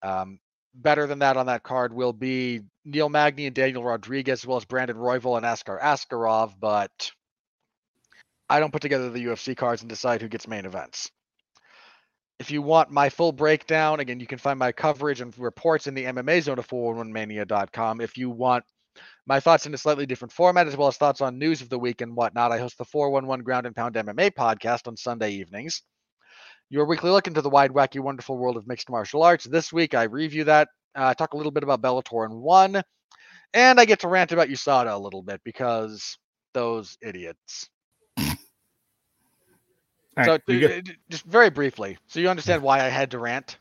Um, better than that on that card will be Neil Magny and Daniel Rodriguez, as well as Brandon Royval and Askar Askarov, but I don't put together the UFC cards and decide who gets main events. If you want my full breakdown, again, you can find my coverage and reports in the MMA zone of 411mania.com. If you want my thoughts in a slightly different format, as well as thoughts on news of the week and whatnot, I host the 411 Ground and Pound MMA podcast on Sunday evenings. Your weekly look into the wide, wacky, wonderful world of mixed martial arts. This week, I review that, uh, talk a little bit about Bellator and one, and I get to rant about USADA a little bit because those idiots. So, right. just very briefly, so you understand why I had to rant.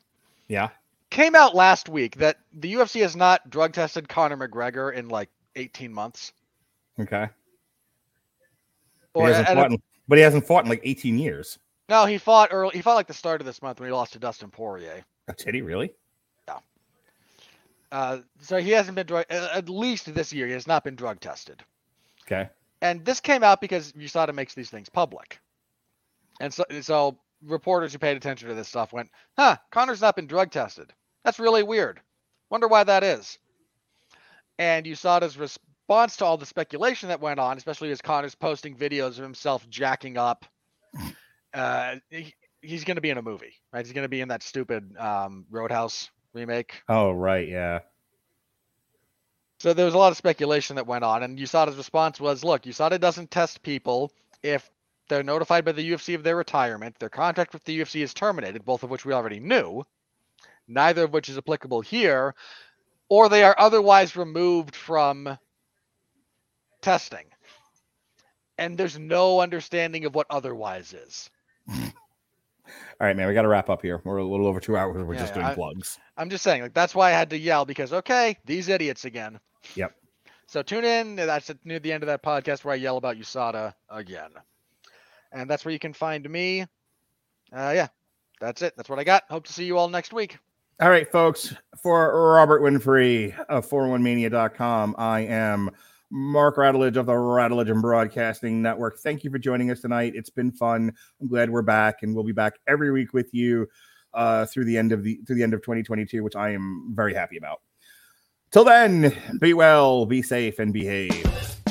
yeah. Came out last week that the UFC has not drug tested Conor McGregor in like 18 months. Okay. Or He hasn't at a- in- but he hasn't fought in like 18 years. No, he fought early. He fought like the start of this month when he lost to Dustin Poirier. Did he really? Uh, so he hasn't been drug. At least this year, he has not been drug tested. Okay. And this came out because USADA makes these things public. And so, so reporters who paid attention to this stuff went, "Huh, Conor's not been drug tested. That's really weird. Wonder why that is." And USADA's response to all the speculation that went on, especially as Conor's posting videos of himself jacking up, uh, he, he's going to be in a movie, right? He's going to be in that stupid um, Roadhouse remake. Oh, right. Yeah. So there was a lot of speculation that went on, and USADA's response was, "Look, USADA doesn't test people if they're notified by the UFC of their retirement, their contract with the UFC is terminated, both of which we already knew, neither of which is applicable here, or they are otherwise removed from testing." And there's no understanding of what otherwise is. All right, man. We got to wrap up here. We're a little over two hours. We're Yeah, just doing I- plugs. I'm just saying, like that's why I had to yell because okay, these idiots again. Yep. So tune in. That's near the end of that podcast where I yell about USADA again, and that's where you can find me. Uh, yeah, that's it. That's what I got. Hope to see you all next week. All right, folks. For Robert Winfree of 411mania.com, I am Mark Radulich of the Radulich and Broadcasting Network. Thank you for joining us tonight. It's been fun. I'm glad we're back, and we'll be back every week with you uh, through the end of the through the end of 2022, which I am very happy about. Till then, be well, be safe, and behave.